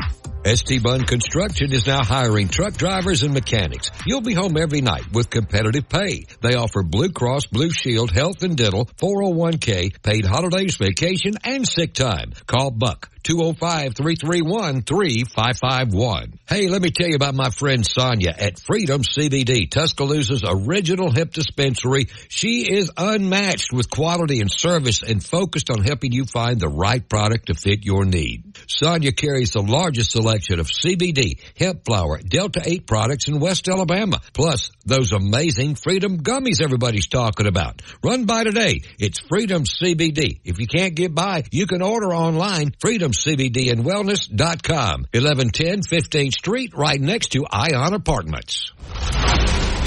ST Bunn Construction is now hiring truck drivers and mechanics. You'll be home every night with competitive pay. They offer Blue Cross, Blue Shield, health and dental, 401k, paid holidays, vacation, and sick time. Call Buck. 205-331-3551. Hey, let me tell you about my friend Sonia at Freedom CBD, Tuscaloosa's original hip dispensary. She is unmatched with quality and service and focused on helping you find the right product to fit your need. Sonia carries the largest selection of CBD, hemp flower, Delta 8 products in West Alabama, plus those amazing Freedom gummies everybody's talking about. Run by today. It's Freedom CBD. If you can't get by, you can order online, freedomcbdandwellness.com. 1110 15th Street, right next to Ion Apartments.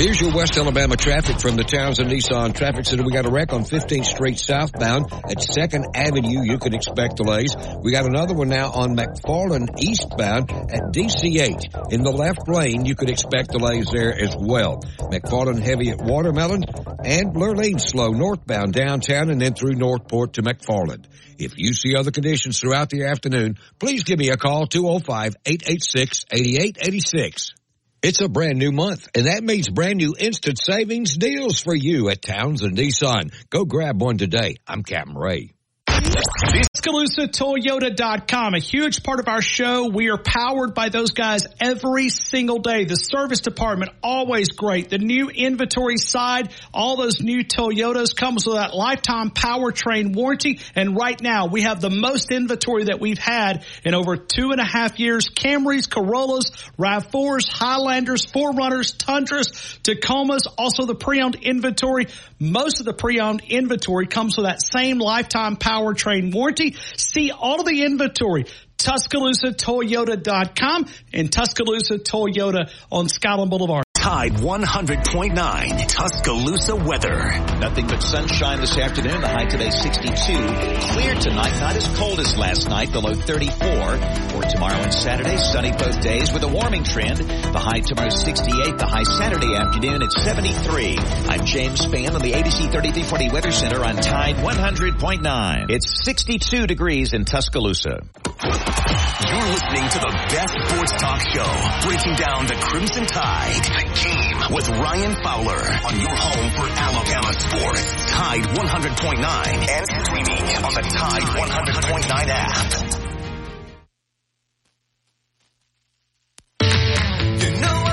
Here's your West Alabama traffic from the towns Townsend Nissan Traffic Center. We got a wreck on 15th Street southbound at 2nd Avenue. You can expect delays. We got another one now on McFarland eastbound at DCH. In the left lane, you could expect delays there as well. McFarland heavy at Watermelon and Blur Lane slow northbound downtown and then through Northport to McFarland. If you see other conditions throughout the afternoon, please give me a call 205-886-8886. It's a brand new month, and that means brand new instant savings deals for you at Townsend Nissan. Go grab one today. I'm Captain Ray. TuscaloosaToyota.com, a huge part of our show. We are powered by those guys every single day. The service department, always great. The new inventory side, all those new Toyotas comes with that lifetime powertrain warranty. And right now we have the most inventory that we've had in over two and a half years. Camrys, Corollas, RAV4s, Highlanders, 4Runners, Tundras, Tacomas, also the pre-owned inventory. Most of the pre-owned inventory comes with that same lifetime powertrain warranty. See all of the inventory. TuscaloosaToyota.com and Tuscaloosa Toyota on Skyland Boulevard. Tide 100.9 Tuscaloosa weather. Nothing but sunshine this afternoon. The high today 62. Clear tonight, not as cold as last night. The low 34. For tomorrow and Saturday, sunny both days with a warming trend. The high tomorrow 68. The high Saturday afternoon at 73. I'm James Spann on the ABC 3340 Weather Center on Tide 100.9. It's 62 degrees in Tuscaloosa. You're listening to the best sports talk show, breaking down the Crimson Tide, game with Ryan Fowler on your home for Alabama sports. Tide 100.9 and streaming on the Tide 100.9 app. All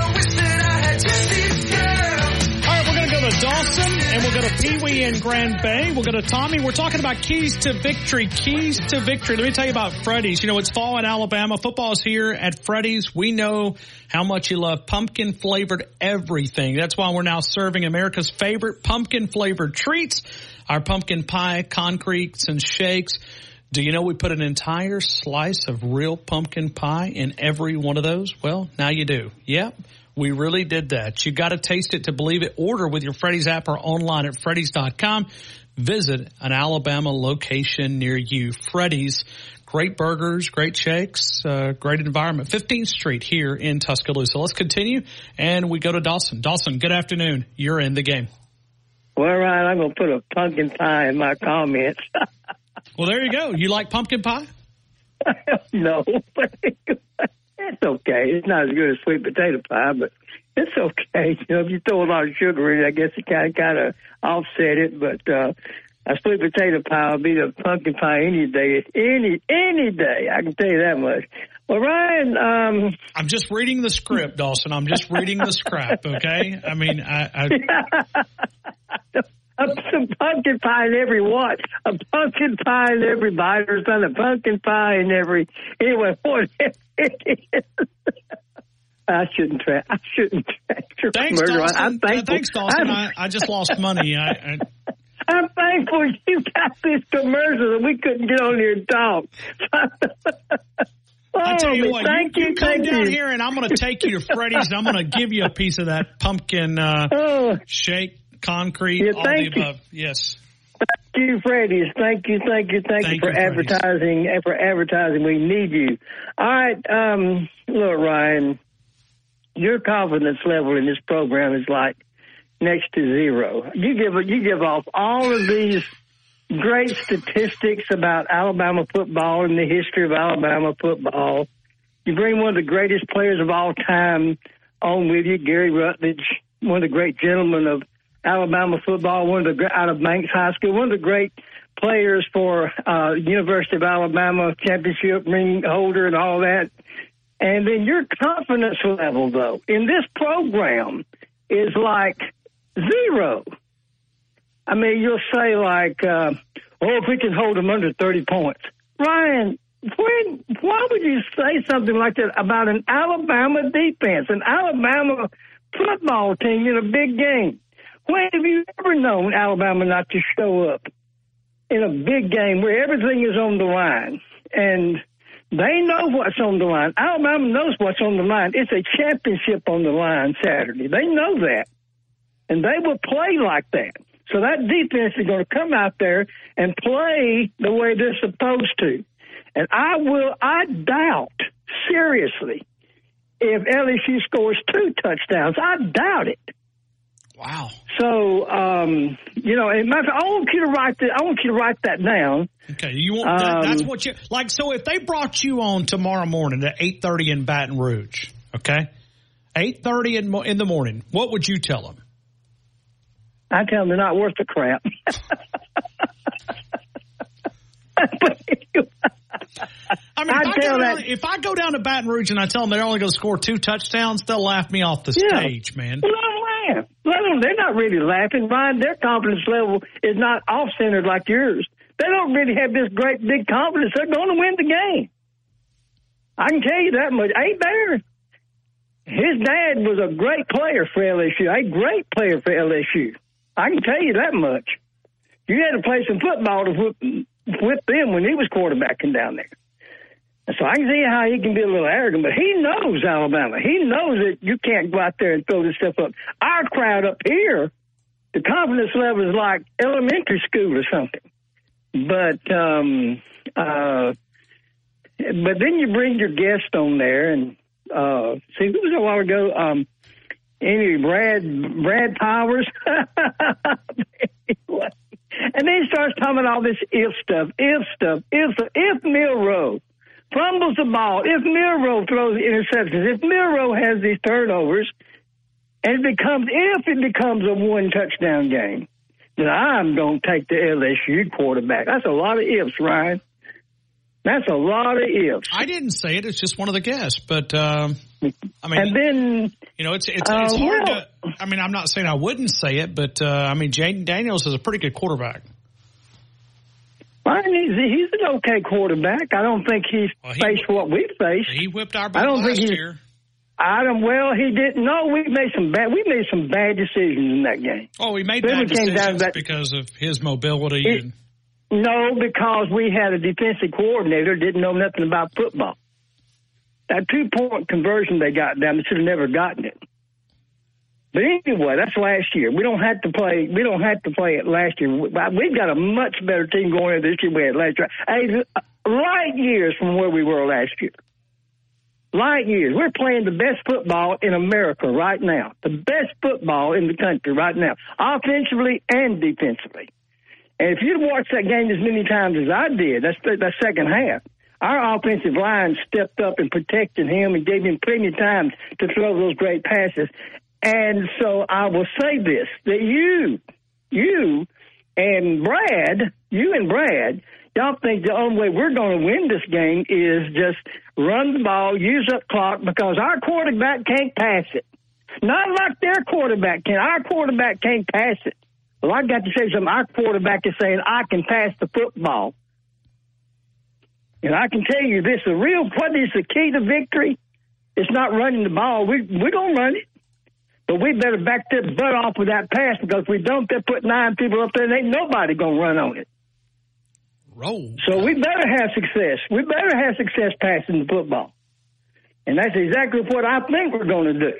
to Dawson and we'll go to Pee Wee in Grand Bay. We'll go to Tommy. We're talking about keys to victory. Keys to victory. Let me tell you about Freddy's. You know, it's fall in Alabama. Football's here at Freddy's. We know how much you love pumpkin flavored everything. That's why we're now serving America's favorite pumpkin flavored treats. Our pumpkin pie, concretes, and shakes. Do you know we put an entire slice of real pumpkin pie in every one of those? Well, now you do. Yep. We really did that. You got to taste it to believe it. Order with your Freddy's app or online at Freddy's.com. Visit an Alabama location near you. Freddy's, great burgers, great shakes, uh, great environment. 15th Street here in Tuscaloosa. Let's continue and we go to Dawson. Dawson, good afternoon. You're in the game. Well, Ryan, I'm going to put a pumpkin pie in my comments. *laughs* Well, there you go. You like pumpkin pie? *laughs* no, *laughs* it's okay. It's not as good as sweet potato pie, but it's okay. *laughs* You know, if you throw a lot of sugar in it, I guess it kind of kind of offset it. But uh, a sweet potato pie will beat a pumpkin pie any day, any any day. I can tell you that much. Well, Ryan, um, I'm just reading the script, Dawson. I'm just reading the script. Okay. I mean, I. I *laughs* a, some pumpkin pie in every what? A pumpkin pie in every bite or something. A pumpkin pie in every anyway. *laughs* Whatever it is. *laughs* I shouldn't try. I shouldn't try. Thanks, Murder. Dawson. I'm Uh, thankful. thanks, Dawson. I, I just lost money. I, I, *laughs* I'm thankful you got this commercial and we couldn't get on here and talk. I tell you Oh, what, thank you, you, you come thank down you. here and I'm going to take you to Freddy's and I'm going to give you a piece of that pumpkin uh, *laughs* shake, concrete, Oh. Yeah, all the above. Yes. Thank you, Freddy's. Thank you, thank you, thank, Thank you for you, advertising and for advertising. We need you. All right, um, look, Ryan, your confidence level in this program is like next to zero. You give you give off all of these great statistics about Alabama football and the history of Alabama football. You bring one of the greatest players of all time on with you, Gary Rutledge, one of the great gentlemen of Alabama football, one of the out of Banks High School, one of the great players for uh, University of Alabama championship ring holder and all that. And then your confidence level, though, in this program is like zero. I mean, you'll say like, uh, "Oh, if we can hold them under thirty points," Ryan. When, why would you say something like that about an Alabama defense, an Alabama football team in a big game? When have you ever known Alabama not to show up in a big game where everything is on the line? And they know what's on the line. Alabama knows what's on the line. It's a championship on the line Saturday. They know that. And they will play like that. So that defense is going to come out there and play the way they're supposed to. And I will, I doubt, seriously, if LSU scores two touchdowns. I doubt it. Wow. So, um, you know, and matter of fact, I want you to write that. I want you to write that down. Okay, you want that, Um, that's what you like. So if they brought you on tomorrow morning at eight thirty in Baton Rouge, okay, eight thirty in in the morning, what would you tell them? I tell them they're not worth the crap. *laughs* I mean, if, I that- down, if I go down to Baton Rouge and I tell them they're only going to score two touchdowns, they'll laugh me off the Yeah. stage, man. Let them laugh. Let them. They're not really laughing, Ryan. Their confidence level is not off centered like yours. They don't really have this great big confidence. They're going to win the game. I can tell you that much. Ain't there? His dad was a great player for LSU. A great player for LSU. I can tell you that much. You had to play some football to whip them when he was quarterbacking down there. And so I can see how he can be a little arrogant, but he knows Alabama. He knows that you can't go out there and throw this stuff up. Our crowd up here, the confidence level is like elementary school or something. But um uh but then you bring your guest on there and uh see who was a while ago? Um any Brad Brad Powers. *laughs* and then he starts talking about all this if stuff, if stuff, if if Milroe fumbles the ball, if Milroe throws the interceptions, if Milroe has these turnovers, and it becomes if it becomes a one touchdown game, then I'm going to take the LSU quarterback. That's a lot of ifs, Ryan. That's a lot of ifs. I didn't say it. It's just one of the guests. But um, I mean, and then you know, it's it's, uh, hard well- to. I mean, I'm not saying I wouldn't say it, but uh, I mean, Jayden Daniels is a pretty good quarterback. Ryan, he's, he's an okay quarterback. I don't think he's faced what we faced. He whipped our I don't last think year. I don't. Well, he didn't. No, we made some bad. We made some bad decisions in that game. Oh, we made Then bad decisions that- because of his mobility. It- and, No, because we had a defensive coordinator didn't know nothing about football. That two point conversion they got down, they should have never gotten it. But anyway, that's last year. We don't have to play. We don't have to play it last year. We- We've got a much better team going into this year we had last year. Hey, uh, light years from where we were last year. Light years. We're playing the best football in America right now. The best football in the country right now, offensively and defensively. And if you'd watched that game as many times as I did, that's the, the second half. Our offensive line stepped up and protected him and gave him plenty of time to throw those great passes. And so I will say this: that you, you, and Brad, you and Brad, y'all think the only way we're going to win this game is just run the ball, use up clock, because our quarterback can't pass it. Not like their quarterback can. Our quarterback can't pass it. Well, I got to say something. Our quarterback is saying, I can pass the football. And I can tell you this, the real, what is the key to victory? It's not running the ball. We, we're to run it. But we better back that butt off with that pass because if we don't, they'll put nine people up there and ain't nobody going to run on it. Roll. So we better have success. We better have success passing the football. And that's exactly what I think we're going to do.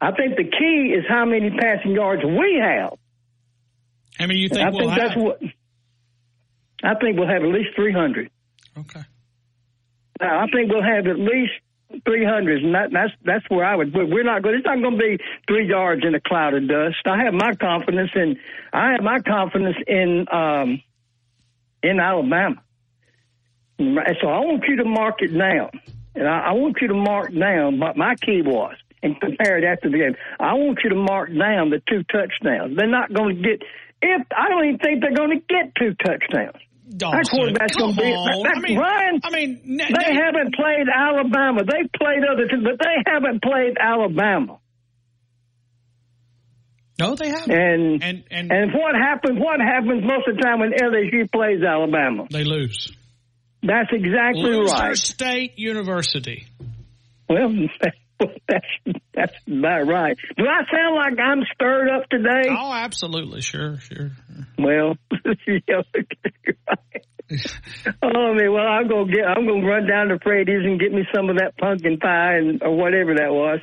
I think the key is how many passing yards we have. I mean, you think I we'll think have? that's what. I think we'll have at least 300. Okay. Now, I think we'll have at least 300, and that, that's that's where I would. but We're not going. It's not going to be three yards in a cloud of dust. I have my confidence in. I have my confidence in um, in Alabama. So I want you to mark it down, and I, I want you to mark down what my key was, and compare it after the game. I want you to mark down the two touchdowns. They're not going to get. If I don't even think they're going to get two touchdowns. That Dawson, quarterback's going to be. on. That, I mean- Ryan, I mean, they haven't played Alabama. They've played other teams, but they haven't played Alabama. No, they haven't. And and and, and what happens? What happens most of the time when LSU plays Alabama? They lose. That's exactly Loser right. State University. Well, *laughs* *laughs* that's that's about right. Do I sound like I'm stirred up today? Oh, absolutely, sure, sure. Well, *laughs* yeah, *laughs* oh man, well I'm gonna get I'm gonna run down to Freddy's and get me some of that pumpkin pie and or whatever that was.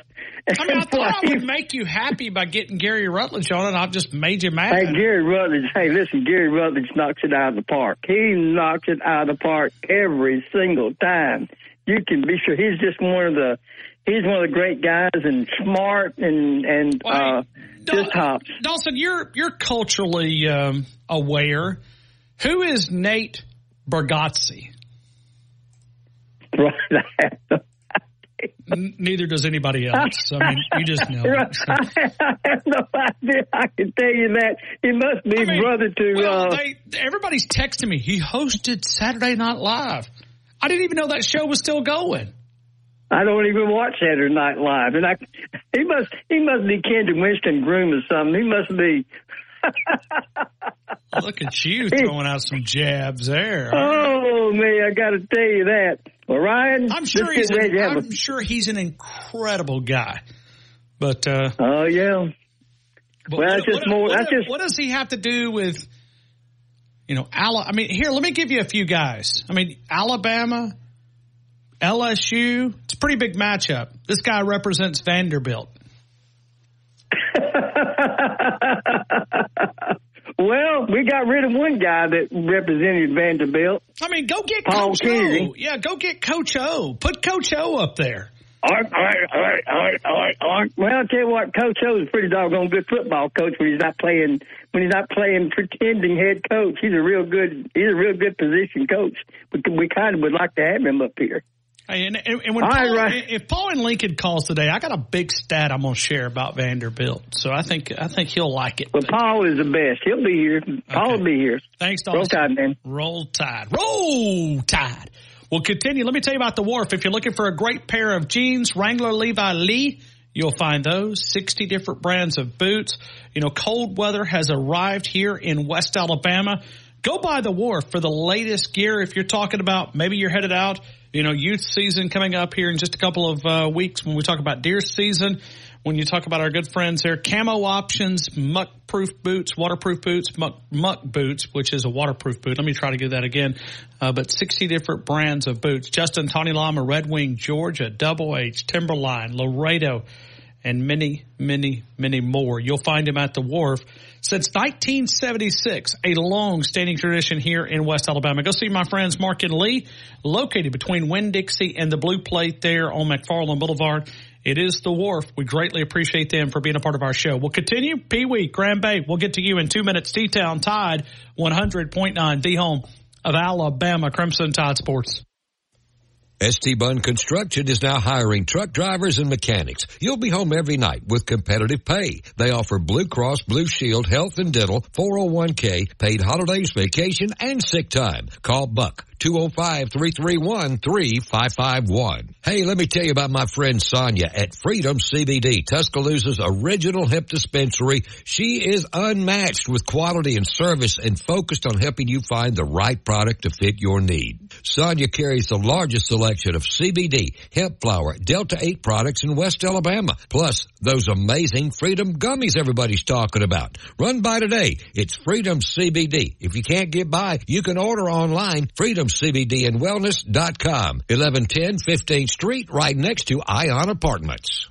I mean, I thought I would make you happy by getting Gary Rutledge on it. I've just made you mad. Hey, Gary Rutledge. Hey, listen, Gary Rutledge knocks it out of the park. He knocks it out of the park every single time. You can be sure he's just one of the he's one of the great guys and smart and and uh, just hops. Dawson, you're you're culturally um, aware. Who is Nate Bargatze? Right. *laughs* Neither does anybody else. I mean, you just know. *laughs* Right. it. *laughs* I have no idea. I can tell you that he must be brother to. Well, uh, they, everybody's texting me. He hosted Saturday Night Live. I didn't even know that show was still going. I don't even watch Saturday Night Live, and I he must he must be to Winston Groom or something. He must be. *laughs* Look at you throwing out some jabs there. Oh man, I got to tell you that. Well, Ryan, I'm sure he's an, have a- I'm sure he's an incredible guy. But uh, Oh yeah. but well, what, that's just what- more. what- That's just what does he have to do with you know Ala? I mean, here let me give you a few guys. I mean, Alabama, LSU. Pretty big matchup. This guy represents Vanderbilt. *laughs* well, we got rid of one guy that represented Vanderbilt. I mean, go get Paul Coach Kennedy. O. Yeah, go get Coach O. Put Coach O up there. All right, all right, all right, all right, all right, all right. Well, I'll tell you what, Coach O is a pretty doggone good football coach when he's not playing when he's not playing pretending head coach. He's a real good he's a real good position coach. We we kind of would like to have him up here. And, and, and when All Paul, right. if Paul and Lincoln calls today, I got a big stat I'm going to share about Vanderbilt. So I think I think he'll like it. But Paul is the best. He'll be here. Paul will be here. Thanks, Roll Dawson. Tide, man. Roll Tide. Roll Tide. We'll continue. Let me tell you about the Wharf. If you're looking for a great pair of jeans, Wrangler Levi Lee, you'll find those. 60 different brands of boots. You know, cold weather has arrived here in West Alabama. Go by the Wharf for the latest gear. If you're talking about maybe you're headed out, you know, youth season coming up here in just a couple of uh, weeks when we talk about deer season. When you talk about our good friends there, camo options, muck proof boots, waterproof boots, muck, muck boots, which is a waterproof boot. Let me try to do that again. Uh, but 60 different brands of boots. Justin Tony Lama, Red Wing, Georgia, Double H, Timberline, Laredo, and many, many, many more. You'll find him at the wharf since 1976, a long standing tradition here in West Alabama. Go see my friends Mark and Lee, located between Winn-Dixie and the Blue Plate there on McFarland Boulevard. It is the wharf. We greatly appreciate them for being a part of our show. We'll continue. Pee Wee, Grand Bay. We'll get to you in two minutes. T-Town Tide 100.9, the home of Alabama Crimson Tide Sports. ST Bunn Construction is now hiring truck drivers and mechanics. You'll be home every night with competitive pay. They offer Blue Cross Blue Shield health and dental, 401k, paid holidays, vacation, and sick time. Call Buck. 205-331-3551. Hey, let me tell you about my friend Sonia at Freedom CBD, Tuscaloosa's original hemp dispensary. She is unmatched with quality and service and focused on helping you find the right product to fit your need. Sonia carries the largest selection of CBD, hemp flower, Delta 8 products in West Alabama, plus those amazing Freedom gummies everybody's talking about. Run by today. It's Freedom CBD. If you can't get by, you can order online, freedomcbdandwellness.com, 1110 15th Street, right next to Ion Apartments.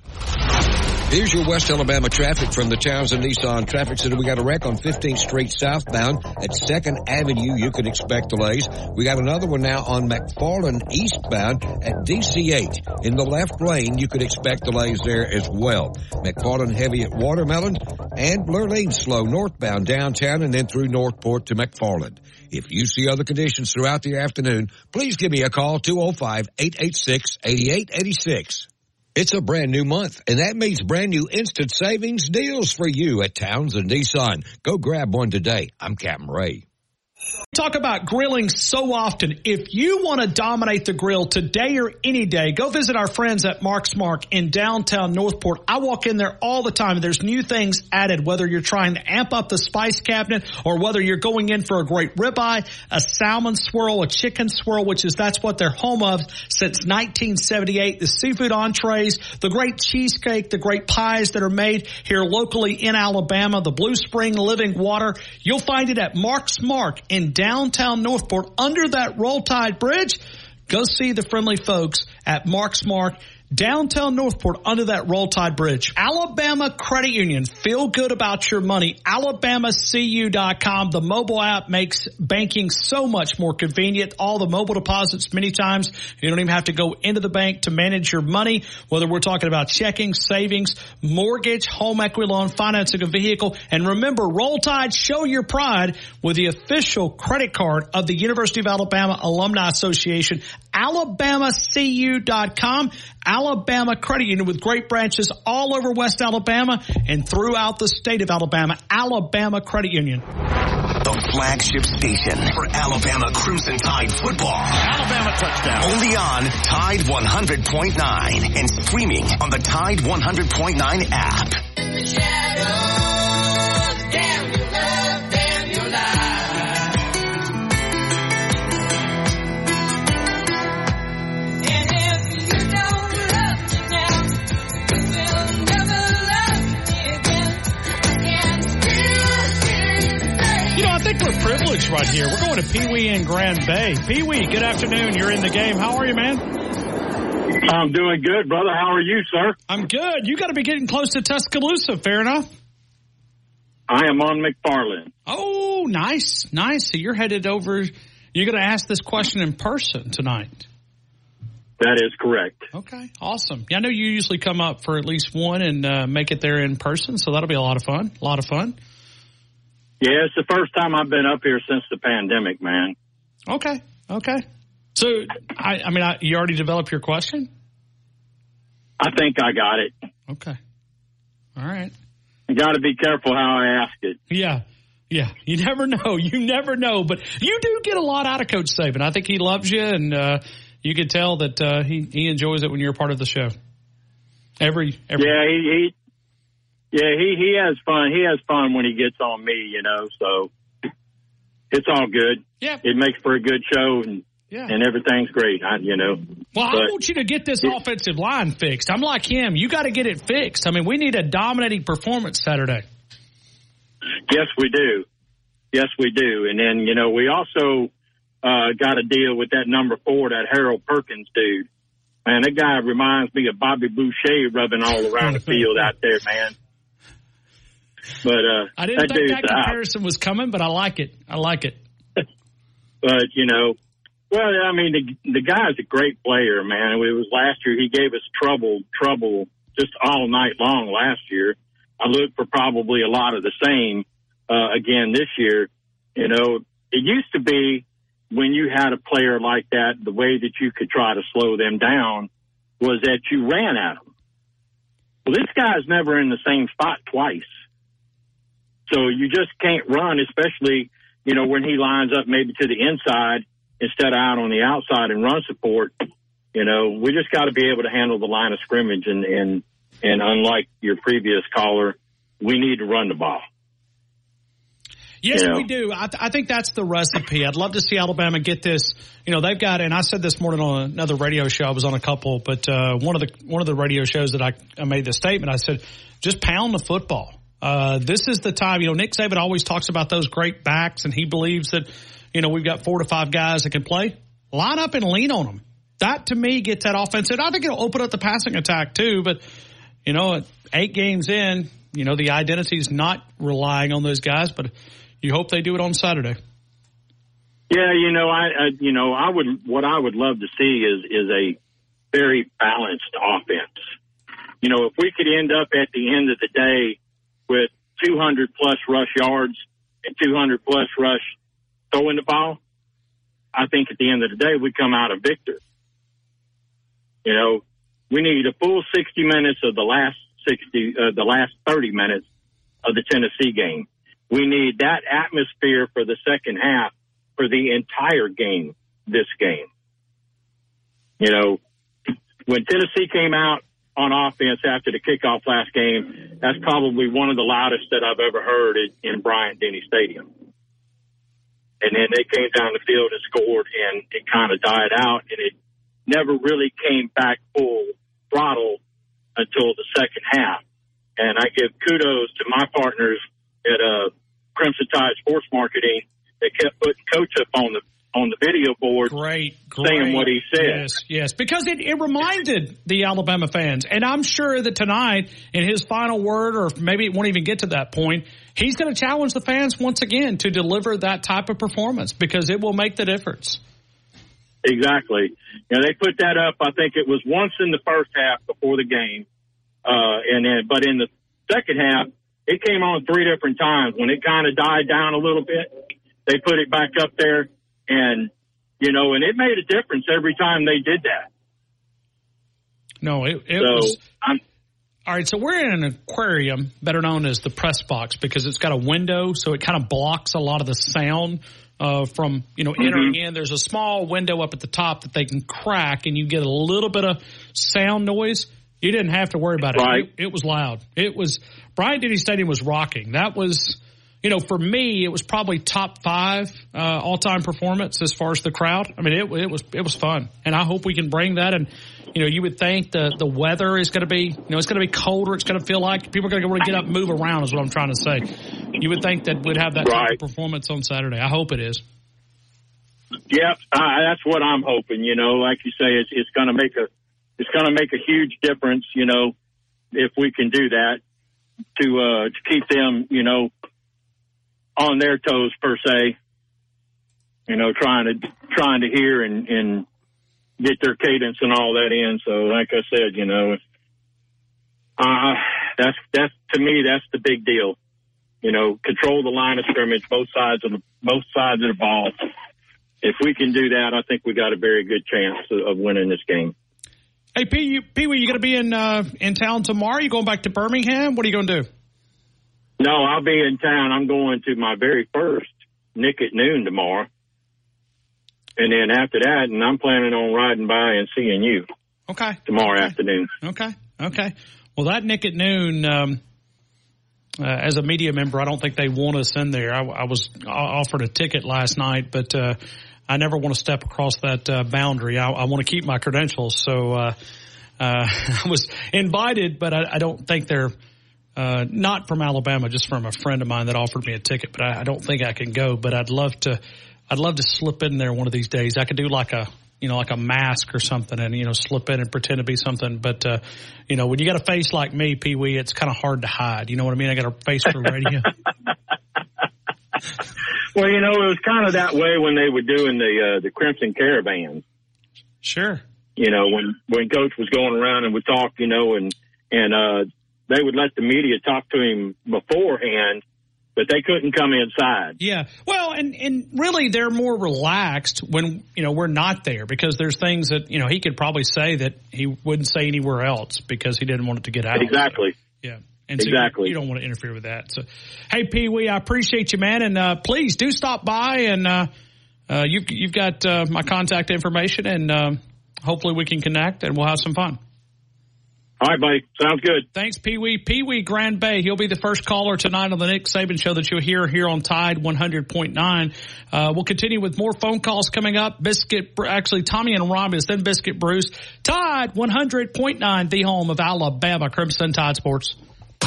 Here's your West Alabama traffic from the Townsend Nissan Traffic Center. We got a wreck on 15th Street southbound at 2nd Avenue. You can expect delays. We got another one now on McFarland eastbound at DCH. In the left lane, you could expect delays there as well. McFarland heavy at Watermelon and Lurleen slow northbound downtown and then through Northport to McFarland. If you see other conditions throughout the afternoon, please give me a call 205-886-8886. It's a brand new month, and that means brand new instant savings deals for you at Townsend Nissan. Go grab one today. I'm Captain Ray. Talk about grilling so often. If you want to dominate the grill today or any day, go visit our friends at Mark's Mark in downtown Northport. I walk in there all the time. There's new things added, whether you're trying to amp up the spice cabinet or whether you're going in for a great ribeye, a salmon swirl, a chicken swirl, which is that's what they're home of since 1978. The seafood entrees, the great cheesecake, the great pies that are made here locally in Alabama, the Blue Spring Living Water. You'll find it at Mark's Mark in downtown Northport under that Roll Tide Bridge. Go see the friendly folks at Mark's Mark downtown Northport under that Roll Tide Bridge. Alabama Credit Union. Feel good about your money. AlabamaCU.com. The mobile app makes banking so much more convenient. All the mobile deposits many times you don't even have to go into the bank to manage your money, whether we're talking about checking, savings, mortgage, home equity loan, financing a vehicle. And remember, Roll Tide, show your pride with the official credit card of the University of Alabama Alumni Association. AlabamaCU.com. Alabama Credit Union with great branches all over West Alabama and throughout the state of Alabama. Alabama Credit Union. The flagship station for Alabama Crimson Tide football. Alabama touchdown. Only on Tide 100.9 and streaming on the Tide 100.9 app. You know, I think we're privileged right here. We're going to Pee Wee in Grand Bay. Pee Wee, good afternoon. You're in the game. How are you, man? I'm doing good, brother. How are you, sir? I'm good. You got to be getting close to Tuscaloosa. Fair enough. I am on McFarland. Oh, nice, nice. So you're headed over. You're going to ask this question in person tonight. That is correct. Okay, awesome. Yeah, I know you usually come up for at least one and uh, make it there in person, so that'll be a lot of fun. A lot of fun. Yeah, it's the first time I've been up here since the pandemic, man. Okay, okay. So, I, I mean, I, you already developed your question. I think I got it. Okay. All right. Got to be careful how I ask it. Yeah. Yeah, you never know. You never know, but you do get a lot out of Coach Saban. I think he loves you, and uh, you can tell that uh, he he enjoys it when you're a part of the show. Every, every Yeah, he, he yeah he he has fun. He has fun when he gets on me, you know. So it's all good. Yeah, it makes for a good show, and Yeah. and everything's great. I, you know. Well, I want you to get this offensive line fixed. I'm like him. You got to get it fixed. I mean, we need a dominating performance Saturday. Yes, we do. Yes, we do. And then, you know, we also uh, got to deal with that number four, that Harold Perkins dude. Man, that guy reminds me of Bobby Boucher rubbing all around the *laughs* field out there, man. But uh, I didn't that think that comparison was coming, but I like it. I like it. *laughs* But you know, well, I mean, the the guy's a great player, man. It was last year he gave us trouble, trouble just all night long last year. I look for probably a lot of the same uh, again this year. You know, it used to be when you had a player like that, the way that you could try to slow them down was that you ran at them. Well, this guy's never in the same spot twice. So you just can't run, especially, you know, when he lines up maybe to the inside instead of out on the outside and run support. You know, we just got to be able to handle the line of scrimmage and, and, and unlike your previous caller, we need to run the ball. Yes, You know? we do. I, th- I think that's the recipe. I'd love to see Alabama get this. You know, they've got, and I said this morning on another radio show. I was on a couple, but uh, one of the one of the radio shows that I, I made the statement. I said, just pound the football. Uh, this is the time. You know, Nick Saban always talks about those great backs, and he believes that you know we've got four to five guys that can play. Line up and lean on them. That to me gets that offense. And I think it'll open up the passing attack too. But you know, eight games in, you know, the identity is not relying on those guys, but you hope they do it on Saturday. Yeah, you know, I, I you know, I would what I would love to see is is a very balanced offense. You know, if we could end up at the end of the day with 200 plus rush yards and 200 plus rush throwing the ball, I think at the end of the day we come out a victor. You know, we need a full 60 minutes of the last 60, uh, the last 30 minutes of the Tennessee game. We need that atmosphere for the second half for the entire game, this game. You know, when Tennessee came out on offense after the kickoff last game, that's probably one of the loudest that I've ever heard in, Bryant Denny Stadium. And then they came down the field and scored, and it kind of died out, and it never really came back full throttle until the second half. And I give kudos to my partners at uh, Crimson Tide Sports Marketing that kept putting Coach up on the on the video board, great, saying what he said. Yes, yes, because it, it reminded the Alabama fans, and I'm sure that tonight, in his final word, or maybe it won't even get to that point, he's going to challenge the fans once again to deliver that type of performance because it will make the difference. Exactly. You know, they put that up. I think it was once in the first half before the game, uh, and then but in the second half, it came on three different times. When it kind of died down a little bit, they put it back up there, and you know, and it made a difference every time they did that. No, it, it so was. I'm All right, so we're in an aquarium, better known as the press box, because it's got a window, so it kind of blocks a lot of the sound uh, from you know entering in. There's a small window up at the top that they can crack, and you get a little bit of sound noise. You didn't have to worry about it. Right. It, it was loud. It was Bryant Denny Stadium was rocking. That was. You know, for me, it was probably top five uh, all-time performance as far as the crowd. I mean, it, it was it was fun, and I hope we can bring that. And you know, you would think the the weather is going to be, you know, it's going to be colder. It's going to feel like people are going to want to get up, move around. Is what I'm trying to say. You would think that we'd have that type of performance on Saturday. I hope it is. Yep, uh, that's what I'm hoping. You know, like you say, it's, it's going to make a it's going to make a huge difference, you know, if we can do that to uh, to keep them, you know, on their toes per se. You know, trying to trying to hear and and get their cadence and all that in. So, like I said, you know, uh, that's that's to me that's the big deal. You know, control the line of scrimmage, both sides of the both sides of the ball. If we can do that, I think we got a very good chance of, winning this game. Hey, Pee, you, Pee you going to be in uh, in town tomorrow? You going back to Birmingham? What are you going to do? No, I'll be in town. I'm going to my very first Nick at noon tomorrow. And then after that, and I'm planning on riding by and seeing you. Okay. Tomorrow okay. afternoon. Okay. Okay. Well, that Nick at noon, um, uh, as a media member, I don't think they want us in there. I, I was offered a ticket last night, but uh, I never want to step across that uh, boundary. I, I want to keep my credentials. So uh, uh, *laughs* I was invited, but I, I don't think they're uh, not from Alabama, just from a friend of mine that offered me a ticket. But I, I don't think I can go. But I'd love to. I'd love to slip in there one of these days. I could do like a you know, like a mask or something and, you know, slip in and pretend to be something. But, uh, you know, when you got a face like me, Pee Wee, it's kind of hard to hide. You know what I mean? I got a face for radio. *laughs* well, you know, it was kind of that way when they were doing the, uh, the Crimson Caravan. Sure. You know, when, when coach was going around and would talk, you know, and, and, uh, they would let the media talk to him beforehand but they couldn't come inside. Yeah. Well, and and really they're more relaxed when, you know, we're not there because there's things that, you know, he could probably say that he wouldn't say anywhere else because he didn't want it to get out. Exactly. Yeah. And so exactly. You, you, don't want to interfere with that. So, hey, Pee Wee, I appreciate you, man. And, uh, please do stop by and, uh, uh, you, you've got, uh, my contact information and, um, hopefully we can connect and we'll have some fun. All right, buddy. Sounds good. Thanks, Pee Wee. Pee Wee Grand Bay. He'll be the first caller tonight on the Nick Saban show that you'll hear here on Tide 100.9. Uh, we'll continue with more phone calls coming up. Biscuit, actually, Tommy and Rhombus, then Biscuit Bruce. Tide 100.9, the home of Alabama Crimson Tide Sports.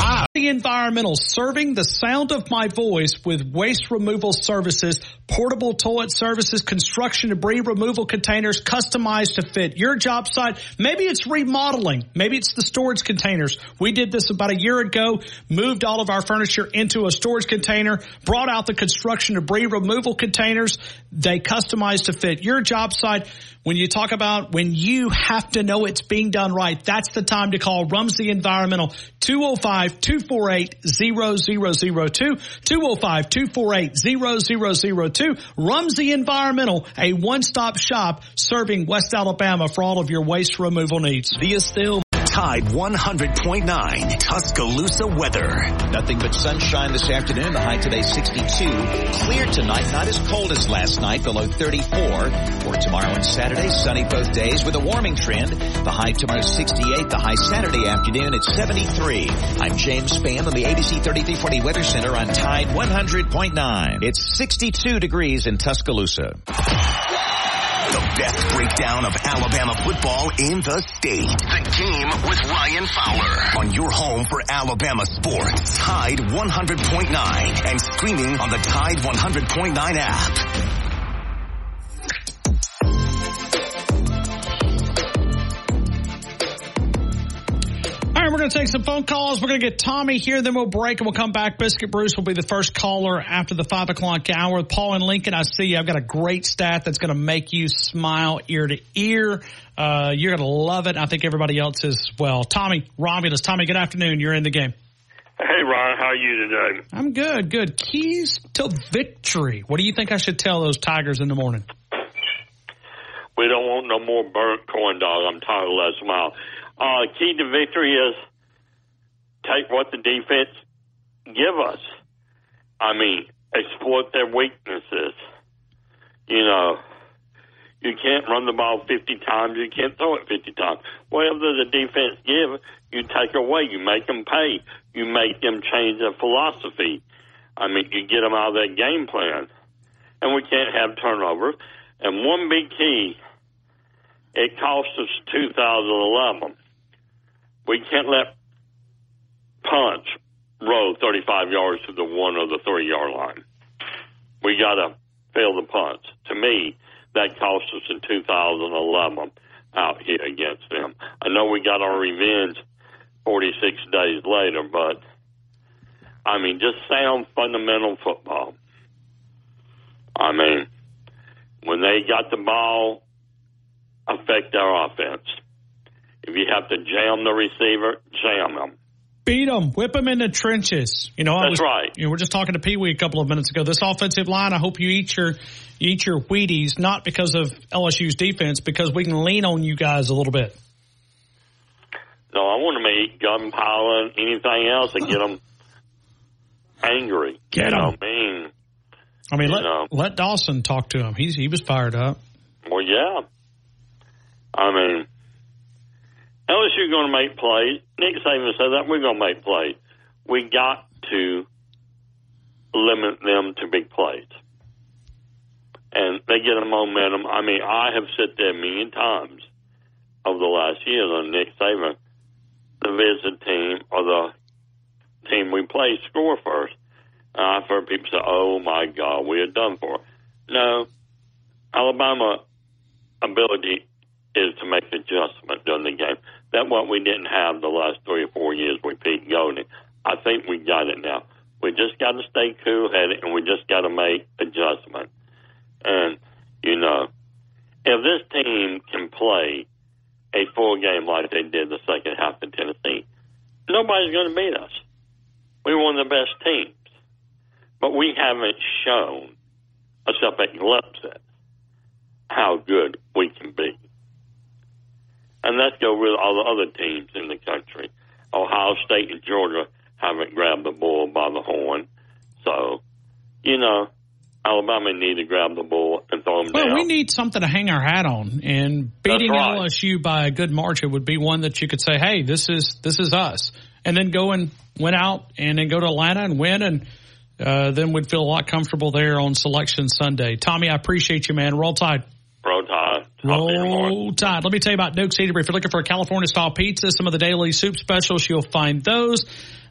Ah. The Environmental serving the sound of my voice with waste removal services, portable toilet services, construction debris removal containers customized to fit your job site. Maybe it's remodeling. Maybe it's the storage containers. We did this about a year ago, moved all of our furniture into a storage container, brought out the construction debris removal containers. They customized to fit your job site. When you talk about when you have to know it's being done right, that's the time to call Rumsey Environmental 205-248-0002, 205-248-0002. Rumsey Environmental, a one-stop shop serving West Alabama for all of your waste removal needs. The Estelle Tide 100.9 Tuscaloosa weather. Nothing but sunshine this afternoon. The high today 62. Clear tonight, not as cold as last night, below 34. For tomorrow and Saturday, sunny both days with a warming trend. The high tomorrow 68. The high Saturday afternoon at 73. I'm James Spann on the ABC 3340 Weather Center on Tide 100.9. It's 62 degrees in Tuscaloosa. The best breakdown of Alabama football in the state. The game with Ryan Fowler on your home for Alabama sports. Tide 100.9 and streaming on the Tide 100.9 app. We're going to take some phone calls. We're going to get Tommy here, then we'll break and we'll come back. Biscuit Bruce will be the first caller after the five o'clock hour. Paul and Lincoln, I see you. I've got a great stat that's going to make you smile ear to ear. Uh, you're going to love it. I think everybody else is well. Tommy, Romulus. Tommy, good afternoon. You're in the game. Hey, Ron, how are you today? I'm good, good. Keys to victory. What do you think I should tell those Tigers in the morning? We don't want no more burnt corn dog. I'm tired of that smile. Uh, key to victory is take what the defense give us. I mean, exploit their weaknesses. You know, you can't run the ball 50 times. You can't throw it 50 times. Whatever the defense give, you take away. You make them pay. You make them change their philosophy. I mean, you get them out of their game plan. And we can't have turnovers. And one big key, it cost us 2011. We can't let punch roll 35 yards to the one or the three yard line. We got to fail the punts. To me, that cost us in 2011 out here against them. I know we got our revenge 46 days later, but I mean, just sound fundamental football. I mean, when they got the ball, affect their offense. If you have to jam the receiver, jam them. Beat them, whip them in the trenches. You know, I That's was, right. You know, we're just talking to Pee Wee a couple of minutes ago. This offensive line, I hope you eat your you eat your Wheaties, not because of LSU's defense, because we can lean on you guys a little bit. No, I want to make gunpowder and anything else and get them angry. Get you know, 'em. mean. I mean, let know. let Dawson talk to him. He's he was fired up. Well, yeah. I mean, LSU going to make plays. Nick Saban said that we're going to make plays. We got to limit them to big plays, and they get a momentum. I mean, I have said there million times over the last year on Nick Saban, the visit team or the team we play score first. And I've heard people say, "Oh my God, we are done for." No, Alabama ability is to make adjustment during the game. That's what we didn't have the last three or four years with Pete Golding. I think we got it now. We just got to stay cool headed and we just got to make adjustment. And, you know, if this team can play a full game like they did the second half in Tennessee, nobody's going to beat us. We're one of the best teams. But we haven't shown, except at glimpses, how good we can be. And let's go with all the other teams in the country. Ohio State and Georgia haven't grabbed the bull by the horn. So, you know, Alabama need to grab the bull and throw them Well, down. Well, we need something to hang our hat on, and beating right. LSU by a good margin would be one that you could say, "Hey, this is this is us," and then go and win out, and then go to Atlanta and win, and uh, then we'd feel a lot comfortable there on Selection Sunday. Tommy, I appreciate you, man. Roll Tide. Roll Tide. Roll Tide. Let me tell you about Duke's Eatery. If you're looking for a California style pizza, some of the daily soup specials, you'll find those.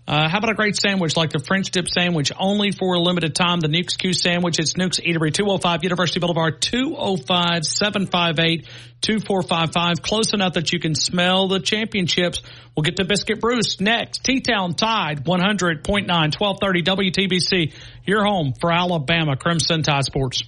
Uh, how about a great sandwich like the French dip sandwich only for a limited time? The Nuke's Q sandwich. It's Nuke's Eatery, 205 University Boulevard, 205-758-2455. Close enough that you can smell the championships. We'll get to Biscuit Bruce next. T-Town Tide, 100.9, 1230 WTBC. Your home for Alabama Crimson Tide Sports.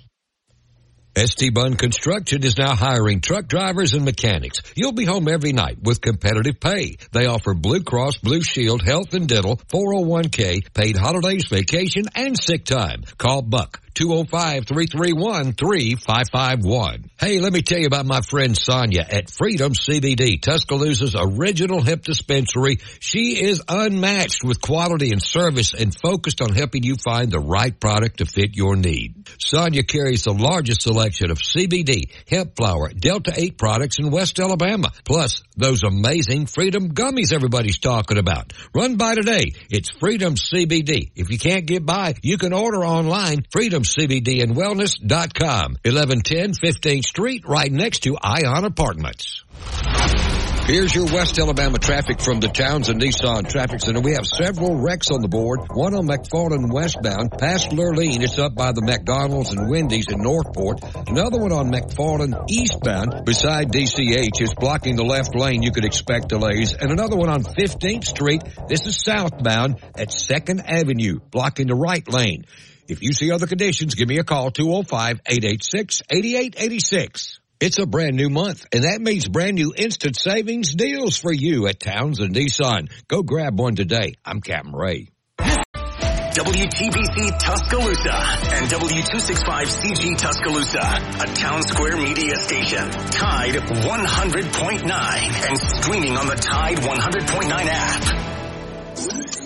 ST Bunn Construction is now hiring truck drivers and mechanics. You'll be home every night with competitive pay. They offer Blue Cross, Blue Shield, health and dental, 401k, paid holidays, vacation, and sick time. Call Buck. 205-331-3551. Hey, let me tell you about my friend Sonia at Freedom CBD, Tuscaloosa's original hemp dispensary. She is unmatched with quality and service and focused on helping you find the right product to fit your need. Sonia carries the largest selection of CBD, hemp flower, Delta 8 products in West Alabama, plus those amazing Freedom gummies everybody's talking about. Run by today. It's Freedom CBD. If you can't get by, you can order online, freedomcbdandwellness.com. 1110 15th Street, right next to Ion Apartments. Here's your West Alabama traffic from the Townsend Nissan Traffic Center. We have several wrecks on the board. One on McFarland westbound, past Lurleen. It's up by the McDonald's and Wendy's in Northport. Another one on McFarland eastbound, beside DCH, is blocking the left lane. You could expect delays. And another one on 15th Street. This is southbound at 2nd Avenue, blocking the right lane. If you see other conditions, give me a call, 205-886-8886. It's a brand new month, and that means brand new instant savings deals for you at Townsend Nissan. Go grab one today. I'm Captain Ray. WTBC Tuscaloosa and W265CG Tuscaloosa, a town square media station. Tide 100.9 and streaming on the Tide 100.9 app.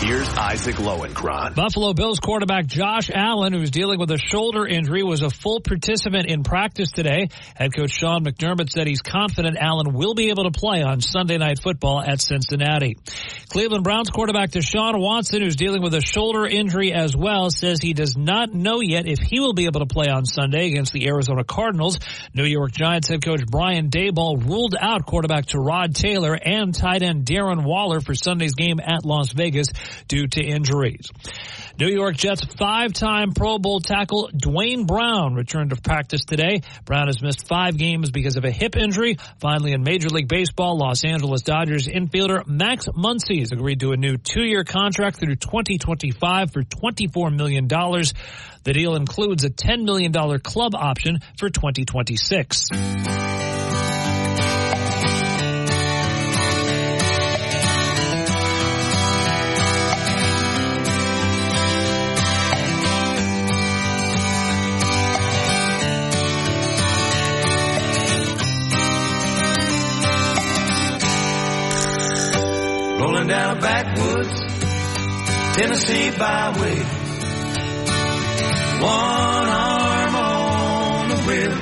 Here's Isaac Lowenkron. Buffalo Bills quarterback Josh Allen, who's dealing with a shoulder injury, was a full participant in practice today. Head coach Sean McDermott said he's confident Allen will be able to play on Sunday Night Football at Cincinnati. Cleveland Browns quarterback Deshaun Watson, who's dealing with a shoulder injury as well, says he does not know yet if he will be able to play on Sunday against the Arizona Cardinals. New York Giants head coach Brian Daboll ruled out quarterback Tyrod Taylor and tight end Darren Waller for Sunday's game at Las Vegas. Due to injuries. New York Jets five-time Pro Bowl tackle Duane Brown returned to practice today. Brown has missed five games because of a hip injury. Finally, in Major League Baseball, Los Angeles Dodgers infielder Max Muncy has agreed to a new two-year contract through 2025 for $24 million. The deal includes a $10 million club option for 2026. Down a backwoods Tennessee byway. One arm on the wheel.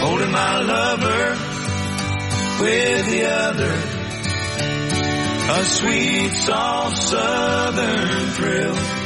Holding my lover with the other. A sweet, soft southern thrill.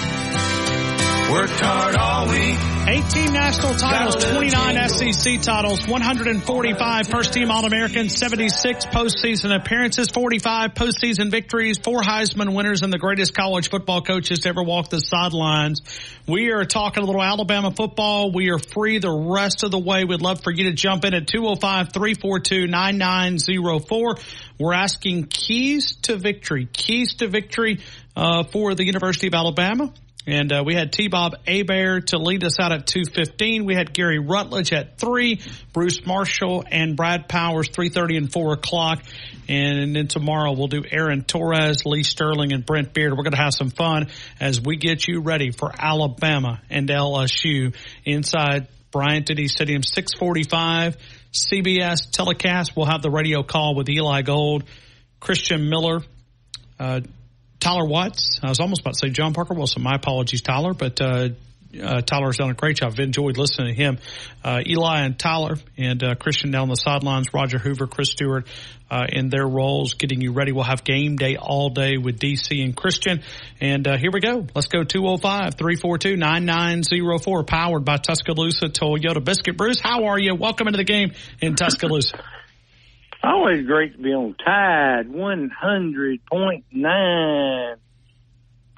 Worked hard all week 18 national titles, 29 SEC titles, 145 first team All Americans, 76 postseason appearances, 45 postseason victories, four Heisman winners, and the greatest college football coaches to ever walk the sidelines. We are talking a little Alabama football. We are free the rest of the way. We'd love for you to jump in at 205 342 9904. We're asking keys to victory, keys to victory uh, for the University of Alabama. And uh, we had T-Bob Hebert to lead us out at 2.15. We had Gary Rutledge at 3, Bruce Marshall and Brad Powers 3.30 and 4 o'clock. And then tomorrow we'll do Aaron Torres, Lee Sterling, and Brent Beard. We're going to have some fun as we get you ready for Alabama and LSU inside Bryant Denny Stadium 645 CBS telecast. We'll have the radio call with Eli Gold, Christian Miller, uh, Tyler Watts. I was almost about to say John Parker Wilson. My apologies, Tyler, but uh, uh, Tyler's done a great job. I've enjoyed listening to him. Uh, Eli and Tyler and uh, Christian down the sidelines. Roger Hoover, Chris Stewart uh, in their roles, getting you ready. We'll have game day all day with DC and Christian. And uh, here we go. Let's go 205 342 9904, powered by Tuscaloosa Toyota Biscuit Bruce. How are you? Welcome into the game in Tuscaloosa. *laughs* Always great to be on Tide 100.9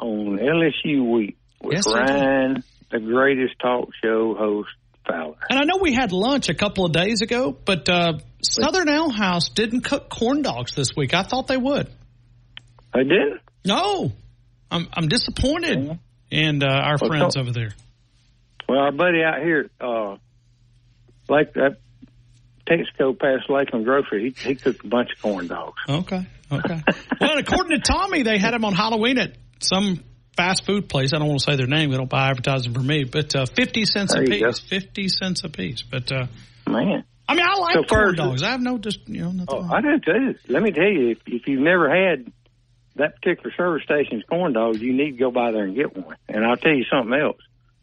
on LSU Week with Yes. Ryan, the greatest talk show host, Fowler. And I know we had lunch a couple of days ago, but uh, Southern Ale House didn't cook corn dogs this week. I thought they would. They didn't? No. I'm I'm disappointed. And uh, our Well, friends so- over there. Well, our buddy out here, uh, like that Texaco past Lakeland Grocery, he, he cooked a bunch of corn dogs. Okay. Okay. well, according to Tommy, they had them on Halloween at some fast food place. I don't want to say their name. They don't buy advertising for me, but uh, 50 cents a There you piece. 50 cents a piece. But, uh, Man. I mean, I like So corn dogs. I have no, just, you know, nothing Oh. I do too. Let me tell you, if, if you've never had that particular service station's corn dogs, you need to go by there and get one. And I'll tell you something else.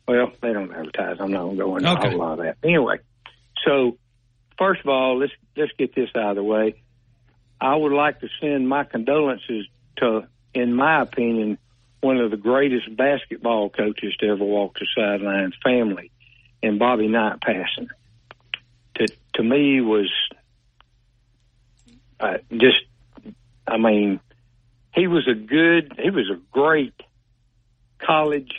Well, they don't advertise. I'm not going to go into Okay. a whole lot of that. Anyway, so first of all, let's let's get this out of the way. I would like to send my condolences to, in my opinion, one of the greatest basketball coaches to ever walk the sidelines, family, and Bobby Knight passing. To to me was uh, just, I mean, he was a good, he was a great college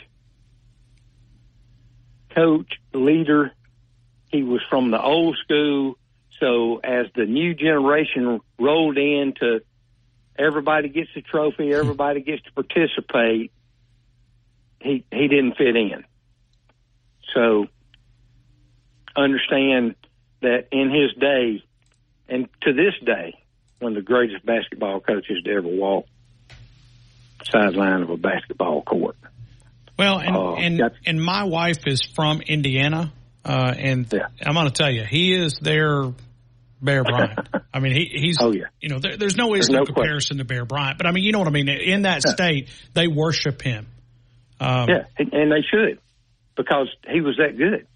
coach, leader. He was from the old school. So as the new generation rolled in to everybody gets a trophy, everybody gets to participate, he, he didn't fit in. So understand that in his day and to this day, one of the greatest basketball coaches to ever walk sideline of a basketball court. Well, and Oh, and and my wife is from Indiana, uh, and I'm going to tell you, he is their Bear Bryant. *laughs* I mean, he, he's Oh, yeah. you know, there, there's no There's no question. comparison to Bear Bryant, but I mean, you know what I mean. In that state, they worship him. Um, yeah, and, and they should because he was that good.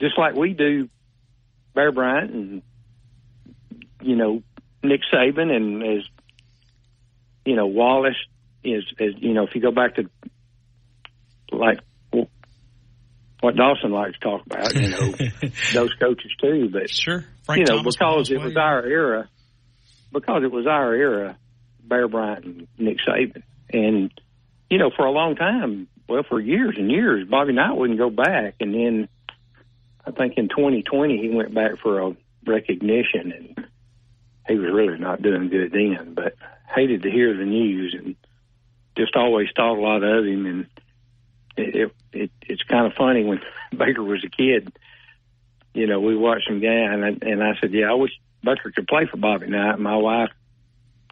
Just like we do Bear Bryant and you know Nick Saban and as you know Wallace is as you know if you go back to like what Dawson likes to talk about, you know *laughs* those coaches too. But sure, you know because it was our era, because it was our era, Bear Bryant and Nick Saban. And you know, for a long time, well, for years and years, Bobby Knight wouldn't go back, and then I think in 2020 he went back for a recognition, and he was really not doing good then. But hated to hear the news, and just always thought a lot of him, and it, it, it it's kind of funny when *laughs* Baker was a kid. You know, we watched some guy, and I, and I said, "Yeah, I wish Baker could play for Bobby Knight." My wife,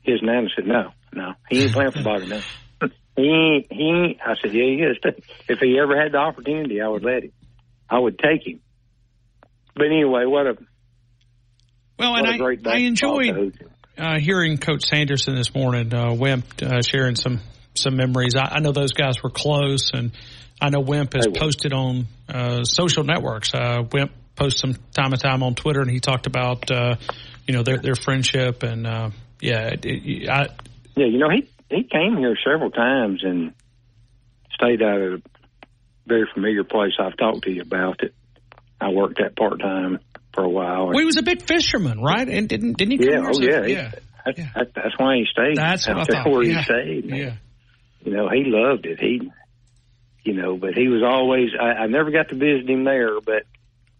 his nana said, "No, no, he ain't playing for Bobby Knight." *laughs* He ain't, he ain't. I said, "Yeah, he is." *laughs* If he ever had the opportunity, I would let him. I would take him. But anyway, what a Well, what and a great I, I enjoyed uh, hearing Coach Sanderson this morning, uh, Wimp, uh, sharing some some memories. I, I know those guys were close, and I know Wimp has posted on uh, social networks. Uh, Wimp posts some time to time on Twitter, and he talked about uh, you know their their friendship, and uh, yeah, it, it, I, Yeah, you know, he he came here several times and stayed at a very familiar place. I've talked to you about it. I worked at part time for a while. well, he was a big fisherman, right? And didn't didn't he? Come yeah, oh a- yeah, he- yeah. That, that, that's why he stayed. That's what I thought. where Yeah. he stayed. Yeah. You know, he loved it. He, you know, but he was always. I, I never got to visit him there, but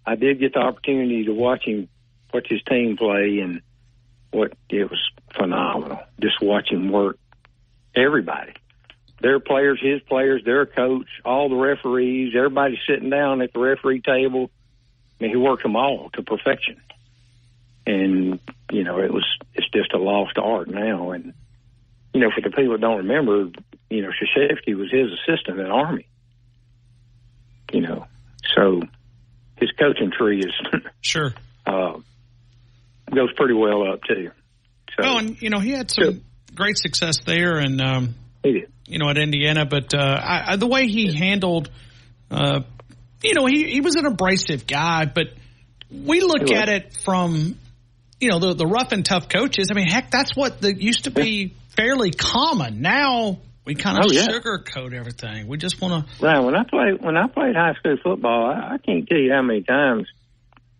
I did get the opportunity to watch him, watch his team play, and what it was phenomenal. Just watch him work. Everybody, their players, his players, their coach, all the referees, everybody sitting down at the referee table. I mean, he worked them all to perfection. And you know, it was it's just a lost art now. And you know, for the people that don't remember, you know, Krzyzewski was his assistant in Army. You know, so his coaching tree is *laughs* sure uh, goes pretty well up too. So Well, and you know, he had some great success there, and um, you know, at Indiana. But uh, I, I, the way he handled, uh, you know, he he was an abrasive guy, but we look at it from, you know, the the rough and tough coaches. I mean, heck, that's what the, used to be fairly common. Now we kind of Oh, yeah. sugarcoat everything. We just want to. Right. When I played when I played high school football, I, I can't tell you how many times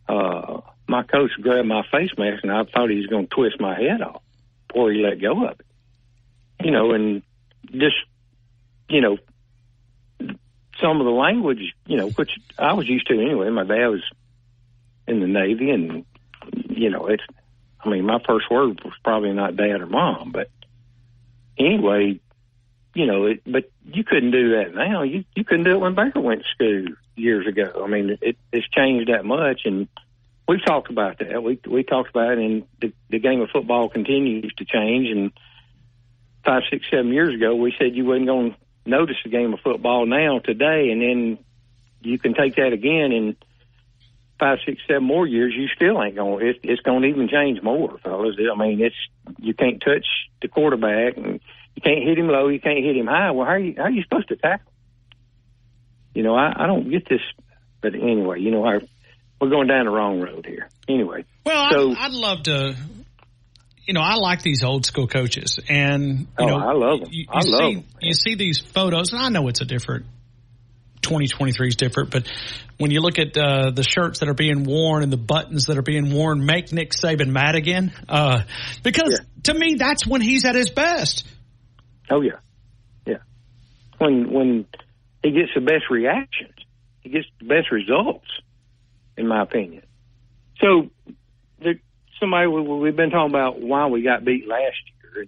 uh, my coach grabbed my face mask and I thought he was going to twist my head off before he let go of it. You know, and just you know some of the language, you know, which I was used to anyway. My dad was in the Navy, and you know, it's. I mean, my first word was probably not dad or mom, but anyway, you know, it, but you couldn't do that now. You you couldn't do it when Baker went to school years ago. I mean, it, it's changed that much, and we've talked about that. We we talked about it, and the, the game of football continues to change. And five, six, seven years ago, we said you wasn't going to notice the game of football now today, and then you can take that again in five, six, seven more years. You still ain't going. It, it's going to even change more, fellas. I mean, it's you can't touch the quarterback, and you can't hit him low, you can't hit him high. Well, how are you how are you supposed to tackle? You know, I, I don't get this, but anyway, you know, our, we're going down the wrong road here. Anyway, Well, So- I'd, I'd love to. You know, I like these old school coaches, and you Oh, know, I love 'em. You, you I love see, 'em, You see these photos, and I know it's a different. 2023 is different, but when you look at uh, the shirts that are being worn and the buttons that are being worn, make Nick Saban mad again. Uh, because to me, that's when he's at his best. Oh yeah, yeah. When when he gets the best reactions, he gets the best results, in my opinion. So, there, somebody we, we've been talking about why we got beat last year,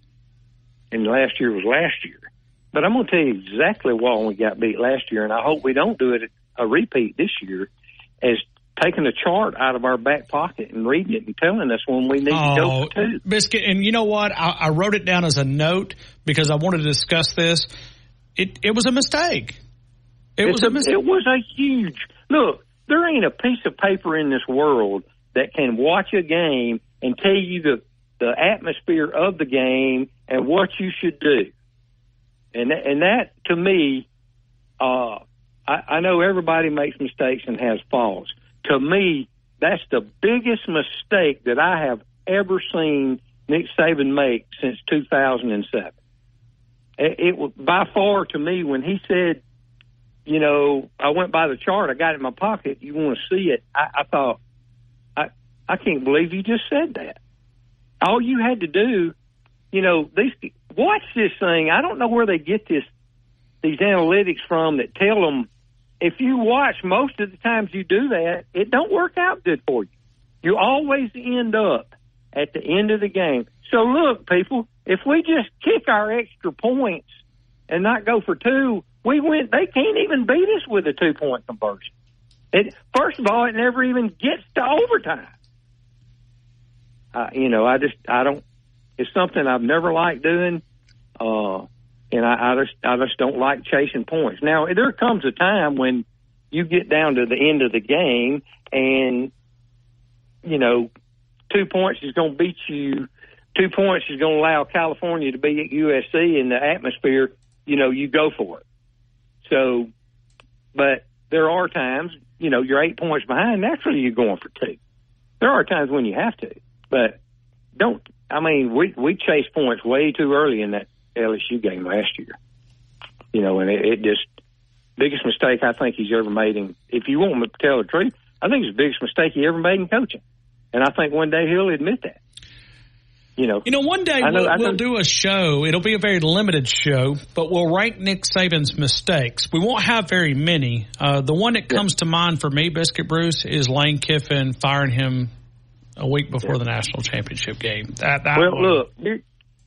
and last year was last year. But I'm going to tell you exactly why we got beat last year, and I hope we don't do it a repeat this year. As taking a chart out of our back pocket and reading it and telling us when we need to go Oh, two. biscuit, and you know what? I, I wrote it down as a note because I wanted to discuss this. It it was a mistake. It It's was a, mistake. It was a huge look. There ain't a piece of paper in this world that can watch a game and tell you the the atmosphere of the game and what you should do. And that, and that to me, uh, I, I know everybody makes mistakes and has faults. To me, that's the biggest mistake that I have ever seen Nick Saban make since 2007. It, it was by far to me when he said you know, I went by the chart. I got it in my pocket. You want to see it? I, I thought, I I can't believe you just said that. All you had to do, you know, these watch this thing. I don't know where they get this these analytics from that tell them if you watch most of the times you do that, it don't work out good for you. You always end up at the end of the game. So look, people, if we just kick our extra points and not go for two, we win. They can't even beat us with a two point conversion. It first of all, it never even gets to overtime. Uh, you know, I just I don't. It's something I've never liked doing, uh, and I, I just I just don't like chasing points. Now there comes a time when you get down to the end of the game, and you know, two points is going to beat you. Two points is going to allow California to beat USC in the atmosphere. You know, you go for it. So, but there are times, you know, you're eight points behind. Naturally, you're going for two. There are times when you have to, but don't. I mean, we we chased points way too early in that LSU game last year. You know, and it, it just biggest mistake I think he's ever made. And if you want me to tell the truth, I think it's the biggest mistake he ever made in coaching. And I think one day he'll admit that. You know, You know, one day know- we'll, we'll do a show. It'll be a very limited show, but we'll rank Nick Saban's mistakes. We won't have very many. Uh, the one that comes to mind for me, Biscuit Bruce, is Lane Kiffin firing him a week before the national championship game. That, that well, one- look,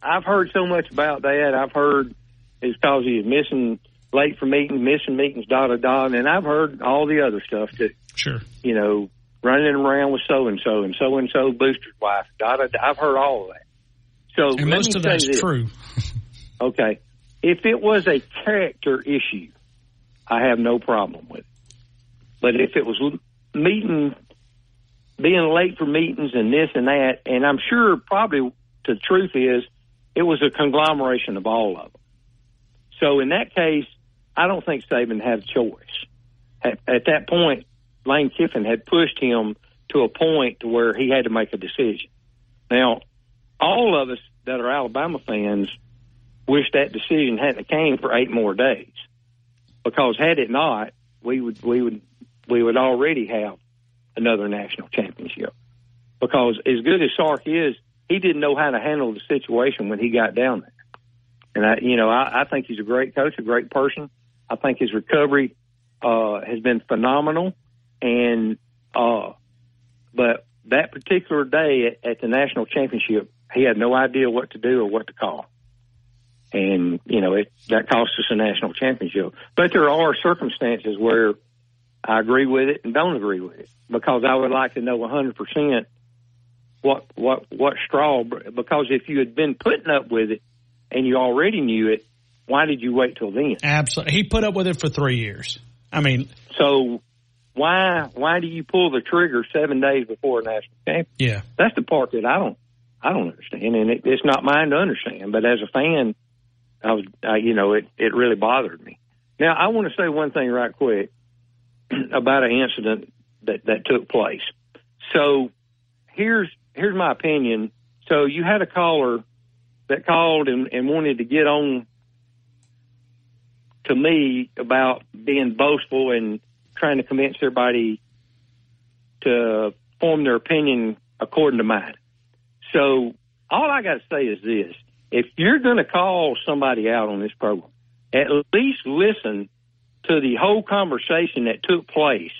I've heard so much about that. I've heard it's because he's missing late for meetings, missing meetings, da da da, and I've heard all the other stuff too. Sure. You know, running around with so and so and so and so booster's wife, da da. I've heard all of that. So and most of that's this. true. *laughs* Okay, if it was a character issue, I have no problem with it. But if it was meeting, being late for meetings and this and that, and I'm sure probably the truth is it was a conglomeration of all of them. So in that case, I don't think Saban had a choice. At, at that point, Lane Kiffin had pushed him to a point to where he had to make a decision. Now, all of us that are Alabama fans wish that decision hadn't came for eight more days, because had it not, we would we would we would already have another national championship. Because as good as Sark is, he didn't know how to handle the situation when he got down there. And I, you know, I, I think he's a great coach, a great person. I think his recovery uh, has been phenomenal, and uh, but that particular day at, at the national championship, he had no idea what to do or what to call, and you know it that cost us a national championship. But there are circumstances where I agree with it and don't agree with it because I would like to know 100 percent what what what straw because if you had been putting up with it and you already knew it, why did you wait till then? Absolutely. He put up with it for three years. I mean, So why why do you pull the trigger seven days before a national championship? yeah. That's the part that I don't I don't understand, and it, it's not mine to understand. But as a fan, I was I, you know it it really bothered me. Now I want to say one thing right quick *clears throat* about an incident that that took place. So here's here's my opinion. So you had a caller that called and, and wanted to get on to me about being boastful and trying to convince everybody to form their opinion according to mine. So all I got to say is this: if you're going to call somebody out on this program, at least listen to the whole conversation that took place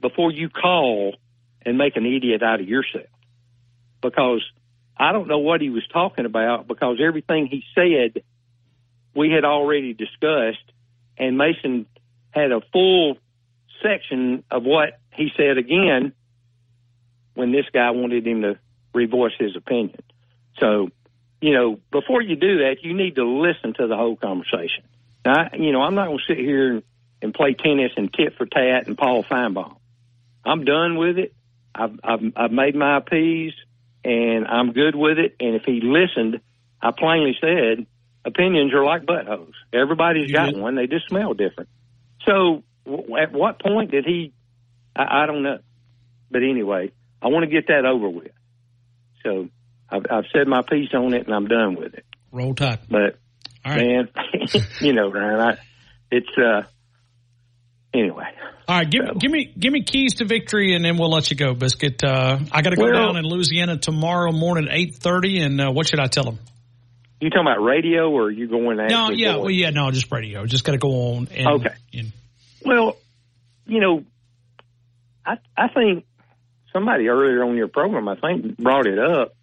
before you call and make an idiot out of yourself. Because I don't know what he was talking about because everything he said we had already discussed, and Mason had a full section of what he said again when this guy wanted him to revoice his opinion. So, you know, before you do that, you need to listen to the whole conversation. Now, you know, I'm not going to sit here and, and play tennis and tit for tat and Paul Finebaum. I'm done with it. I've, I've, I've made my appease and I'm good with it. And if he listened, I plainly said opinions are like buttholes. Everybody's got one. They just smell different. So w- at what point did he, I, I don't know. But anyway, I want to get that over with. So I've, I've said my piece on it and I'm done with it. Roll Tide. But All right. man, *laughs* you know, Ryan, I, it's, uh, anyway. All right, give, give me give me keys to victory, and then we'll let you go, Biscuit. Uh, I got to go Well- down in Louisiana tomorrow morning at eight thirty, and uh, what should I tell them? You talking about radio, or are you going? to No, yeah, go well, yeah, no, just radio. Just got to go on. And, Okay. Well, you know, I I think somebody earlier on your program, I think, brought it up.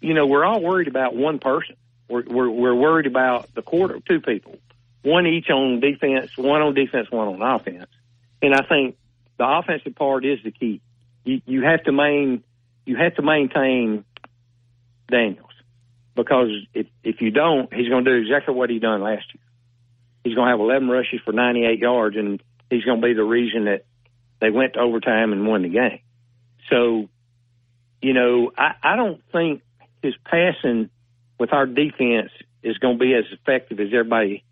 You know, we're all worried about one person. We're we're, we're worried about the quarter, two people, one each on defense, one on defense, one on offense. And I think the offensive part is the key. You you have to main you have to maintain Daniels because if if you don't, he's going to do exactly what he done last year. He's going to have 11 rushes for 98 yards, and he's going to be the reason that they went to overtime and won the game. So, you know, I, I don't think his passing with our defense is going to be as effective as everybody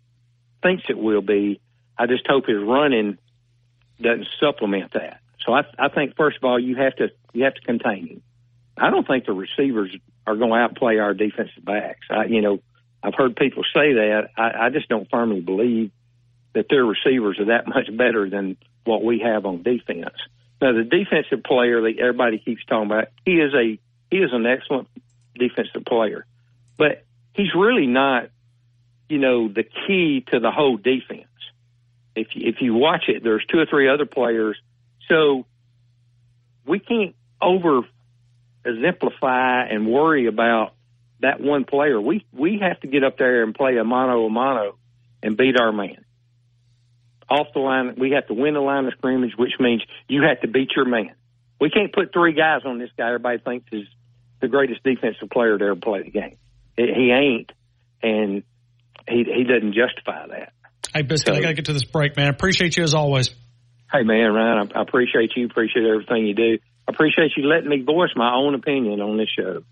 thinks it will be. I just hope his running doesn't supplement that. So I, I think first of all you have to you have to contain him. I don't think the receivers are going to outplay our defensive backs. I, you know, I've heard people say that. I, I just don't firmly believe that their receivers are that *laughs* much better than what we have on defense. Now, the defensive player that everybody keeps talking about, he is a he is an excellent defensive player, but he's really not, you know, the key to the whole defense. If you, if you watch it, there's two or three other players, so we can't over exemplify and worry about that one player. We we have to get up there and play a mano a mano and beat our man. Off the line, we have to win the line of scrimmage, which means you have to beat your man. We can't put three guys on this guy. Everybody thinks is the greatest defensive player to ever play the game. He he ain't, and he he doesn't justify that. Hey, Biscuit, I got to get to this break, man. Appreciate you as always. Hey, man, Ryan, I, I appreciate you. Appreciate everything you do. I appreciate you letting me voice my own opinion on this show.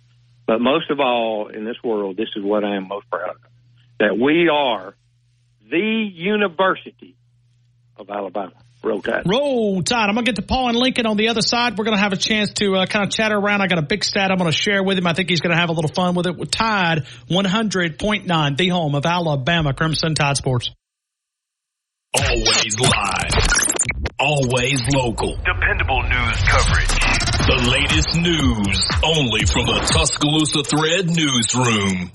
But most of all, in this world, this is what I am most proud of: that we are the University of Alabama. Roll Tide. Roll Tide. I'm going to get to Paul and Lincoln on the other side. We're going to have a chance to uh, kind of chatter around. I got a big stat I'm going to share with him. I think he's going to have a little fun with it. With Tide 100.9, the home of Alabama Crimson Tide Sports. Always live. Always local. Dependable news coverage. The latest news only from the Tuscaloosa Thread newsroom.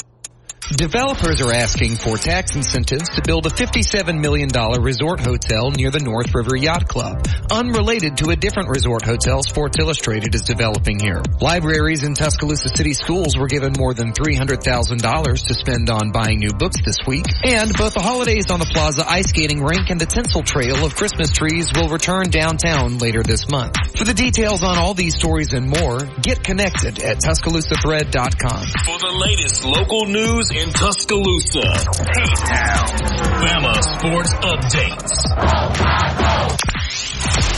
Developers are asking for tax incentives to build a $57 million resort hotel near the North River Yacht Club, unrelated to a different resort hotel Sports Illustrated is developing here. Libraries in Tuscaloosa City schools were given more than $300,000 to spend on buying new books this week, and both the Holidays on the Plaza ice skating rink and the tinsel trail of Christmas trees will return downtown later this month. For the details on all these stories and more, get connected at TuscaloosaThread.com. For the latest local news in Tuscaloosa. H-Town. Bama Sports Updates.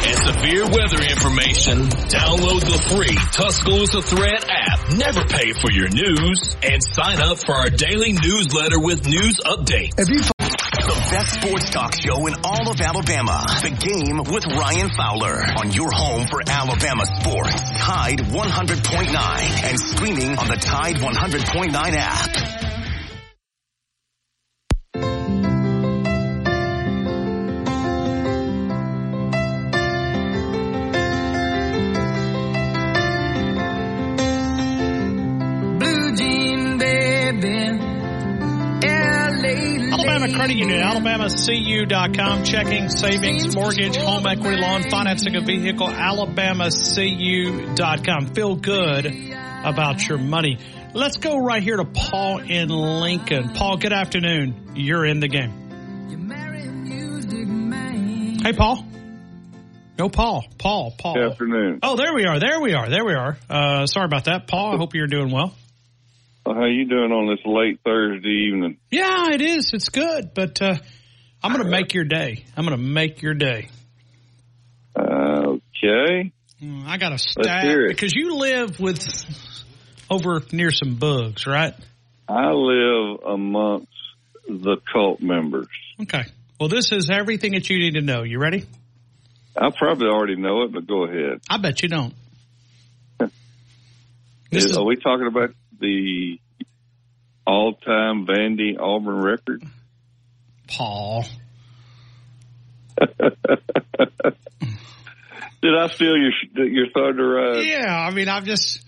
And severe weather information. Download the free Tuscaloosa Thread app. Never pay for your news. And sign up for our daily newsletter with news updates. The best sports talk show in all of Alabama. The game with Ryan Fowler on your home for Alabama sports. Tide 100.9 and streaming on the Tide 100.9 app. Alabama Credit Union, alabamacu.com, checking, savings, mortgage, home equity loan, financing a vehicle, alabamacu.com. Feel good about your money. Let's go right here to Paul in Lincoln. Paul, good afternoon. You're in the game. Hey, Paul. No, Paul. Paul. Paul. Good afternoon. Oh, there we are. There we are. There we are. Uh, sorry about that, Paul. I hope you're doing well. Well, how you doing on this late Thursday evening? Yeah, it is. It's good, but uh, I'm going to make your day. I'm going to make your day. Uh, okay. Mm, I got a stat because you live with over near some bugs, right? I live amongst the cult members. Okay. Well, this is everything that you need to know. You ready? I probably already know it, but go ahead. I bet you don't. *laughs* This Is- is- are we talking about the all-time Vandy Auburn record? Paul. *laughs* Did I steal your your thunder? Uh, Yeah, I mean, I'm just,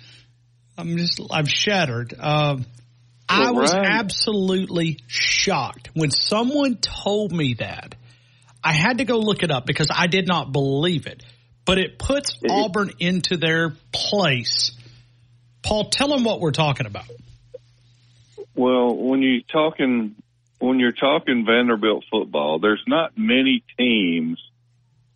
I'm just, I'm shattered. Um, I was absolutely shocked when someone told me that. I had to go look it up because I did not believe it. But it puts Auburn into their place. Paul, tell them what we're talking about. Well, when you talking when you're talking Vanderbilt football, there's not many teams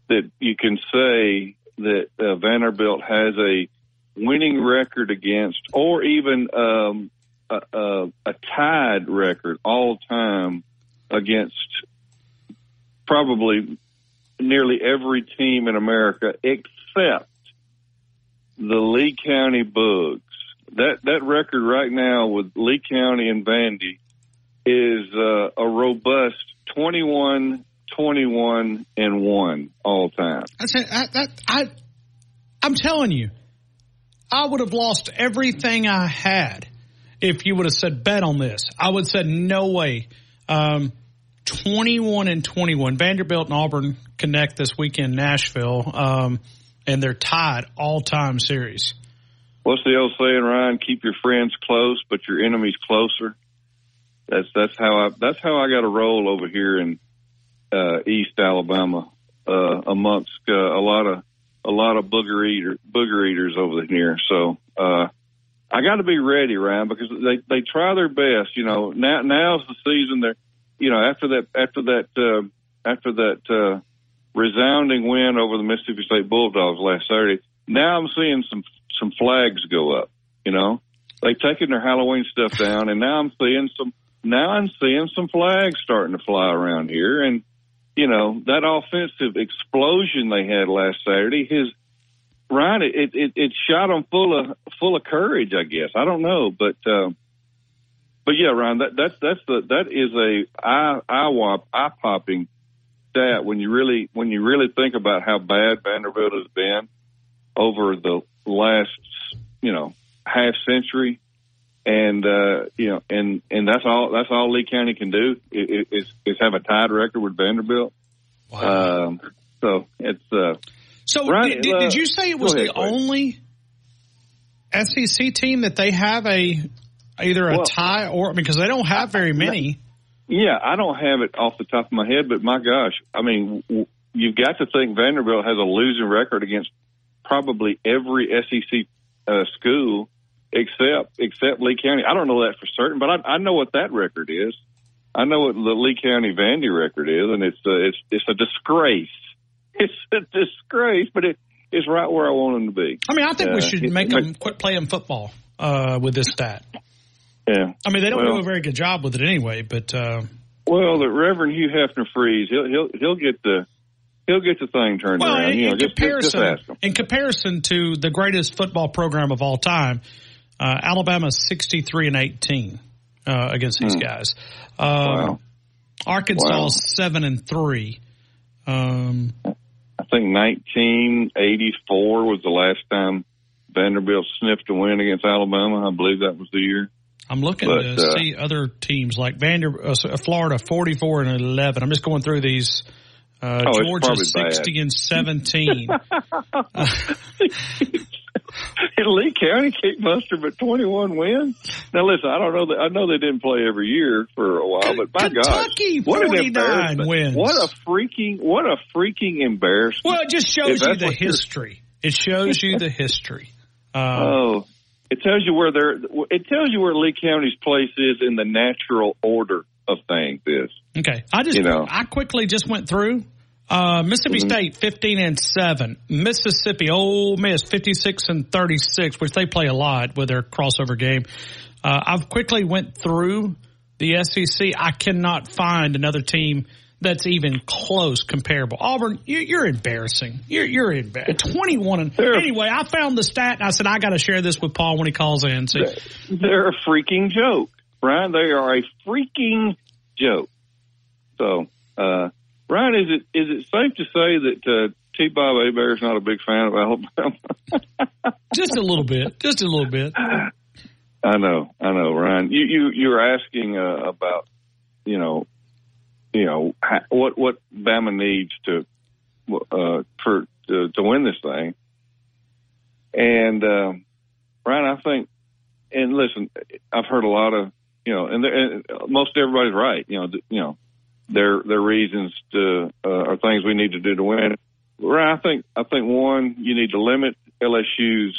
that you can say that uh, Vanderbilt has a winning record against, or even um, a, a, a tied record all time against probably nearly every team in America except the Lee County Bugs. That that record right now with Lee County and Vandy is uh, a robust 21 21 and 1 all time. I said, I, that, I, I'm telling you, I would have lost everything I had if you would have said bet on this. I would have said no way. Um, 21 and 21. Vanderbilt and Auburn connect this weekend Nashville, um, and they're tied all time series. What's the old saying, Ryan? Keep your friends close, but your enemies closer. That's that's how I that's how I got a roll over here in uh, East Alabama uh, amongst uh, a lot of a lot of booger eater booger eaters over here. So uh, I got to be ready, Ryan, because they they try their best. You know, now now's the season. They're you know after that after that uh, after that uh, resounding win over the Mississippi State Bulldogs last Saturday. Now I'm seeing some some flags go up. You know, they've taken their Halloween stuff *laughs* down, and now I'm seeing some. Now I'm seeing some flags starting to fly around here, and you know that offensive explosion they had last Saturday. His Ryan, it it, it shot them full of full of courage. I guess I don't know, but uh, but yeah, Ryan, that that's that's the that is a eye eye eye popping stat when you really when you really think about how bad Vanderbilt has been over the last you know half century, and uh, you know and and that's all that's all Lee County can do is, is, have a tied record with Vanderbilt. Wow. Um, so it's uh, So Ryan, did, did, uh, did you say it was go the please. only SEC team that they have a either a Well- tie or because they don't have very many? Yeah, I don't have it off the top of my head, but my gosh, I mean, w- you've got to think Vanderbilt has a losing record against probably every SEC uh, school except except Lee County. I don't know that for certain, but I, I know what that record is. I know what the Lee County Vandy record is, and it's uh, it's it's a disgrace. *laughs* It's a disgrace, but it it's right where I want them to be. I mean, I think we Uh, should it- make them quit playing football uh, with this stat. Yeah. I mean, they don't Well- do a very good job with it anyway, but uh, Well, the Reverend Hugh Hefner Freeze, he'll he'll he'll get the he'll get the thing turned well, around. in, You know, in just, just, just comparison, him. in comparison to the greatest football program of all time, uh, Alabama's sixty three and eighteen uh, against these Hmm. guys. Um, Wow. Arkansas Wow. seven and three. Um, I think 1984 was the last time Vanderbilt sniffed a win against Alabama. I believe that was the year. I'm looking But, to uh, see other teams like Vander, uh, Florida, 44 and 11. I'm just going through these. Uh, Oh, Georgia, probably bad. 60 and 17. *laughs* *laughs* Lee County kicked muster but 21 wins. Now listen, I don't know that I know they didn't play every year for a while, but my Kentucky, gosh, what 49 wins. What a freaking what a freaking embarrassment! well, it just If shows you the what you're- history. It shows you the history. *laughs* Um, Oh, it tells you where they're. It tells you where Lee County's place is in the natural order of things. Is Okay, I just You know. I quickly just went through uh, Mississippi Mhm. State fifteen and seven, Mississippi Ole Miss fifty six and thirty six, which they play a lot with their crossover game. Uh, I've quickly went through the SEC. I cannot find another team that's even close comparable. Auburn, you, you're embarrassing. You're you're embarrassing. Twenty one and anyway. I found the stat and I said I got to share this with Paul when he calls in. They're a freaking joke, Brian. They are a freaking joke. So, uh, Brian, is it is it safe to say that uh, T. Bob Hebert is not a big fan of Alabama? *laughs* just a little bit, just a little bit. I know, I know, Ryan. You you you're asking uh, about you know you know ha- what what Bama needs to uh, for to, to win this thing, and uh, Ryan, I think, and listen, I've heard a lot of you know, and, and most everybody's right. You know, you know, their their reasons to uh, are things we need to do to win. Right, I think I think one, you need to limit LSU's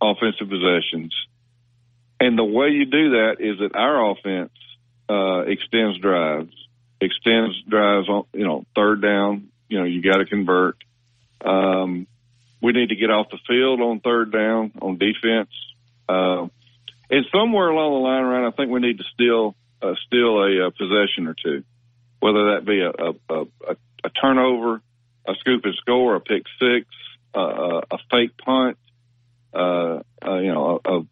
offensive possessions, and the way you do that is that our offense uh, extends drives, extends drives on you know third down. You know, you got to convert. Um, we need to get off the field on third down on defense. Uh, and somewhere along the line, around, I think we need to steal uh, steal a, a possession or two, whether that be a, a, a, a turnover, a scoop and score, a pick six, uh, a fake punt, uh, uh, you know, a, a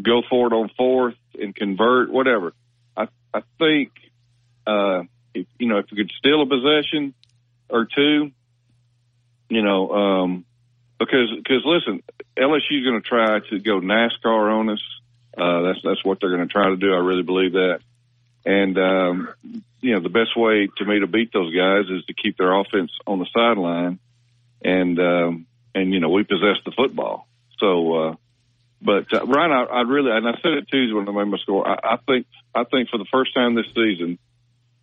go for it on fourth and convert, whatever. I I think uh, if, you know if we could steal a possession or two, you know, um, because because listen, LSU's going to try to go NASCAR on us. Uh, that's that's what they're going to try to do. I really believe that. And um, you know, the best way to me to beat those guys is to keep their offense on the sideline, and um, and you know, we possess the football. So, uh, but uh, Ryan, I, I really, and I said it Tuesday when I made my score. I, I think I think for the first time this season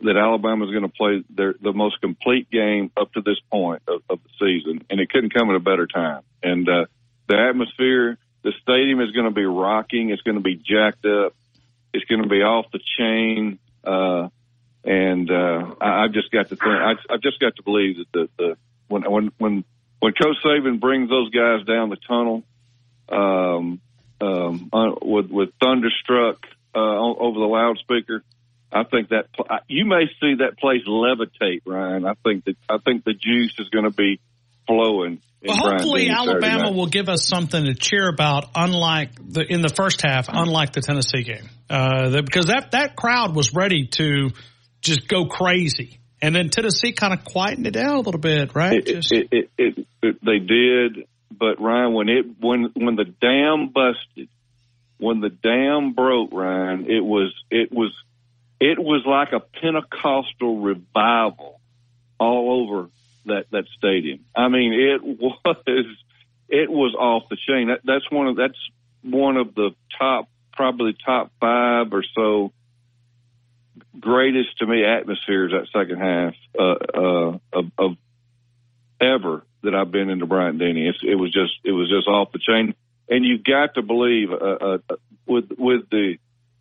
that Alabama is going to play their the most complete game up to this point of, of the season, and it couldn't come at a better time. And uh, the atmosphere, the stadium is going to be rocking. It's going to be jacked up. It's going to be off the chain. Uh, and uh, I, I've just got to think. I, I've just got to believe that the, the when when when when Coach Saban brings those guys down the tunnel um, um, with with thunderstruck uh, over the loudspeaker. I think that you may see that place levitate, Ryan. I think that I think the juice is going to be flowing. Well, hopefully Alabama will give us something to cheer about, unlike the in the first half, unlike the Tennessee game, uh, the, because that that crowd was ready to just go crazy, and then Tennessee kind of quietened it down a little bit, right? It, just, it, it, it, it, they did, but Ryan, when it when when the dam busted, when the dam broke, Ryan, it was it was it was like a Pentecostal revival all over that that stadium. I mean, it was it was off the chain. That, that's one of that's one of the top, probably top five or so greatest to me atmospheres that second half uh, uh, of, of ever that I've been into Bryant Denny. It's, it was just it was just off the chain, and you've got to believe uh, uh, with with the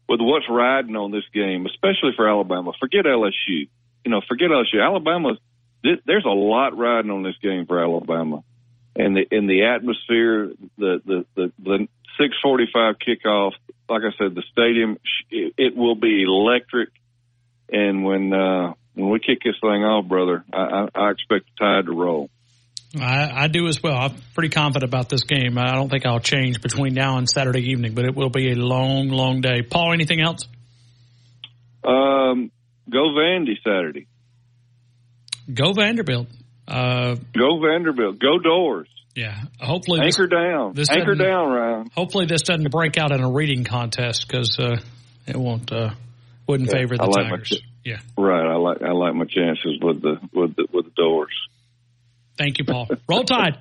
with what's riding on this game, especially for Alabama. Forget LSU. You know, forget LSU. Alabama. There's a lot riding on this game for Alabama, and the in the atmosphere, the the the, the 6:45 kickoff. Like I said, the stadium it, it will be electric, and when uh, when we kick this thing off, brother, I, I, I expect the tide to roll. I, I do as well. I'm pretty confident about this game. I don't think I'll change between now and Saturday evening, but it will be a long, long day. Paul, anything else? Um, go Vandy Saturday. Go Vanderbilt. Uh, go Vanderbilt. Go Dores. Yeah. Hopefully, anchor this, down. This anchor down, Ryan. Hopefully, this doesn't break out in a reading contest because uh, it won't uh, wouldn't yeah, favor the I like Tigers. My, yeah. Right. I like I like my chances with the with the with the Dores. Thank you, Paul. Roll Tide.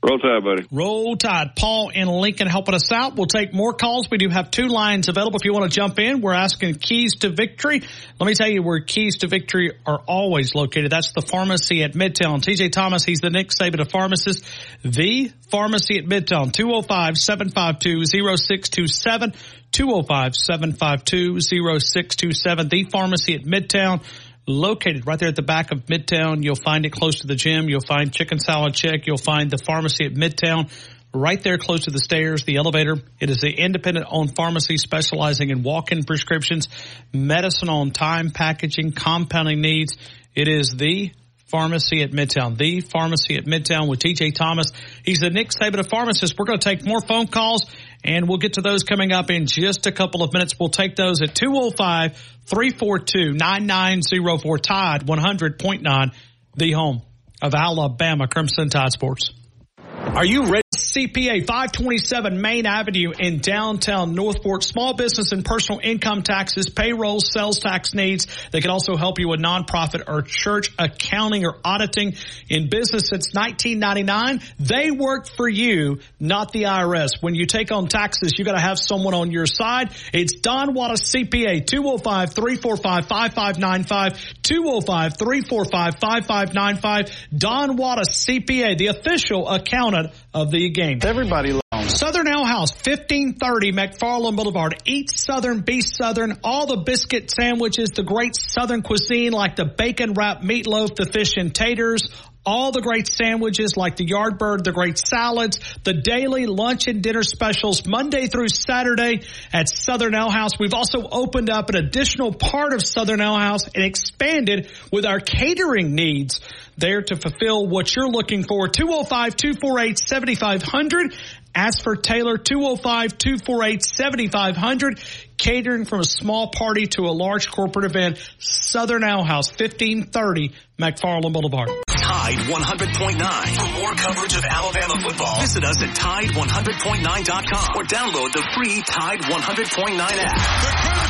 Roll Tide, buddy. Roll Tide. Paul and Lincoln helping us out. We'll take more calls. We do have two lines available if you want to jump in. We're asking keys to victory. Let me tell you where keys to victory are always located. That's the pharmacy at Midtown. TJ Thomas, he's the Nick Saban of pharmacists. The pharmacy at Midtown. 205-752-0627. 205-752-0627. The pharmacy at Midtown located right there at the back of Midtown. You'll find it close to the gym. You'll find Chicken Salad Chick. You'll find the pharmacy at Midtown right there close to the stairs, the elevator. It is the independent owned pharmacy specializing in walk-in prescriptions, medicine on time, packaging, compounding needs. It is the pharmacy at Midtown, the pharmacy at Midtown with TJ Thomas. He's the Nick Saban of pharmacists. We're going to take more phone calls and we'll get to those coming up in just a couple of minutes. We'll take those at 205 342 9904 Tide 100.9, the home of Alabama Crimson Tide Sports. Are you ready? CPA, 527 Main Avenue in downtown Northport. Small business and personal income taxes, payroll, sales tax needs. They can also help you with nonprofit or church accounting or auditing in business since 1999. They work for you, not the IRS. When you take on taxes, you got to have someone on your side. It's Don Wattis CPA, 205-345-5595, 205-345-5595. Don Wattis CPA, the official accountant of the game. Everybody loves Southern Ale House, 1530 McFarland Boulevard. Eat Southern, be Southern. All the biscuit sandwiches, the great Southern cuisine like the bacon wrapped meatloaf, the fish and taters, all the great sandwiches like the Yardbird, the great salads, the daily lunch and dinner specials Monday through Saturday at Southern Ale House. We've also opened up an additional part of Southern Ale House and expanded with our catering needs there to fulfill what you're looking for. 205-248-7500. Ask for Taylor 205-248-7500. Catering from a small party to a large corporate event. Southern Ale House, 1530 McFarland Boulevard. Tide 100.9. For more coverage of Alabama football, visit us at Tide100.9.com or download the free Tide 100.9 app.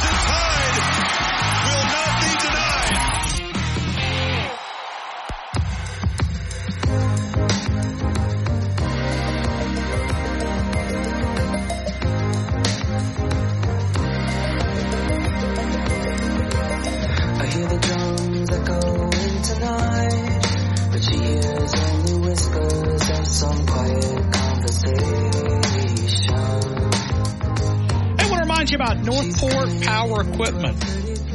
I you about Northport Power Equipment.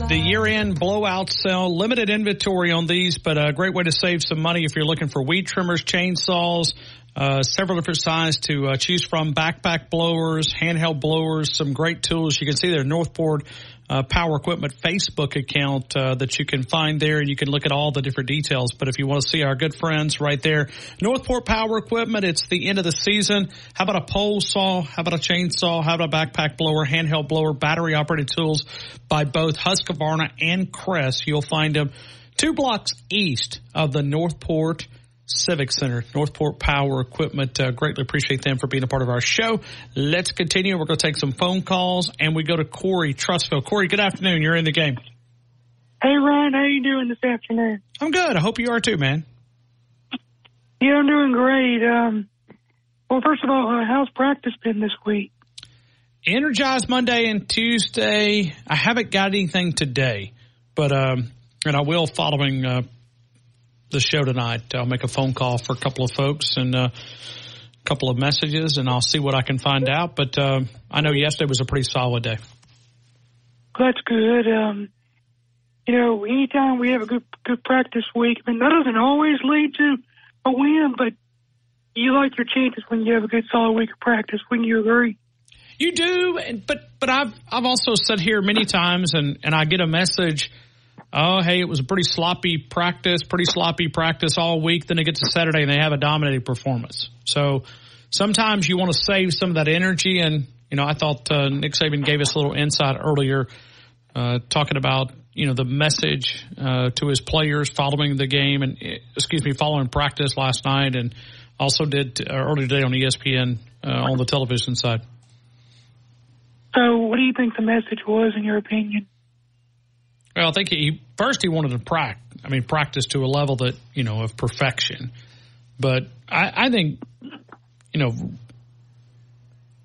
The year-end blowout sale, limited inventory on these, but a great way to save some money if you're looking for weed trimmers, chainsaws, uh, several different sizes to uh, choose from, backpack blowers, handheld blowers, some great tools. You can see their Northport uh, Power Equipment Facebook account uh, that you can find there, and you can look at all the different details. But if you want to see our good friends right there, Northport Power Equipment, it's the end of the season. How about a pole saw? How about a chainsaw? How about a backpack blower, handheld blower, battery operated tools by both Husqvarna and Crest? You'll find them two blocks east of the Northport Civic Center, Northport Power Equipment. Uh, greatly appreciate them for being a part of our show. Let's continue. We're going to take some phone calls, and we go to Corey Trussville. Corey, good afternoon. You're in the game. Hey Ryan, how you doing this afternoon? I'm good. I hope you are too, man. Yeah, I'm doing great. Um, well, first of all, uh, how's practice been this week? Energized Monday and Tuesday. I haven't got anything today, but um, and I will following uh, the show tonight. I'll make a phone call for a couple of folks and uh, a couple of messages, and I'll see what I can find out. But uh, I know yesterday was a pretty solid day. That's good. Um, you know, anytime we have a good good practice week, I mean, that doesn't always lead to a win, but you like your chances when you have a good solid week of practice. Wouldn't you agree? You do, but but I've I've also said here many times, and and I get a message. Oh, hey, it was a pretty sloppy practice, pretty sloppy practice all week. Then it gets to Saturday and they have a dominating performance. So sometimes you want to save some of that energy. And, you know, I thought uh, Nick Saban gave us a little insight earlier uh, talking about, you know, the message uh, to his players following the game and, eh, excuse me, following practice last night and also did uh, earlier today on ESPN uh, on the television side. So, what do you think the message was, in your opinion? Well, I think he first he wanted to practice. I mean, practice to a level that you know of perfection. But I, I think you know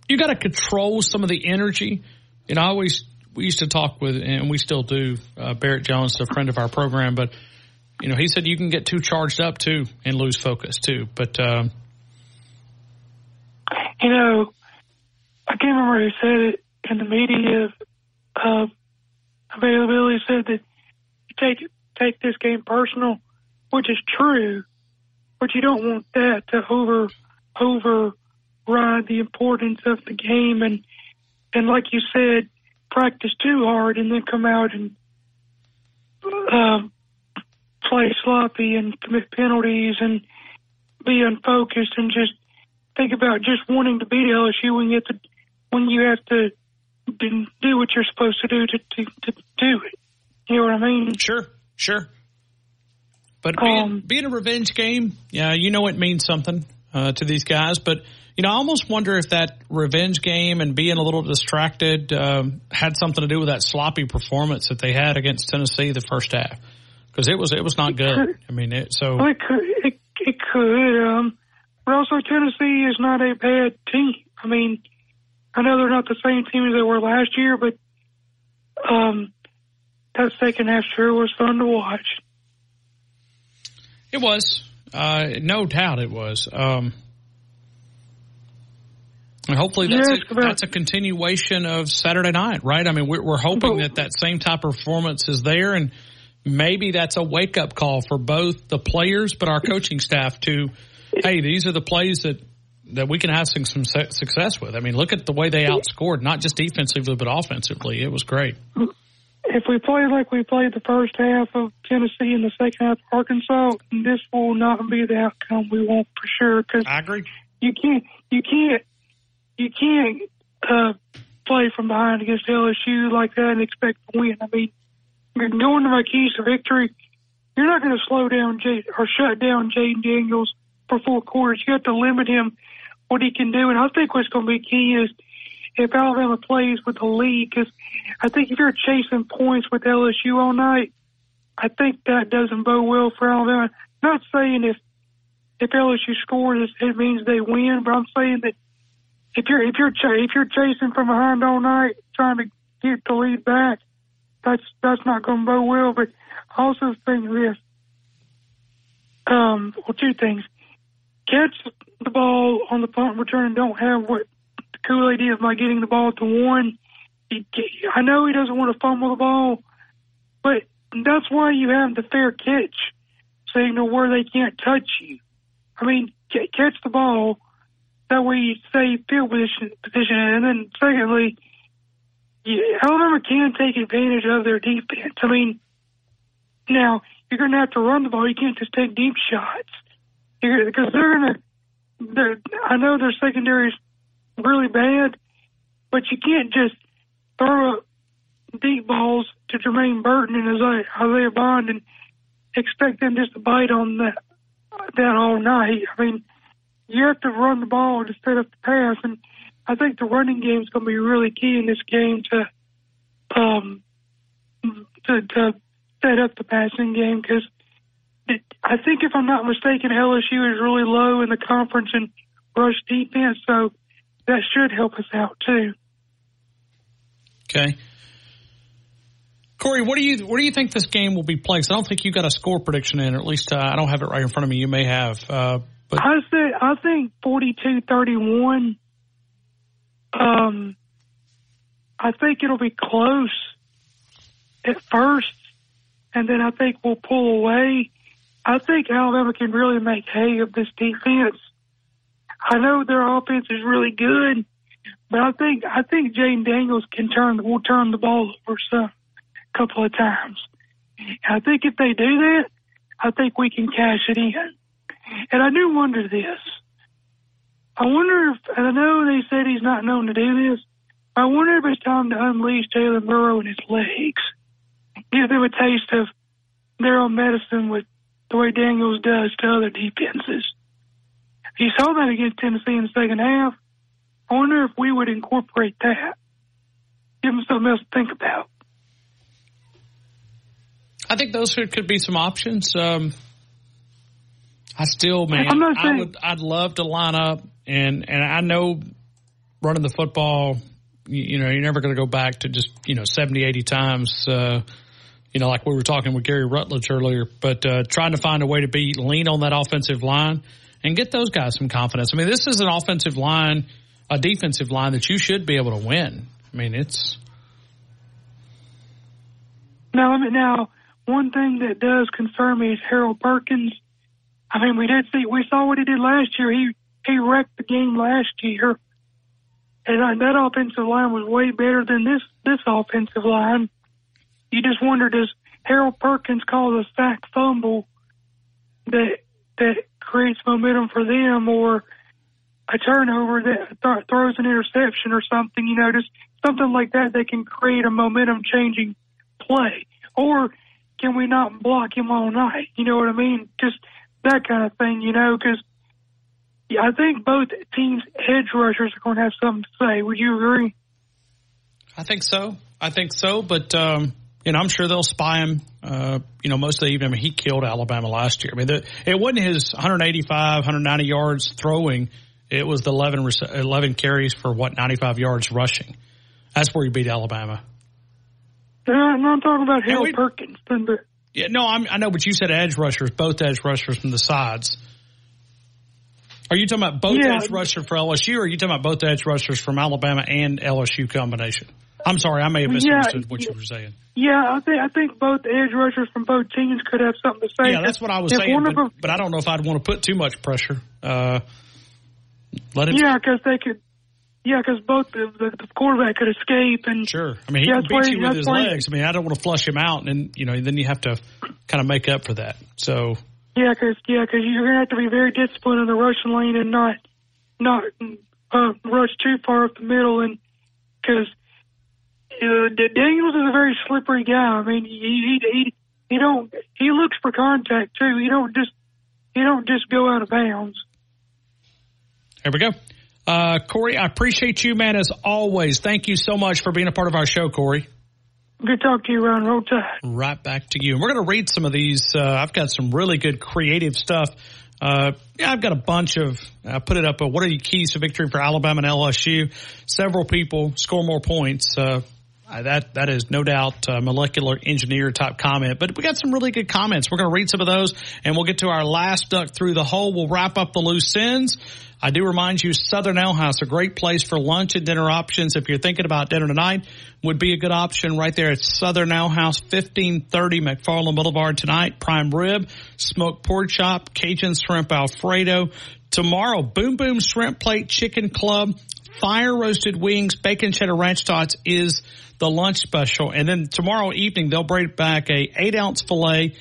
you got to control some of the energy. Know, I always we used to talk with, and we still do. Uh, Barrett Jones, a friend of our program, but you know, he said you can get too charged up too and lose focus too. But um, You know, I can't remember who said it in the media. Uh, availability said that you take take this game personal, which is true, but you don't want that to over override the importance of the game and and like you said, practice too hard and then come out and um, play sloppy and commit penalties and be unfocused and just think about just wanting to beat LSU when you have to when you have to do do what you're supposed to do to to, to do it. You know what I mean? Sure, sure. But being, being a revenge game, yeah, you know it means something. Uh, to these guys. But you know, I almost wonder if that revenge game and being a little distracted um, had something to do with that sloppy performance that they had against Tennessee the first half because it was it was not good. I mean, it, so it could. It, it could. Um, but also, Tennessee is not a bad team. I mean, I know they're not the same team as they were last year, but um, that second half sure was fun to watch. it was uh, no doubt it was. Um, and hopefully that's Yes, a, that's a continuation of Saturday night, right? I mean, we're, we're hoping that that same type of performance is there, and maybe that's a wake up call for both the players, but our coaching staff to, hey, these are the plays that that we can have some, some success with. I mean, look at the way they outscored, not just defensively but offensively. It was great. If we play like we played the first half of Tennessee and the second half of Arkansas, this will not be the outcome we want for sure. Cause I agree. You can't. You can't. You can't uh, play from behind against LSU like that and expect to win. I mean, you're going to my keys to victory. You're not going to slow down Jay, or shut down Jayden Daniels for four quarters. You have to limit him what he can do. And I think what's going to be key is if Alabama plays with the lead, because I think if you're chasing points with LSU all night, I think that doesn't bode well for Alabama. Not saying if if LSU scores, it means they win, but I'm saying that if you're if you're ch- if you're chasing from behind all night, trying to get the lead back, that's that's not going to bode well. But I also think this. Um, well, two things: catch the ball on the punt return and don't have what the Kool Aid is by getting the ball to one. I know he doesn't want to fumble the ball, but that's why you have the fair catch saying signal where they can't touch you. I mean, ca- catch the ball. That way you stay field position, position. And then secondly, you, Alabama can take advantage of their defense. I mean, now you're going to have to run the ball. You can't just take deep shots because they're to. They're, I know their secondary's really bad, but you can't just throw up deep balls to Jermaine Burton and Isaiah, Bond and expect them just to bite on that that all night. I mean, you have to run the ball set up the pass, and I think the running game is going to be really key in this game to um to to set up the passing game because I think if I'm not mistaken, LSU is really low in the conference in rush defense, so that should help us out too. Okay. Corey, what do you what do you think this game will be played? I don't think you got a score prediction in, or at least uh, I don't have it right in front of me. You may have, uh, but I say I think forty two thirty one. Um, I think it'll be close at first, and then I think we'll pull away. I think Alabama can really make hay of this defense. I know their offense is really good, but I think I think Jayden Daniels can turn will turn the ball over some couple of times. I think if they do that, I think we can cash it in. And I do wonder this. I wonder if, and I know they said he's not known to do this. I wonder if it's time to unleash Jalen Milroe and his legs. Give them a taste of their own medicine with the way Daniels does to other defenses. You saw that against Tennessee in the second half. I wonder if we would incorporate that. Give them something else to think about. I think those could, be some options. Um, I still, man, I'm not I saying- would, I'd love to line up, and and I know running the football, you, you know, you're never going to go back to just you know 70, 80 times. Uh, you know, like we were talking with Gary Rutledge earlier, but uh, trying to find a way to be lean on that offensive line and get those guys some confidence. I mean, this is an offensive line, a defensive line that you should be able to win. I mean, it's Now, let me, now, one thing that does concern me is Harold Perkins. I mean, we did see, we saw what he did last year. He, he wrecked the game last year. And uh, that offensive line was way better than this, this offensive line. You just wonder, does Harold Perkins cause a sack fumble that, that creates momentum for them or a turnover that th- throws an interception or something, you know, just something like that that can create a momentum changing play? Or can we not block him all night? You know what I mean? Just that kind of thing, you know, because yeah, I think both teams' edge rushers are going to have something to say. Would you agree? I think so. I think so. But um, you know, I'm sure they'll spy him. Uh, you know, most of the evening. I mean, he killed Alabama last year. I mean, the, it wasn't his 185, 190 yards throwing. It was the 11, 11 carries for what 95 yards rushing. That's where he beat Alabama. Yeah, I'm not talking about Yeah, Hale we- Perkins. But Yeah, no, I'm, I know, but you said edge rushers, both edge rushers from the sides. Are you talking about both Yeah. edge rushers for LSU, or are you talking about both edge rushers from Alabama and LSU combination? I'm sorry, I may have Yeah, misunderstood what you were saying. Yeah, I think I think both edge rushers from both teams could have something to say. Yeah, that's what I was If saying, but, them, but I don't know if I'd want to put too much pressure. Uh, let him. yeah, because they could. Yeah, because both the, the, the quarterback could escape and Sure. I mean, he Yeah, can beat you with his legs. I mean, I don't want to flush him out, and then, you know, then you have to kind of make up for that. So, Yeah, because yeah, cause you're gonna have to be very disciplined in the rushing lane and not not uh, rush too far up the middle, and because uh, Daniels is a very slippery guy. I mean, he he he, he don't he looks for contact too. He don't just he don't just go out of bounds. here we go. Uh, Corey, I appreciate you, man, as always. Thank you so much for being a part of our show, Corey. Good talk to you, Ron. Roll Tide. right back to you. And we're going to read some of these. Uh, I've got some really good creative stuff. Uh, yeah, I've got a bunch of, I put it up, uh, what are the keys to victory for Alabama and LSU? Several people score more points. Uh, uh, that that is no doubt molecular engineer type comment, but we got some really good comments. We're going to read some of those, and we'll get to our last duck through the hole. We'll wrap up the loose ends. I do remind you, Southern Ale House, a great place for lunch and dinner options. If you're thinking about dinner tonight, would be a good option right there at Southern Ale House, 1530 McFarland Boulevard tonight. Prime rib, smoked pork chop, Cajun shrimp Alfredo. Tomorrow, Boom Boom Shrimp Plate Chicken Club, fire roasted wings, bacon cheddar ranch tots is the lunch special. And then tomorrow evening, they'll bring back a eight ounce filet,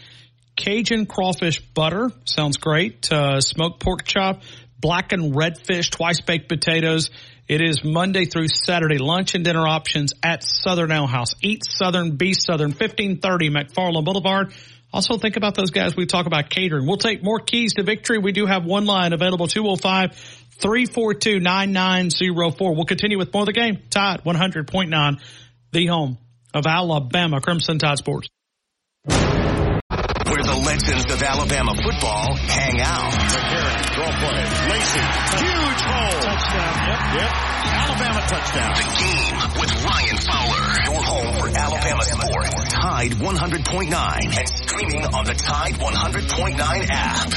Cajun crawfish butter. Sounds great. Uh, smoked pork chop, blackened redfish, twice baked potatoes. It is Monday through Saturday lunch and dinner options at Southern Ale House. Eat Southern, be Southern, 1530 McFarland Boulevard. Also think about those guys we talk about catering. We'll take more keys to victory. We do have one line available 205 342 9904. We'll continue with more of the game. Tide, 100.9, the home of Alabama Crimson Tide Sports. Where the legends of Alabama football hang out. Draw play. Lacey. Huge hole. Touchdown. Yep. Yep. Alabama touchdown. The game with Ryan Fowler. Your home for Alabama sports. Tide 100.9 and streaming on the Tide 100.9 app.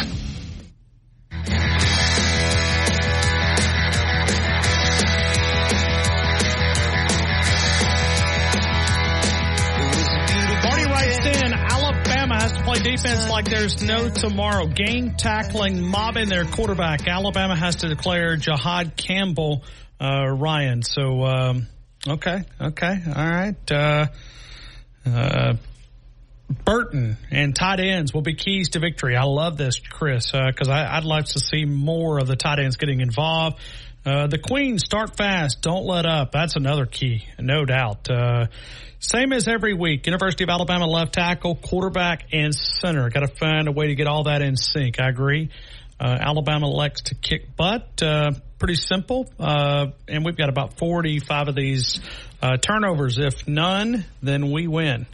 Alabama has to play defense like there's no tomorrow. Game tackling, mobbing their quarterback. Alabama has to declare Jihaad Campbell, uh, Ryan. So, um, okay, okay, all right. Uh, uh, Burton and tight ends will be keys to victory. I love this, Chris, because I I'd like to see more of the tight ends getting involved. Uh, the Queens start fast, don't let up. That's another key, no doubt. Uh, same as every week. University of Alabama left tackle, quarterback, and center. Got to find a way to get all that in sync. I agree. Uh, Alabama elects to kick butt. Uh, pretty simple. Uh, and we've got about 45 of these uh, turnovers. If none, then we win.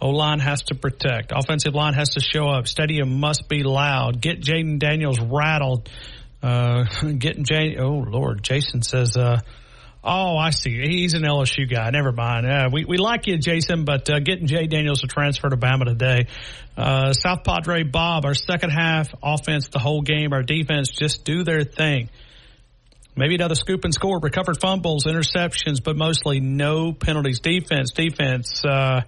O line has to protect. Offensive line has to show up. Stadium must be loud. Get Jayden Daniels rattled. Uh, *laughs* getting Jay. Oh Lord, Jason says. Oh, I see. He's an LSU guy. Never mind. Uh, we we like you, Jason, but uh, getting Jay Daniels to transfer to Bama today. Uh, South Padre Bob. Our second half offense, the whole game. Our defense just do their thing. Maybe another scoop and score, recovered fumbles, interceptions, but mostly no penalties. Defense, defense. Uh,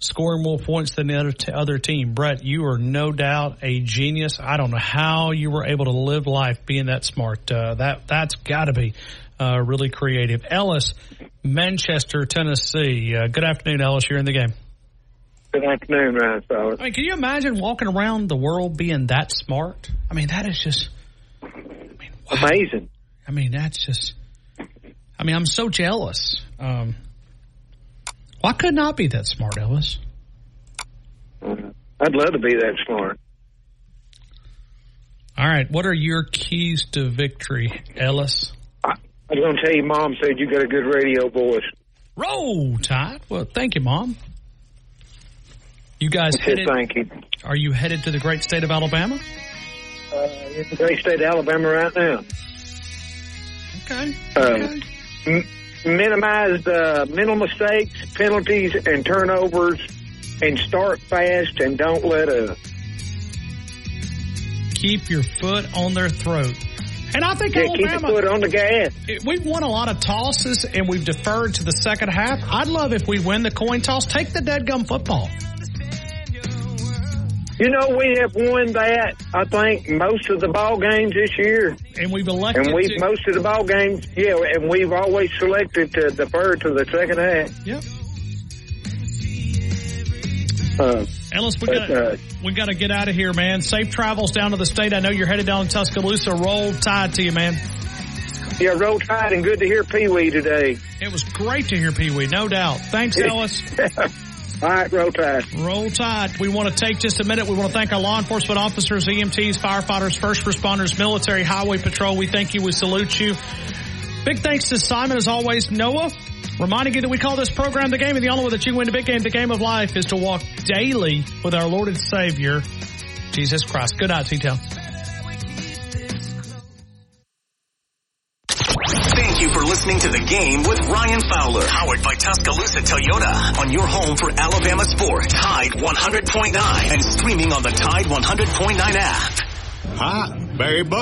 scoring more points than the other, t- other team. Brett, you are no doubt a genius. I don't know how you were able to live life being that smart. Uh, that that's got to be uh, really creative. Ellis, Manchester, Tennessee. Uh, good afternoon, Ellis. You're in the game. Good afternoon, Ryan. I mean, can you imagine walking around the world being that smart? I mean, that is just I mean, Amazing. I mean, that's just. I mean, I'm so jealous. Um, why couldn't I be that smart, Ellis? I'd love to be that smart. All right. What are your keys to victory, Ellis? I was going to tell you, Mom said you got a good radio voice. Roll Tide. Well, thank you, Mom. You guys headed? thank you. Are you headed to the great state of Alabama? Uh, in the great state of Alabama right now. Okay. Uh, m- minimize uh, mental mistakes, penalties, and turnovers, and start fast and don't let up. Keep your foot on their throat. And I think Yeah, keep Alabama. foot on the gas. We've won a lot of tosses and we've deferred to the second half. I'd love if we win the coin toss. Take the dead gum football. You know, we have won that, I think, most of the ball games this year. And we've elected And we've, to- most of the ball games, yeah, and we've always selected to defer to the second half. Yep. Uh, Ellis, we got uh, we got to get out of here, man. Safe travels down to the state. I know you're headed down to Tuscaloosa. Roll tide to you, man. yeah, roll tide and good to hear Pee Wee today. It was great to hear Pee Wee, no doubt. Thanks, Ellis. *laughs* All right, roll tide. Roll Tide. We want to take just a minute. We want to thank our law enforcement officers, EMTs, firefighters, first responders, military, highway patrol. We thank you. We salute you. Big thanks to Simon, as always. Noah, reminding you that we call this program the game, and the only way that you win the big game, the game of life, is to walk daily with our Lord and Savior, Jesus Christ. Good night, T-Town. Thank you for listening to the game with Ryan Fowler, powered by Tuscaloosa Toyota, on your home for Alabama sports. Tide 100.9 and streaming on the Tide 100.9 app. Hi, Barry Buck.